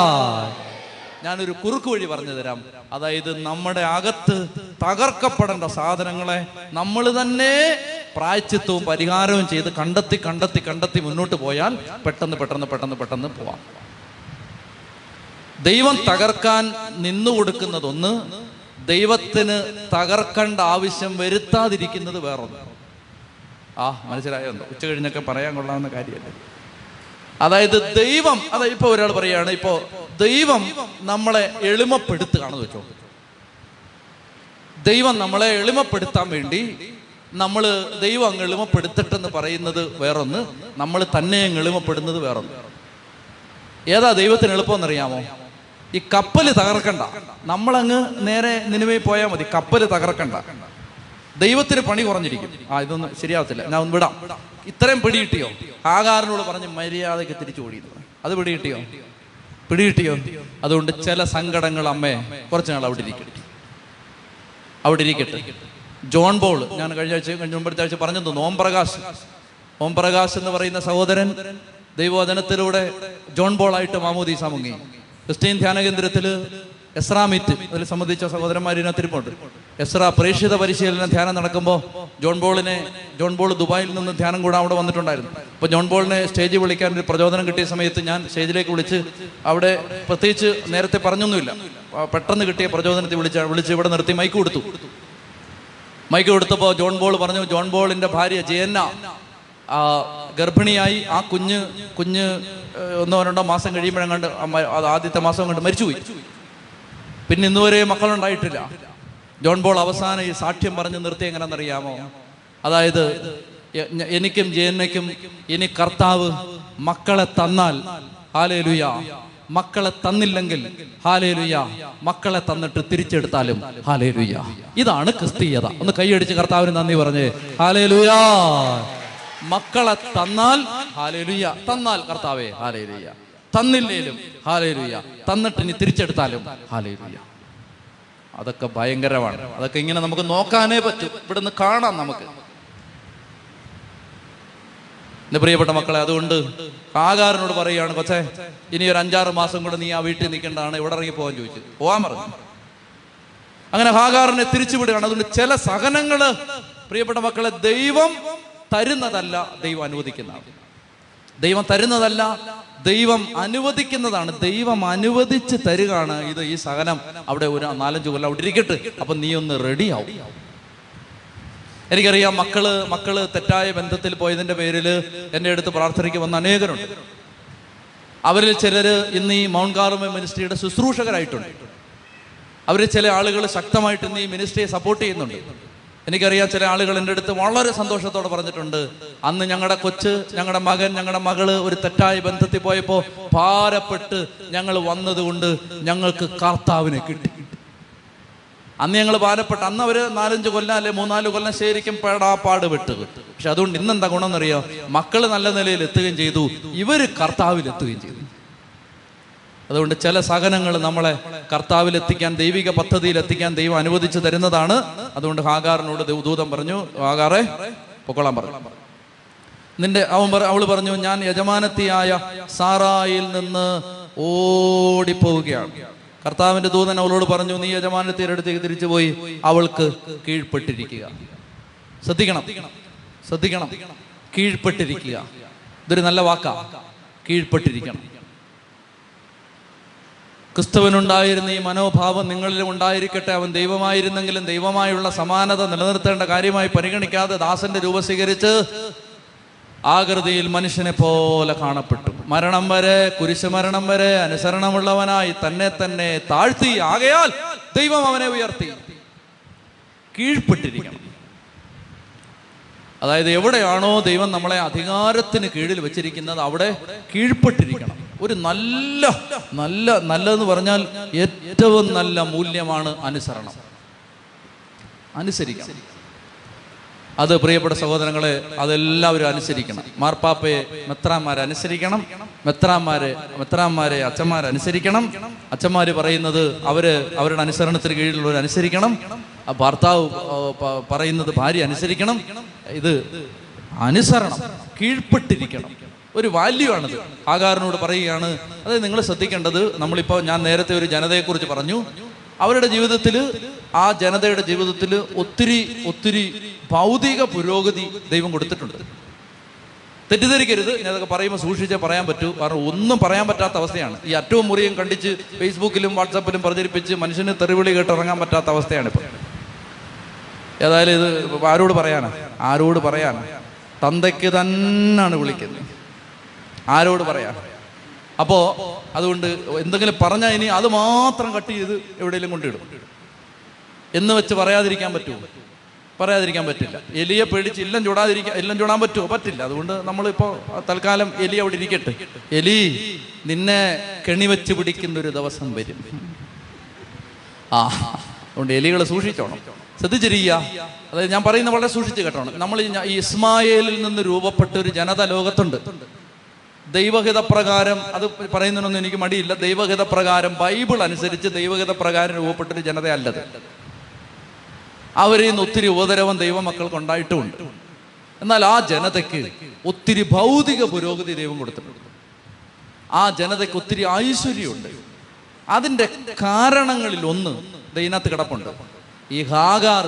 ഞാനൊരു കുറുക്ക് വഴി പറഞ്ഞു തരാം. അതായത് നമ്മുടെ അകത്ത് തകർക്കപ്പെടേണ്ട സാധനങ്ങളെ നമ്മൾ തന്നെ പ്രായച്ചിത്വവും പരിഹാരവും ചെയ്ത് കണ്ടെത്തി കണ്ടെത്തി കണ്ടെത്തി മുന്നോട്ട് പോയാൽ പെട്ടെന്ന് പെട്ടെന്ന് പെട്ടെന്ന് പെട്ടെന്ന് പോവാം. ദൈവം തകർക്കാൻ നിന്നു കൊടുക്കുന്നതൊന്ന് ദൈവത്തിന് തകർക്കേണ്ട ആവശ്യം വരുത്താതിരിക്കുന്നത് വേറൊന്ന്. ആ മനസ്സിലായോ? ഉച്ച കഴിഞ്ഞൊക്കെ പറയാൻ കൊള്ളാവുന്ന കാര്യമല്ലേ? അതായത് ദൈവം അതായത് ഇപ്പൊ ഒരാൾ പറയാണ് ഇപ്പോ ദൈവം നമ്മളെ എളിമപ്പെടുത്തുകയാണെന്ന് വെച്ചോ. ദൈവം നമ്മളെ എളിമപ്പെടുത്താൻ വേണ്ടി നമ്മൾ ദൈവം അങ്ങ് എളിമപ്പെടുത്തട്ടെന്ന് പറയുന്നത് വേറൊന്ന് നമ്മൾ തന്നെ അങ്ങ് എളിമപ്പെടുന്നത് വേറൊന്ന്. ഏതാ ദൈവത്തിന് എളുപ്പമെന്നറിയാമോ ഈ കപ്പൽ തകർക്കണ്ട. നമ്മളങ്ങ് നേരെ നിലവിൽ പോയാൽ മതി. കപ്പൽ തകർക്കണ്ട. ദൈവത്തിന് പണി കുറഞ്ഞിരിക്കും. ആ ഇതൊന്നും ശരിയാവത്തില്ല. ഞാൻ ഒന്ന് വിടാം. ഇത്രയും പിടിയിട്ടിയോ ആകാരനോട് പറഞ്ഞ് മര്യാദയ്ക്ക് തിരിച്ചു ഓടി അത് പിടിയിട്ടിയോ പിടിയിട്ടിയോ അതുകൊണ്ട് ചില സങ്കടങ്ങൾ അമ്മേ കുറച്ച് നാൾ അവിടെ ഇരിക്കട്ടെ. അവിടെ ഇരിക്കട്ടെ. ജോൺ ബോൾ ഞാൻ കഴിഞ്ഞ ആഴ്ച കഴിഞ്ഞ മുമ്പത്തെ ആഴ്ച പറഞ്ഞു ഓം പ്രകാശ് ഓം പ്രകാശ് എന്ന് പറയുന്ന സഹോദരൻ ദൈവവചനത്തിലൂടെ ജോൺ ബോൾ ആയിട്ട് മാമോദീസ മുങ്ങി. ക്രിസ്ത്യൻ ധ്യാന കേന്ദ്രത്തിൽ എസ്രാ മീറ്റ് അതിൽ സംബന്ധിച്ച സഹോദരന്മാർ ഇതിനകത്തിരിപ്പുണ്ട്. എസ്ര പ്രേക്ഷിത പരിശീലന ധ്യാനം നടക്കുമ്പോൾ ജോൺ ബോളിനെ ജോൺ ബോൾ ദുബായിൽ നിന്ന് ധ്യാനം കൂടാൻ അവിടെ വന്നിട്ടുണ്ടായിരുന്നു. അപ്പോൾ ജോൺ ബോളിനെ സ്റ്റേജിൽ വിളിക്കാൻ ഒരു പ്രചോദനം കിട്ടിയ സമയത്ത് ഞാൻ സ്റ്റേജിലേക്ക് വിളിച്ച് അവിടെ പ്രത്യേകിച്ച് നേരത്തെ പറഞ്ഞൊന്നുമില്ല. പെട്ടെന്ന് കിട്ടിയ പ്രചോദനത്തിൽ വിളിച്ച വിളിച്ച് ഇവിടെ നിർത്തി മൈക്ക് കൊടുത്തു. മൈക്ക് കൊടുത്തപ്പോൾ ജോൺ ബോൾ പറഞ്ഞു ജോൺ ബോളിന്റെ ഭാര്യ ജയന്ന ഗർഭിണിയായി ആ കുഞ്ഞ് കുഞ്ഞ് ഒന്നോ രണ്ടോ മാസം കഴിയുമ്പോഴെങ്ങാണ്ട് അമ്മ- അത് ആദ്യത്തെ മാസം കണ്ട് മരിച്ചുപോയി. പിന്നെ ഇന്നുവരെ മക്കളുണ്ടായിട്ടില്ല. ജോൺ ബോൾ അവസാനം ഈ സാക്ഷ്യം പറഞ്ഞ് നിർത്തി എങ്ങനെയെന്നറിയാമോ അതായത് എനിക്കും ജയനയ്ക്കും ഇനി കർത്താവ് മക്കളെ തന്നാൽ ഹാലേലുയ. മക്കളെ തന്നില്ലെങ്കിൽ ഹാലേലുയ. മക്കളെ തന്നിട്ട് തിരിച്ചെടുത്താലും ഹാലേലുയ. ഇതാണ് ക്രിസ്തീയത. ഒന്ന് കൈയടിച്ച് കർത്താവിന് നന്ദി പറഞ്ഞേ ഹാലേലുയ. മക്കളെ തന്നാൽ ഹാലേലുയ്യ തന്നാൽ കർത്താവേ ഹാലേലുയ്യ തന്നില്ലേലും ഹാലേലുയ്യ തന്നിട്ട് ഇനി തിരിച്ചെടുത്താലും ഹാലേലുയ്യ അതൊക്കെ ഭയങ്കരമാണ്. അതൊക്കെ ഇങ്ങനെ നമുക്ക് നോക്കാനേ പറ്റും. ഇവിടുന്ന് കാണാം നമുക്ക്. എന്റെ പ്രിയപ്പെട്ട മക്കളെ അതുകൊണ്ട് ആകാരനോട് പറയുകയാണ് കൊച്ചേ ഇനി ഒരു അഞ്ചാറ് മാസം കൂടെ നീ ആ വീട്ടിൽ നിൽക്കേണ്ടതാണ്. ഇവിടെ ഇറങ്ങി പോകാൻ ചോദിച്ചു. പോവാൻ പറഞ്ഞു. അങ്ങനെ ഹാഗാറിനെ തിരിച്ചുവിടുകയാണ്. അതുകൊണ്ട് ചില സഹനങ്ങൾ പ്രിയപ്പെട്ട മക്കളെ ദൈവം തരുന്നതല്ല ദൈവം അനുവദിക്കുന്നതാണ് ദൈവം തരുന്നതല്ല ദൈവം അനുവദിക്കുന്നതാണ്. ദൈവം അനുവദിച്ച് തരികയാണ് ഇത് ഈ സഹനം. അവിടെ ഒരു നാലഞ്ച് കൊല്ലം അവിടെ ഇരിക്കട്ടെ. അപ്പൊ നീ ഒന്ന് റെഡിയാവും എനിക്കറിയാം മക്കൾ മക്കൾ തെറ്റായ ബന്ധത്തിൽ പോയതിന്റെ പേരിൽ എന്റെ അടുത്ത് പ്രാർത്ഥനയ്ക്ക് വന്ന അനേകരുണ്ട്. അവരിൽ ചിലര് ഇന്ന് ഈ മൗണ്ട് കാർമ മിനിസ്ട്രിയുടെ ശുശ്രൂഷകരായിട്ടുണ്ട്. അവരിൽ ചില ആളുകൾ ശക്തമായിട്ട് ഇന്ന് ഈ മിനിസ്ട്രിയെ സപ്പോർട്ട് ചെയ്യുന്നുണ്ട്. എനിക്കറിയാം ചില ആളുകൾ എന്റെ അടുത്ത് വളരെ സന്തോഷത്തോടെ പറഞ്ഞിട്ടുണ്ട്. അന്ന് ഞങ്ങളുടെ കൊച്ച് ഞങ്ങളുടെ മകൻ ഞങ്ങളുടെ മകൾ ഒരു തെറ്റായ ബന്ധത്തിൽ പോയപ്പോൾ ഭാരപ്പെട്ട് ഞങ്ങൾ വന്നതുകൊണ്ട് ഞങ്ങൾക്ക് കർത്താവിനെ കിട്ടി. അന്ന് ഞങ്ങൾ ഭാരപ്പെട്ട് അന്ന് അവർ നാലഞ്ച് കൊല്ലം അല്ലെ മൂന്നാൽ കൊല്ലം ശരിക്കും പേടാപ്പാട് വിട്ട് പക്ഷെ അതുകൊണ്ട് ഇന്നെന്താ ഗുണമെന്നറിയോ? മക്കൾ നല്ല നിലയിൽ എത്തുകയും ചെയ്തു ഇവർ കർത്താവിൽ എത്തുകയും ചെയ്തു. അതുകൊണ്ട് ചില സഹനങ്ങൾ നമ്മളെ കർത്താവിൽ എത്തിക്കാൻ ദൈവിക പദ്ധതിയിൽ എത്തിക്കാൻ ദൈവം അനുവദിച്ചു തരുന്നതാണ്. അതുകൊണ്ട് ഹാഗാറിനോട് ദൂതം പറഞ്ഞു ഹാഗാറെ പൊക്കോളാൻ പറഞ്ഞു നിന്റെ അവൻ അവൾ പറഞ്ഞു ഞാൻ യജമാനത്തിയായ സാറായിൽ നിന്ന് ഓടിപ്പോവുകയാണ്. കർത്താവിന്റെ ദൂതൻ അവളോട് പറഞ്ഞു നീ യജമാനത്തിയുടെ അടുത്തേക്ക് തിരിച്ചു പോയി അവൾക്ക് കീഴ്പ്പെട്ടിരിക്കുക. ശ്രദ്ധിക്കണം ശ്രദ്ധിക്കണം കീഴ്പ്പെട്ടിരിക്കുക. ഇതൊരു നല്ല വാക്കാ കീഴ്പ്പെട്ടിരിക്കണം. ക്രിസ്തുവിനുണ്ടായിരുന്ന ഈ മനോഭാവം നിങ്ങളിലും ഉണ്ടായിരിക്കട്ടെ. അവൻ ദൈവമായിരുന്നെങ്കിലും ദൈവമായുള്ള സമാനത നിലനിർത്തേണ്ട കാര്യമായി പരിഗണിക്കാതെ ദാസന്റെ രൂപ സ്വീകരിച്ച് ആകൃതിയിൽ മനുഷ്യനെ പോലെ കാണപ്പെട്ടു. മരണം വരെ കുരിശുമരണം വരെ അനുസരണമുള്ളവനായി തന്നെ തന്നെ താഴ്ത്തി. ആകയാൽ ദൈവം അവനെ ഉയർത്തി. കീഴ്പ്പെട്ടിരിക്കണം. അതായത് എവിടെയാണോ ദൈവം നമ്മളെ അധികാരത്തിന് കീഴിൽ വെച്ചിരിക്കുന്നത് അവിടെ കീഴ്പ്പെട്ടിരിക്കണം. ഒരു നല്ല നല്ല നല്ലതെന്ന് പറഞ്ഞാൽ ഏറ്റവും നല്ല മൂല്യമാണ് അനുസരണം. അനുസരിക്കണം. അത് പ്രിയപ്പെട്ട സഹോദരങ്ങളെ അതെല്ലാവരും അനുസരിക്കണം. മാർപ്പാപ്പയെ മെത്രാന്മാരെ അനുസരിക്കണം. മെത്രാന്മാരെ മെത്രാന്മാരെ അച്ഛന്മാരെ അനുസരിക്കണം. അച്ഛന്മാര് പറയുന്നത് അവർ അവരുടെ അനുസരണത്തിന് കീഴിലുള്ളവർ അനുസരിക്കണം. ഭർത്താവ് പറയുന്നത് ഭാര്യ അനുസരിക്കണം. ഇത് അനുസരണം. കീഴ്പ്പെട്ടിരിക്കണം. ഒരു വാല്യൂ ആണിത്. ആകാരനോട് പറയുകയാണ് അതായത് നിങ്ങൾ ശ്രദ്ധിക്കേണ്ടത് നമ്മളിപ്പോൾ ഞാൻ നേരത്തെ ഒരു ജനതയെക്കുറിച്ച് പറഞ്ഞു. അവരുടെ ജീവിതത്തിൽ ആ ജനതയുടെ ജീവിതത്തിൽ ഒത്തിരി ഒത്തിരി ഭൗതിക പുരോഗതി ദൈവം കൊടുത്തിട്ടുണ്ട്. തെറ്റിദ്ധരിക്കരുത്. ഞാൻ അതൊക്കെ പറയുമ്പോൾ സൂക്ഷിച്ചേ പറയാൻ പറ്റൂ. കാരണം ഒന്നും പറയാൻ പറ്റാത്ത അവസ്ഥയാണ്. ഈ അറ്റവും മുറിയും കണ്ടിച്ച് ഫേസ്ബുക്കിലും വാട്സാപ്പിലും പ്രചരിപ്പിച്ച് മനുഷ്യന് തെറിവിളി കേട്ടിറങ്ങാൻ പറ്റാത്ത അവസ്ഥയാണ് ഇപ്പോൾ ഏതായാലും ഇത് ആരോട് പറയാനാ? ആരോട് പറയാനാ? തന്തയ്ക്ക് തന്നാണ് വിളിക്കുന്നത്. ആരോട് പറയാം? അപ്പോ അതുകൊണ്ട് എന്തെങ്കിലും പറഞ്ഞാൽ ഇനി അത് മാത്രം കട്ട് ചെയ്ത് എവിടെയെങ്കിലും കൊണ്ടിടും എന്ന് വെച്ച് പറയാതിരിക്കാൻ പറ്റുമോ? പറയാതിരിക്കാൻ പറ്റില്ല. എലിയെ പേടിച്ച് ഇല്ലം ചൂടാതിരിക്കാൻ ഇല്ലം ചൂടാൻ പറ്റുമോ? പറ്റില്ല. അതുകൊണ്ട് നമ്മളിപ്പോ തൽക്കാലം എലി അവിടെ ഇരിക്കട്ടെ. എലി നിന്നെ കെണിവെച്ച് പിടിക്കുന്ന ഒരു ദിവസം വരും. ആ അതുകൊണ്ട് എലികൾ സൂക്ഷിച്ചോണം. ശ്രദ്ധിച്ചിരിക്കുക അതായത് ഞാൻ പറയുന്ന വളരെ സൂക്ഷിച്ച് കേട്ടോണം. നമ്മൾ ഈ ഇസ്മായേലിൽ നിന്ന് രൂപപ്പെട്ട ഒരു ജനത ലോകത്തുണ്ട്. ദൈവഹിത പ്രകാരം അത് പറയുന്നതിനൊന്നും എനിക്ക് മടിയില്ല. ദൈവഹിത പ്രകാരം ബൈബിൾ അനുസരിച്ച് ദൈവഹിത പ്രകാരം രൂപപ്പെട്ടൊരു ജനതയല്ലത് അവരിൽ നിന്ന് ഒത്തിരി ഉപദ്രവം ദൈവമക്കൾക്ക് ഉണ്ടായിട്ടുമുണ്ട് എന്നാൽ ആ ജനതയ്ക്ക് ഒത്തിരി ഭൗതിക പുരോഗതി ദൈവം കൊടുത്തിട്ടുണ്ട്. ആ ജനതയ്ക്ക് ഒത്തിരി ഐശ്വര്യമുണ്ട്. അതിന്റെ കാരണങ്ങളിൽ ഒന്ന് ദൈനത്ത് കിടപ്പുണ്ട്. ഈ ഹാഗാർ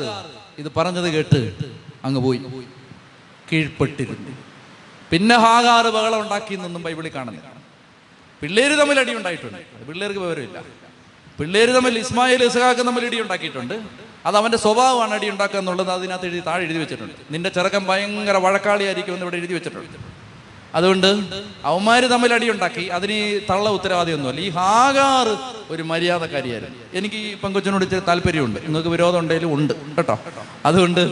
ഇത് പറഞ്ഞത് കേട്ട് അങ്ങ് പോയി. കീഴ്പ്പെട്ടിരുന്നു. പിന്നെ ഹാഗാറ് ബഹളം ഉണ്ടാക്കി എന്നൊന്നും ബൈബിളിൽ കാണുന്നില്ല പിള്ളേര് തമ്മിൽ അടി ഉണ്ടായിട്ടുണ്ട്. പിള്ളേർക്ക് വിവരമില്ല. പിള്ളേര് തമ്മിൽ ഇസ്മായിൽ ഇസഹാക്ക് തമ്മിൽ ഇടി ഉണ്ടാക്കിയിട്ടുണ്ട്. അത് അവന്റെ സ്വഭാവമാണ് അടി ഉണ്ടാക്കുക എന്നുള്ളത് അതിനകത്ത് എഴുതി താഴെ എഴുതി വെച്ചിട്ടുണ്ട്. നിന്റെ ചെറുക്കൻ ഭയങ്കര വഴക്കാളിയായിരിക്കും എന്ന് ഇവിടെ എഴുതി വെച്ചിട്ടുണ്ട്. അതുകൊണ്ട് അവന്മാര് തമ്മിൽ അടിയുണ്ടാക്കി അതിന് ഈ തള്ള ഉത്തരവാദിയൊന്നുമല്ല. ഈ ഹാഗാർ ഒരു മര്യാദക്കാരിയായിരുന്നു. എനിക്ക് ഈ പങ്കുച്ചനോട് ഇച്ചിരി താല്പര്യമുണ്ട്. നിങ്ങൾക്ക് വിരോധം ഉണ്ടെങ്കിലും ഉണ്ട്. കേട്ടോ? അതുകൊണ്ട്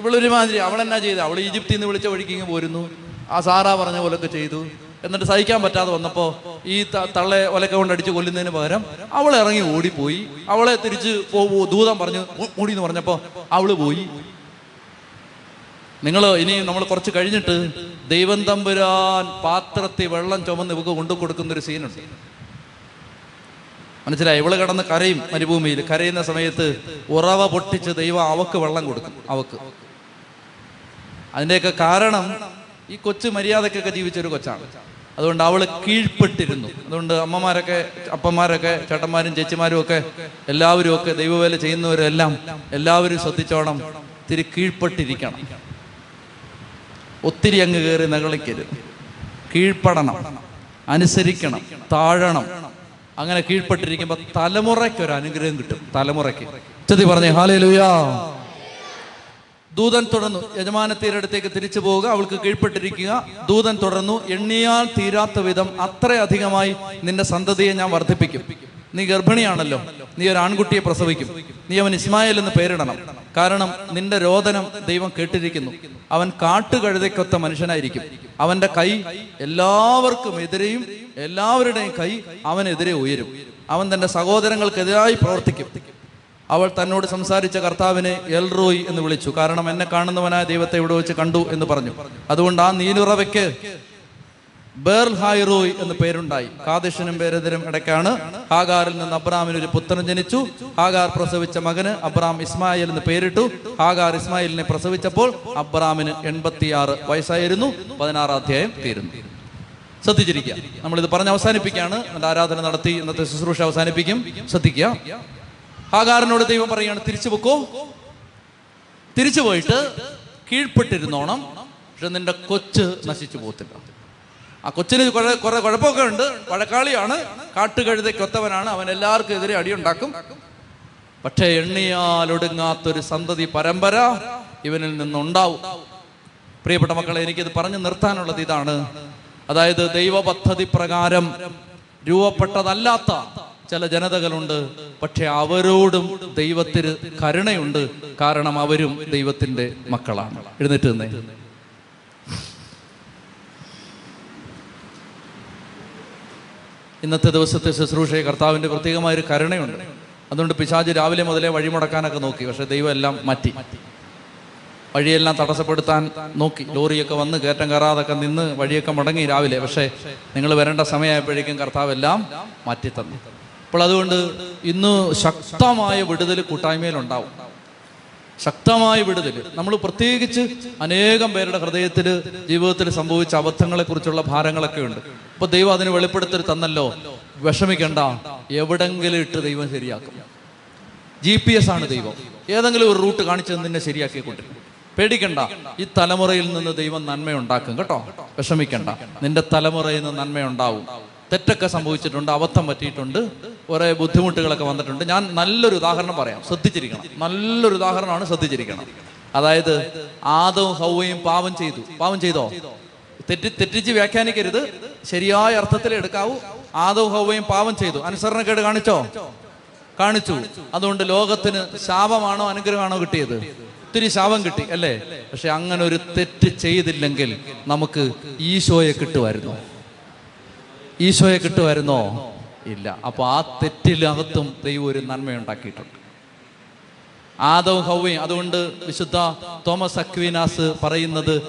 ഇവളൊരുമാതിരി അവളെന്നാ ചെയ്ത്? അവൾ ഈജിപ്തിൽ നിന്ന് വിളിച്ച വഴിക്ക് ഇങ്ങ് പോരുന്നു. ആ സാറാ പറഞ്ഞ പോലൊക്കെ ചെയ്തു? എന്നിട്ട് സഹിക്കാൻ പറ്റാതെ വന്നപ്പോൾ ഈ തള്ളെ ഒലക്ക കൊണ്ട് അടിച്ച് കൊല്ലുന്നതിന് പകരം അവൾ ഇറങ്ങി ഓടിപ്പോയി. അവളെ തിരിച്ച് ദൂതം പറഞ്ഞു മൂടി എന്ന് പറഞ്ഞപ്പോൾ അവൾ പോയി. നിങ്ങൾ ഇനി നമ്മൾ കുറച്ച് കഴിഞ്ഞിട്ട് ദൈവം തമ്പുരാൻ പാത്രത്തിൽ വെള്ളം ചുമന്ന് ഇവക്ക് കൊണ്ടു കൊടുക്കുന്ന ഒരു സീനുണ്ട്. മനസ്സിലായി? ഇവൾ കിടന്ന് കരയും മരുഭൂമിയിൽ. കരയുന്ന സമയത്ത് ഉറവ പൊട്ടിച്ച് ദൈവം അവക്ക് വെള്ളം കൊടുക്കും അവക്ക്. അതിന്റെയൊക്കെ കാരണം ഈ കൊച്ചു മര്യാദക്കൊക്കെ ജീവിച്ചൊരു കൊച്ചാണ്. അതുകൊണ്ട് അവൾ കീഴ്പ്പെട്ടിരുന്നു. അതുകൊണ്ട് അമ്മമാരൊക്കെ അപ്പന്മാരൊക്കെ ചേട്ടന്മാരും ചേച്ചിമാരും ഒക്കെ എല്ലാവരും ഒക്കെ ദൈവവേല ചെയ്യുന്നവരെല്ലാം എല്ലാവരും ശ്രദ്ധിച്ചോണം ഇത്തിരി കീഴ്പ്പെട്ടിരിക്കണം. ഒത്തിരി അങ്ങ് കയറി നകളിക്കരുത്. കീഴ്പ്പെടണം. അനുസരിക്കണം. താഴണം. അങ്ങനെ കീഴ്പ്പെട്ടിരിക്കുമ്പോൾ തലമുറയ്ക്ക് ഒരു അനുഗ്രഹം കിട്ടും. തലമുറയ്ക്ക്. ചെത്തി പറഞ്ഞേ ഹാലേ ലുയാ ദൂതൻ തുടർന്നു. യജമാന തീരടുത്തേക്ക് തിരിച്ചു പോവുക. അവൾക്ക് കീഴ്പ്പെട്ടിരിക്കുക. ദൂതൻ തുടർന്നു എണ്ണിയാൽ തീരാത്ത വിധം അത്രയധികമായി നിന്റെ സന്തതിയെ ഞാൻ വർദ്ധിപ്പിക്കും. നീ ഗർഭിണിയാണല്ലോ. നീ ഒരു ആൺകുട്ടിയെ പ്രസവിക്കും. നീ അവൻ ഇസ്മായേൽ എന്ന് പേരിടണം. കാരണം നിന്റെ രോദനം ദൈവം കേട്ടിരിക്കുന്നു. അവൻ കാട്ടുകഴുതയ്ക്കൊത്ത മനുഷ്യനായിരിക്കും. അവന്റെ കൈ എല്ലാവർക്കും എതിരെയും എല്ലാവരുടെയും കൈ അവനെതിരെ ഉയരും. അവൻ തന്റെ സഹോദരങ്ങൾക്കെതിരായി പ്രവർത്തിക്കും. അവൾ തന്നോട് സംസാരിച്ച കർത്താവിനെ എൽറോയ് എന്ന് വിളിച്ചു. കാരണം എന്നെ കാണുന്നവനായ ദൈവത്തെ ഇവിടെ വെച്ച് കണ്ടു എന്ന് പറഞ്ഞു. അതുകൊണ്ട് ആ നീലുറവയ്ക്ക് ബേർൽ ഹായ്റോയ് എന്ന് പേരുണ്ടായി. കാദിഷനും പേരെതിരും ഇടയ്ക്കാണ് ഹാഗാറിൽ നിന്ന് അബ്രാമിന് ഒരു പുത്രൻ ജനിച്ചു. ഹാഗാർ പ്രസവിച്ച മകന് അബ്രാം ഇസ്മായിൽ എന്ന് പേരിട്ടു. ഹാഗാർ ഇസ്മായിലിനെ പ്രസവിച്ചപ്പോൾ അബ്രാമിന് എൺപത്തിയാറ് വയസ്സായിരുന്നു. പതിനാറാം അധ്യായം തീരുന്നു. ശ്രദ്ധിച്ചിരിക്കുക. ഇത് പറഞ്ഞ് അവസാനിപ്പിക്കുകയാണ്. ആരാധന നടത്തി ഇന്നത്തെ ശുശ്രൂഷ അവസാനിപ്പിക്കും. ശ്രദ്ധിക്കുക. ഹാഗാറിനോട് ദൈവം പറയാണ് തിരിച്ചു പൊക്കോ. തിരിച്ചു പോയിട്ട് കീഴ്പ്പെട്ടിരുന്നോണം പക്ഷെ നിന്റെ കൊച്ച് നശിച്ചു പോകത്തില്ല. ആ കൊച്ചിന് കുറെ കുഴപ്പമൊക്കെ ഉണ്ട്. വഴക്കാളിയാണ്. കാട്ടുകഴുതയ്ക്കൊത്തവനാണ്. അവൻ എല്ലാവർക്കും എതിരെ അടിയുണ്ടാക്കും. പക്ഷേ എണ്ണിയാലൊടുങ്ങാത്തൊരു സന്തതി പരമ്പര ഇവനിൽ നിന്നുണ്ടാവും. പ്രിയപ്പെട്ട മക്കളെ എനിക്കിത് പറഞ്ഞു നിർത്താനുള്ളത് ഇതാണ്. അതായത് ദൈവ പദ്ധതി പ്രകാരം രൂപപ്പെട്ടതല്ലാത്ത ചില ജനതകളുണ്ട്. പക്ഷെ അവരോടും ദൈവത്തിന് കരുണയുണ്ട്. കാരണം അവരും ദൈവത്തിന്റെ മക്കളാണ്. എഴുന്നേറ്റ് നിന്നേ. ഇന്നത്തെ ദിവസത്തെ ശുശ്രൂഷയെ കർത്താവിന്റെ പ്രത്യേകമായ ഒരു കരുണയുണ്ട്. അതുകൊണ്ട് പിശാജ് രാവിലെ മുതലേ വഴിമുടക്കാനൊക്കെ നോക്കി. പക്ഷെ ദൈവം എല്ലാം മാറ്റി. വഴിയെല്ലാം തടസ്സപ്പെടുത്താൻ നോക്കി. ലോറിയൊക്കെ വന്ന് കയറ്റം കയറാതൊക്കെ നിന്ന് വഴിയൊക്കെ മുടങ്ങി രാവിലെ. പക്ഷേ നിങ്ങൾ വരേണ്ട സമയമായപ്പോഴേക്കും കർത്താവ് എല്ലാം മാറ്റി തന്നു അപ്പോൾ അതുകൊണ്ട് ഇന്ന് ശക്തമായ വിടുതൽ കൂട്ടായ്മയിലുണ്ടാവും. ശക്തമായ വിടുതൽ നമ്മൾ പ്രത്യേകിച്ച് അനേകം പേരുടെ ഹൃദയത്തിൽ ജീവിതത്തിൽ സംഭവിച്ച അബദ്ധങ്ങളെ കുറിച്ചുള്ള ഭാരങ്ങളൊക്കെ ഉണ്ട് അപ്പൊ ദൈവം അതിന് വെളിപ്പെടുത്തൽ തന്നല്ലോ. വിഷമിക്കണ്ട. എവിടെങ്കിലും ഇട്ട് ദൈവം ശരിയാക്കും. ജി പി എസ് ആണ് ദൈവം. ഏതെങ്കിലും ഒരു റൂട്ട് കാണിച്ചു നിന്നെ ശരിയാക്കി കൊണ്ടിരിക്കും പേടിക്കണ്ട. ഈ തലമുറയിൽ നിന്ന് ദൈവം നന്മയുണ്ടാക്കും കേട്ടോ. വിഷമിക്കണ്ട. നിന്റെ തലമുറയിൽ നിന്ന് നന്മയുണ്ടാവും. തെറ്റൊക്കെ സംഭവിച്ചിട്ടുണ്ട് അബദ്ധം പറ്റിയിട്ടുണ്ട് കുറേ ബുദ്ധിമുട്ടുകളൊക്കെ വന്നിട്ടുണ്ട്. ഞാൻ നല്ലൊരു ഉദാഹരണം പറയാം. ശ്രദ്ധിച്ചിരിക്കണം. നല്ലൊരു ഉദാഹരണമാണ് ശ്രദ്ധിച്ചിരിക്കണം. അതായത് ആദവും ഹൗവയും പാപം ചെയ്തു. പാപം ചെയ്തോ? തെറ്റി തെറ്റിച്ച് വ്യാഖ്യാനിക്കരുത്. ശരിയായ അർത്ഥത്തിൽ എടുക്കാവൂ. ആദവും ഹൗവയും പാപം ചെയ്തു. അനുസരണക്കേട് കാണിച്ചോ? കാണിച്ചു. അതുകൊണ്ട് ലോകത്തിന് ശാപമാണോ അനുഗ്രഹമാണോ കിട്ടിയത്? ഒത്തിരി ശാപം കിട്ടി അല്ലേ? പക്ഷെ അങ്ങനെ ഒരു തെറ്റ് ചെയ്തില്ലെങ്കിൽ നമുക്ക് ഈശോയെ കിട്ടുമായിരുന്നു. ഈശോയെ കിട്ടുമായിരുന്നോ? ഇല്ല. അപ്പൊ ആ തെറ്റിലകത്തും ദൈവം ഒരു നന്മയുണ്ടാക്കിയിട്ടുണ്ട്. ആദവും ഹൗവയും അതുകൊണ്ട് വിശുദ്ധ തോമസ് അക്വിനാസ് പറയുന്നത്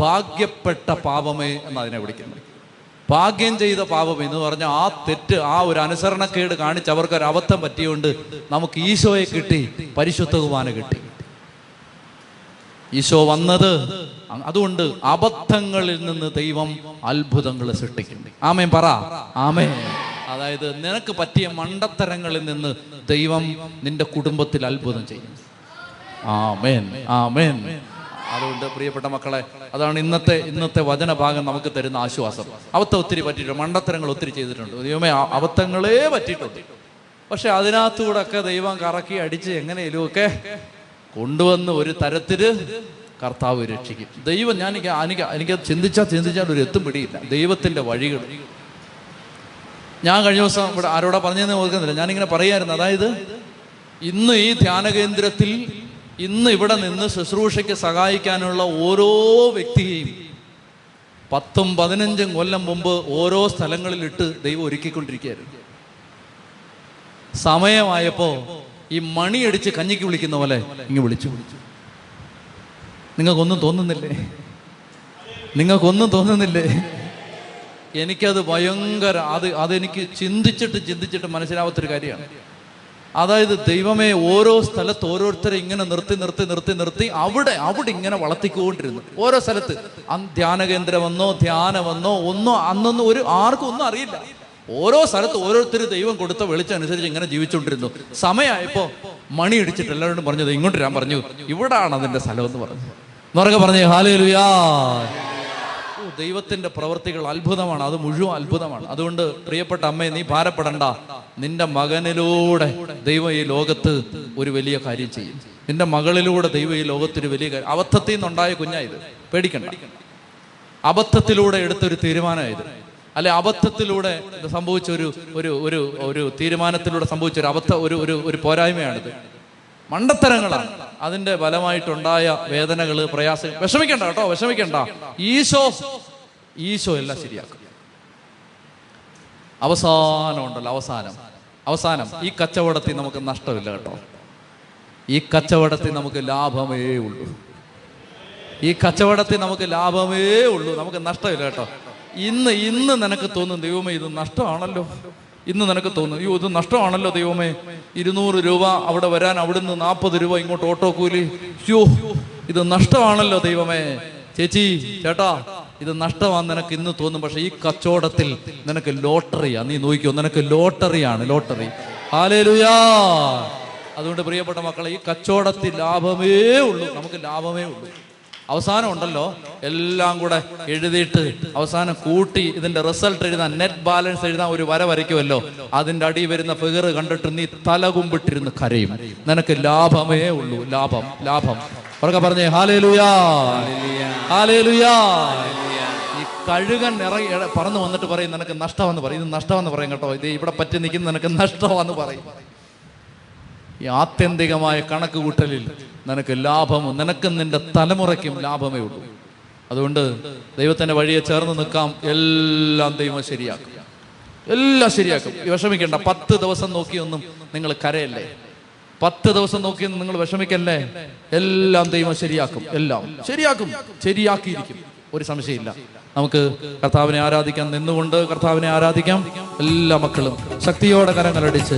ഭാഗ്യപ്പെട്ട പാപമേ എന്ന് അതിനെ വിളിക്കുന്നത് ഭാഗ്യം ചെയ്ത പാപം എന്ന് പറഞ്ഞാൽ ആ തെറ്റ് ആ ഒരു അനുസരണക്കേട് കാണിച്ച് അവർക്ക് ഒരു അബദ്ധം പറ്റിയുകൊണ്ട് നമുക്ക് ഈശോയെ കിട്ടി പരിശുദ്ധ കിട്ടി. ഈശോ വന്നത് അതുകൊണ്ട് അബദ്ധങ്ങളിൽ നിന്ന് ദൈവം അത്ഭുതങ്ങൾ സൃഷ്ടിക്കുന്നു ആമേ പറ. ആമേ അതായത് നിനക്ക് പറ്റിയ മണ്ടത്തരങ്ങളിൽ നിന്ന് ദൈവം നിന്റെ കുടുംബത്തിൽ അത്ഭുതം ചെയ്യും. ആമേൻ ആമേൻ. അതുകൊണ്ട് പ്രിയപ്പെട്ട മക്കളെ അതാണ് ഇന്നത്തെ ഇന്നത്തെ വചനഭാഗം നമുക്ക് തരുന്ന ആശ്വാസം. അബദ്ധം ഒത്തിരി പറ്റിയിട്ടുണ്ട് മണ്ടത്തരങ്ങൾ ഒത്തിരി ചെയ്തിട്ടുണ്ട്. ദൈവമേ അബദ്ധങ്ങളേ പറ്റിയിട്ടുണ്ട്. പക്ഷെ അതിനകത്തൂടെ ഒക്കെ ദൈവം കറക്കി അടിച്ച് എങ്ങനെയെങ്കിലുമൊക്കെ കൊണ്ടുവന്ന് ഒരു തരത്തിൽ കർത്താവ് രക്ഷിക്കും. ദൈവം ഞാൻ എനിക്ക് എനിക്ക് ചിന്തിച്ചാൽ ചിന്തിച്ചാൽ ഒരു എത്തും പിടിയില്ല. ദൈവത്തിന്റെ വഴികൾ. ഞാൻ കഴിഞ്ഞ ദിവസം ഇവിടെ ആരോടാ പറഞ്ഞതെന്ന് ഓർക്കുന്നില്ല. ഞാനിങ്ങനെ പറയായിരുന്നു. അതായത് ഇന്ന് ഈ ധ്യാന കേന്ദ്രത്തിൽ ഇന്ന് ഇവിടെ നിന്ന് ശുശ്രൂഷയ്ക്ക് സഹായിക്കാനുള്ള ഓരോ വ്യക്തിയെയും പത്തും പതിനഞ്ചും കൊല്ലം മുമ്പ് ഓരോ സ്ഥലങ്ങളിലിട്ട് ദൈവം ഒരുക്കിക്കൊണ്ടിരിക്കുകയായിരുന്നു. സമയമായപ്പോ ഈ മണിയടിച്ച് കഞ്ഞിക്ക് വിളിക്കുന്ന പോലെ ഇങ്ങ് വിളിച്ചു. നിങ്ങൾക്കൊന്നും തോന്നുന്നില്ലേ? നിങ്ങൾക്കൊന്നും തോന്നുന്നില്ലേ? എനിക്കത് ഭയങ്കര അത് അതെനിക്ക് ചിന്തിച്ചിട്ട് ചിന്തിച്ചിട്ട് മനസ്സിലാവാത്തൊരു കാര്യമാണ്. അതായത് ദൈവമേ ഓരോ സ്ഥലത്ത് ഓരോരുത്തരെ ഇങ്ങനെ നിർത്തി നിർത്തി നിർത്തി നിർത്തി അവിടെ അവിടെ ഇങ്ങനെ വളർത്തിക്കൊണ്ടിരുന്നു. ഓരോ സ്ഥലത്ത്. ധ്യാന കേന്ദ്രമെന്നോ ധ്യാനമെന്നോ ഒന്നോ അന്നൊന്നും ഒരു ആർക്കും ഒന്നും അറിയില്ല. ഓരോ സ്ഥലത്ത് ഓരോരുത്തർ ദൈവം കൊടുത്ത വെളിച്ചം അനുസരിച്ച് ഇങ്ങനെ ജീവിച്ചുകൊണ്ടിരുന്നു സമയമായപ്പോ മണി ഇടിച്ചിട്ട് എല്ലാവരോടും പറഞ്ഞത് ഇങ്ങോട്ട് ഞാൻ പറഞ്ഞു. ഇവിടാണ് അതിന്റെ സ്ഥലം എന്ന് പറഞ്ഞു. എന്നൊക്കെ പറഞ്ഞു ഹാലുയാ ദൈവത്തിന്റെ പ്രവൃത്തികൾ അത്ഭുതമാണ്. അത് മുഴുവൻ അത്ഭുതമാണ്. അതുകൊണ്ട് പ്രിയപ്പെട്ട അമ്മയെ നീ ഭാരപ്പെടണ്ട. നിന്റെ മകനിലൂടെ ദൈവം ഈ ലോകത്ത് ഒരു വലിയ കാര്യം ചെയ്യും. നിന്റെ മകളിലൂടെ ദൈവം ഈ ലോകത്തൊരു വലിയ കാര്യം അബദ്ധത്തിൽ നിന്നുണ്ടായ കുഞ്ഞായത് പേടിക്കണ്ട. അബദ്ധത്തിലൂടെ എടുത്തൊരു തീരുമാനമായത് അല്ലെ അബദ്ധത്തിലൂടെ സംഭവിച്ച ഒരു ഒരു ഒരു ഒരു തീരുമാനത്തിലൂടെ സംഭവിച്ച ഒരു അബദ്ധ ഒരു ഒരു ഒരു പോരായ്മയാണിത്. മണ്ടത്തരങ്ങളാണ്. അതിന്റെ ഫലമായിട്ടുണ്ടായ വേദനകൾ പ്രയാസം വിഷമിക്കണ്ട കേട്ടോ വിഷമിക്കണ്ട. ഈശോ ഈശോ എല്ലാം ശരിയാക്കും. അവസാനം ഉണ്ടല്ലോ അവസാനം. അവസാനം ഈ കച്ചവടത്തിൽ നമുക്ക് നഷ്ടമില്ല കേട്ടോ. ഈ കച്ചവടത്തിൽ നമുക്ക് ലാഭമേ ഉള്ളൂ. ഈ കച്ചവടത്തിൽ നമുക്ക് ലാഭമേ ഉള്ളൂ. നമുക്ക് നഷ്ടമില്ല കേട്ടോ. ഇന്ന് ഇന്ന് നിനക്ക് തോന്നും ദൈവമേ ഇത് നഷ്ടമാണല്ലോ. ഇന്ന് നിനക്ക് തോന്നും അയ്യോ ഇത് നഷ്ടമാണല്ലോ ദൈവമേ. ഇരുന്നൂറ് രൂപ അവിടെ വരാൻ അവിടുന്ന് നാൽപ്പത് രൂപ ഇങ്ങോട്ട് ഓട്ടോ കൂലി അയ്യോ ഇത് നഷ്ടമാണല്ലോ ദൈവമേ. ചേച്ചി ചേട്ടാ ഇത് നഷ്ടമാണ് നിനക്ക് ഇന്ന് തോന്നും പക്ഷെ ഈ കച്ചവടത്തിൽ നിനക്ക് ലോട്ടറിയാണ് നീ നോക്കിയോ നിനക്ക് ലോട്ടറിയാണ് ലോട്ടറി. ഹാലേലുയാ. അതുകൊണ്ട് പ്രിയപ്പെട്ട മക്കളെ ഈ കച്ചവടത്തിൽ ലാഭമേ ഉള്ളൂ. നമുക്ക് ലാഭമേ ഉള്ളൂ. അവസാനം ഉണ്ടല്ലോ എല്ലാം കൂടെ എഴുതിയിട്ട് അവസാനം കൂട്ടി ഇതിന്റെ റിസൾട്ട് എഴുതാൻ നെറ്റ് ബാലൻസ് എഴുതാൻ ഒരു വര വരയ്ക്കുമല്ലോ. അതിന്റെ അടി വരുന്ന ഫിഗർ കണ്ടിട്ട് നീ തലകുമ്പിട്ടിരുന്ന് കരയും. നിനക്ക് ലാഭമേ ഉള്ളൂ. ലാഭം ലാഭം. ഉറക്കെ പറഞ്ഞേ ഹാലേ ലുയാ കഴുകൻ ഇറങ്ങി പറന്ന് വന്നിട്ട് പറയും നിനക്ക് നഷ്ടമെന്ന് പറയും. ഇത് നഷ്ടമെന്ന് പറയും കേട്ടോ. ഇത് ഇവിടെ പറ്റി നിൽക്കുന്ന നിനക്ക് നഷ്ടമാന്ന് പറയും. ഈ ആത്യന്തികമായ കണക്ക് കൂട്ടലിൽ നിനക്ക് ലാഭവും നിനക്കും നിന്റെ തലമുറയ്ക്കും ലാഭമേ ഉള്ളൂ. അതുകൊണ്ട് ദൈവത്തിന്റെ വഴിയെ ചേർന്ന് നിൽക്കാം. എല്ലാം ദൈവം ശരിയാക്കും. എല്ലാം ശരിയാക്കും. വിഷമിക്കണ്ട. പത്ത് ദിവസം നോക്കിയൊന്നും നിങ്ങൾ കരയല്ലേ? പത്ത് ദിവസം നോക്കിയൊന്നും നിങ്ങൾ വിഷമിക്കല്ലേ? എല്ലാം ദൈവം ശരിയാക്കും. എല്ലാം ശരിയാക്കും. ശരിയാക്കിയിരിക്കും. ഒരു സംശയമില്ല. നമുക്ക് കർത്താവിനെ ആരാധിക്കാം നിന്നുകൊണ്ട് കർത്താവിനെ ആരാധിക്കാം. എല്ലാ മക്കളും ശക്തിയോടെ കരങ്ങളടിച്ച്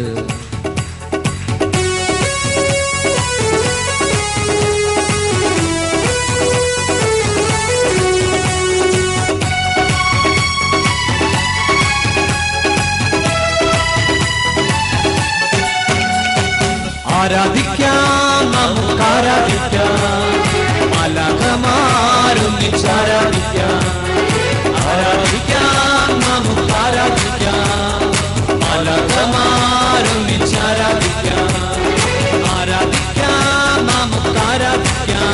ആരാധിക്കാം നമുക്ക് ആരാധിക്കാം മലകമാരൊന്നിച്ചാരാധിക്കാം ആരാധിക്കാം നമുക്ക് ആരാധിക്കാം മലകമാരൊന്നിച്ചാരാധിക്കാം ആരാധിക്കാം നമുക്ക് ആരാധിക്കാം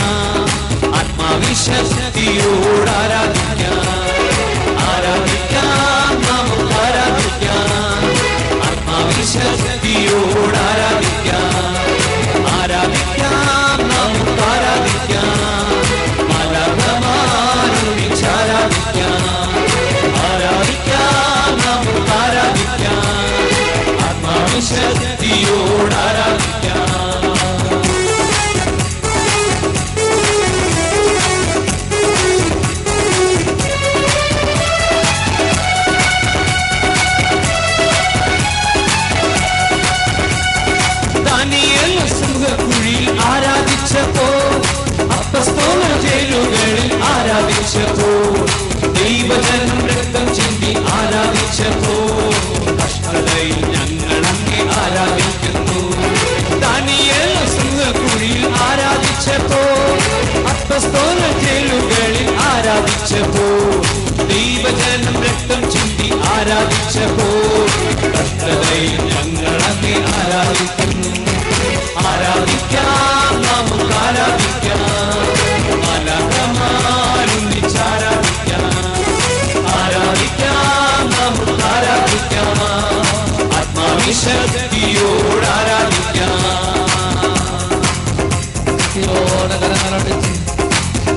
ശക്തിയോടെ കരങ്ങളടിച്ച്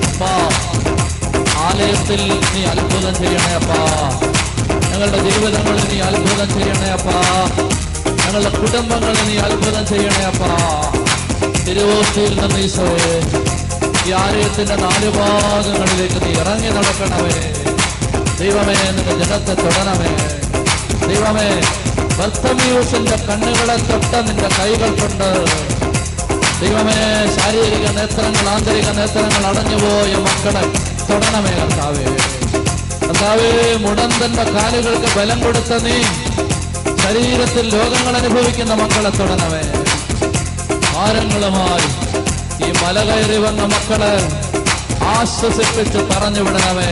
അപ്പാ. ആലയത്തിൽ നീ അത്ഭുതം ചെയ്യണേ അപ്പാ. ഞങ്ങളുടെ ജീവിതങ്ങളിൽ നീ അത്ഭുതം ചെയ്യണേ അപ്പാ. ഞങ്ങളുടെ കുടുംബങ്ങളിൽ നീ അത്ഭുതം ചെയ്യണേ അപ്പാ. തിരുവോസ്തിയിൽ നിന്ന് ഈശോയെ ഈ ആലയത്തിന്റെ നാല് ഭാഗങ്ങളിലേക്ക് നീ ഇറങ്ങി നടക്കണമേ. ദൈവമേ നിന്റെ ജനത്തെ തൊടണമേ. ദൈവമേ ഭർത്തമീയൂസിന്റെ കണ്ണുകളെ തൊട്ട നിന്റെ കൈകൾ കൊണ്ട് ദൈവമേ ശാരീരിക നേത്രങ്ങൾ ആന്തരിക നേത്രങ്ങൾ അടഞ്ഞുപോയ മക്കളെ തൊടണമേ കർത്താവേ. കർത്താവേ മുടന്തന്റെ കാലുകൾക്ക് ബലം കൊടുത്ത നീ ശരീരത്തിൽ രോഗങ്ങൾ അനുഭവിക്കുന്ന മക്കളെ തൊടണമേ. ഭാരങ്ങളുമായി ഈ മല കയറി വന്ന മക്കളെ ആശ്വസിപ്പിച്ച് പറഞ്ഞു വിടണമേ.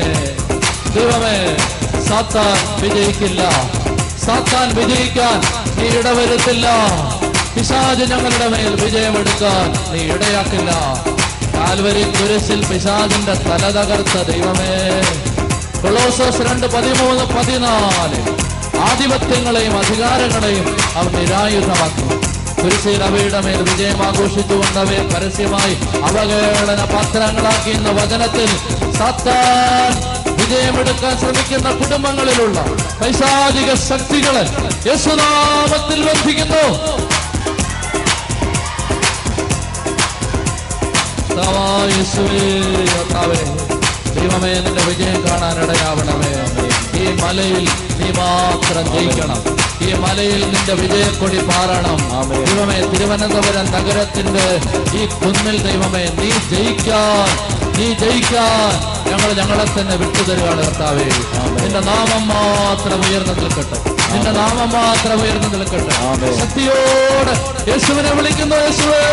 ദൈവമേ സാത്താൻ വിജയിക്കില്ല. സാത്താൻ വിജയിക്കാൻ നീ ഇടവരുത്തില്ല. പിശാജ് ഞങ്ങളുടെ മേൽ വിജയമെടുക്കാൻ നീ ഇടയാക്കില്ല. കാൽവരി കുരിശിൽ പിശാജിന്റെ തല തകർത്ത ദൈവമേ. കൊളോസോസ് രണ്ട് പതിമൂന്ന് പതിനാല്. ആധിപത്യങ്ങളെയും അധികാരങ്ങളെയും അവൻ നിരായുധമാക്കി. കുരിശിൽ അവയുടെ മേൽ വിജയം ആഘോഷിച്ചുകൊണ്ട് അവയെ പരസ്യമായി അവഹേളന പാത്രങ്ങളാക്കി എന്ന വചനത്തിൽ സത്താൻ വിജയമെടുക്കാൻ ശ്രമിക്കുന്ന കുടുംബങ്ങളിലുള്ള പൈശാചിക ശക്തികളെ യശുനാമത്തിൽ ബന്ധിക്കുന്നു. കർത്താവേ, ദൈവമേ നിന്റെ വിജയം കാണാൻ ഇടയാവണമേ ഈ മലയിൽ നീ മാത്രം ജയിക്കണം. ഈ മലയിൽ നിന്റെ വിജയക്കൊടി പാറണം. ദൈവമേ തിരുവനന്തപുരം നഗരത്തിന്റെ ഈ കുന്നിൽ ദൈവമേ നീ ജയിക്കാൻ നീ ജയിക്കാൻ ഞങ്ങൾ ഞങ്ങളെ തന്നെ വിട്ടുതരുകയാണ് കർത്താവേ. നിന്റെ നാമം മാത്രം ഉയർന്നു നിൽക്കട്ടെ. നിന്റെ നാമം മാത്രം ഉയർന്നു നിൽക്കട്ടെ. ശക്തിയോട് യേശുവിനെ വിളിക്കുന്നു യേശുവേ.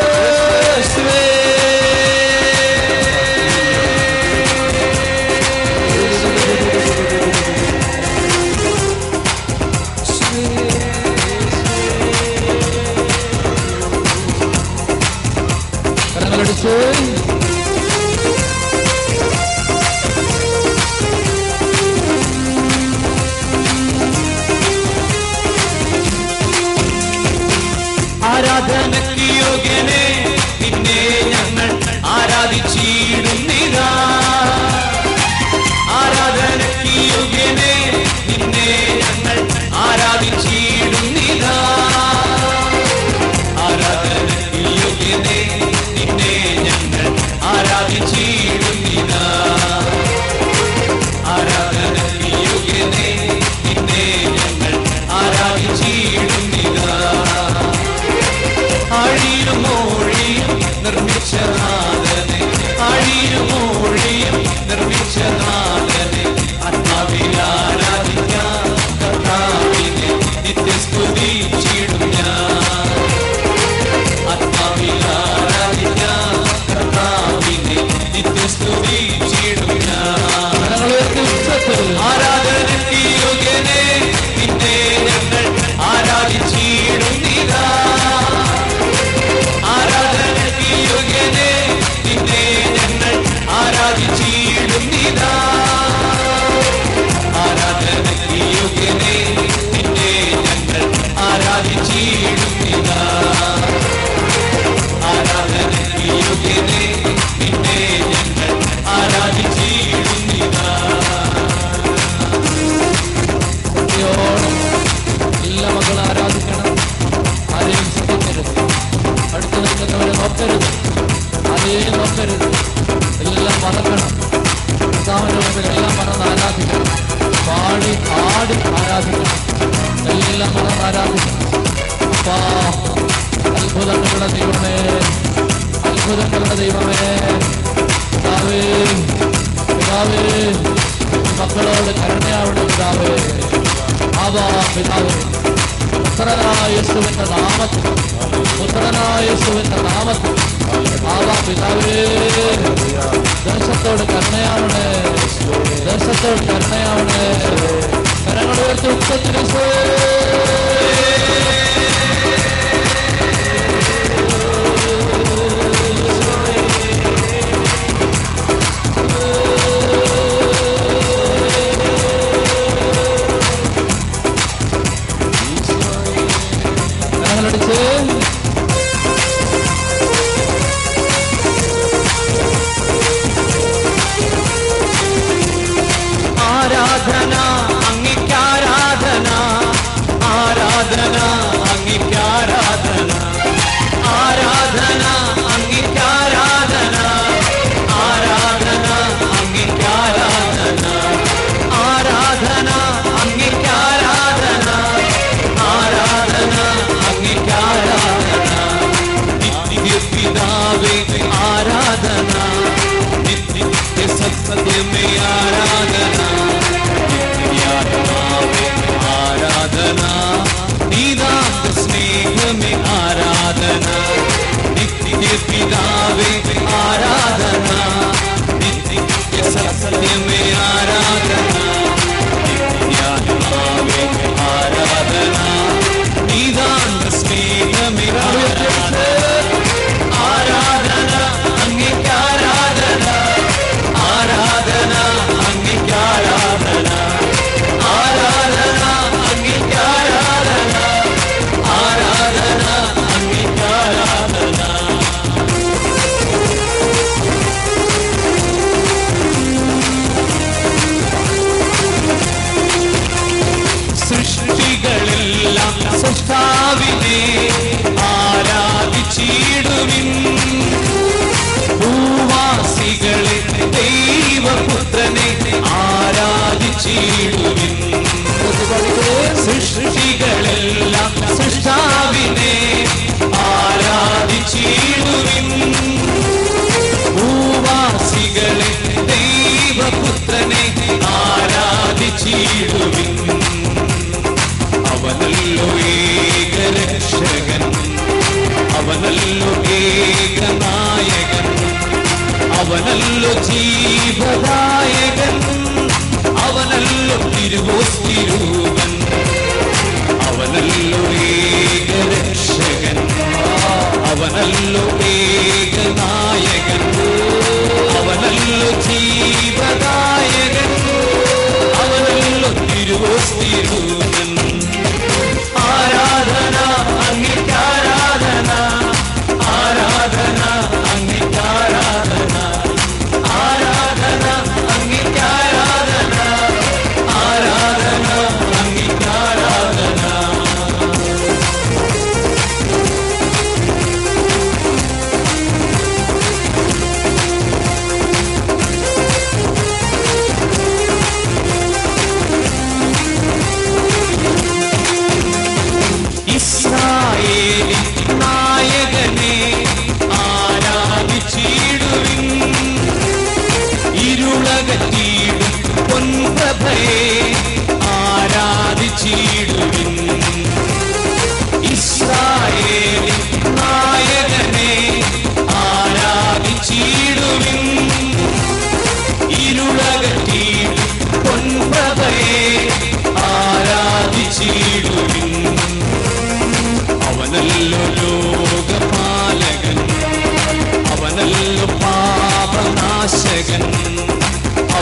യേശുവേ. കരങ്ങളടിച്ച്.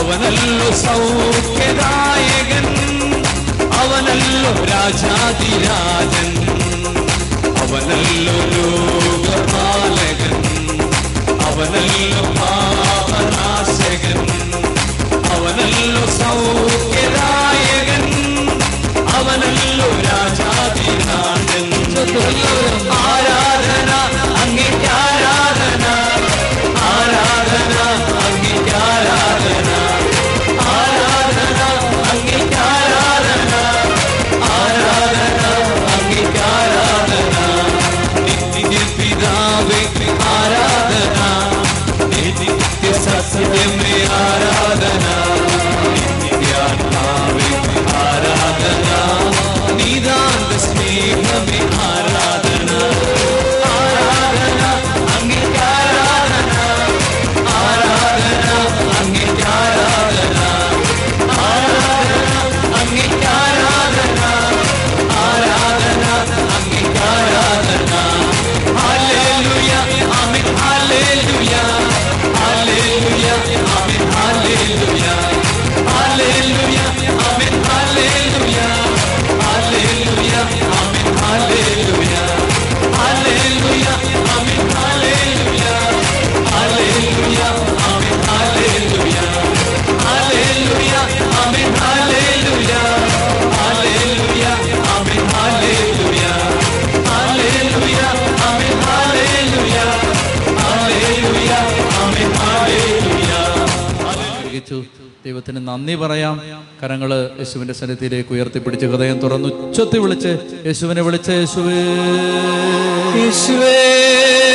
അവനല്ലോ സൗഖ്യദായകൻ അവനല്ലോ രാജാതിരാജൻ അവനല്ലോ ലോകപാലകൻ അവനല്ലോ പാപനാശകൻ അവനല്ലോ സൗ നന്ദി പറയാം. കരങ്ങൾ യേശുവിന്റെ സന്നിധിയിലേക്ക് ഉയർത്തിപ്പിടിച്ച് ഹൃദയം തുറന്നു ഉച്ചത്തി വിളിച്ച് യേശുവിനെ വിളിച്ച് യേശുവേ. യേശുവേ.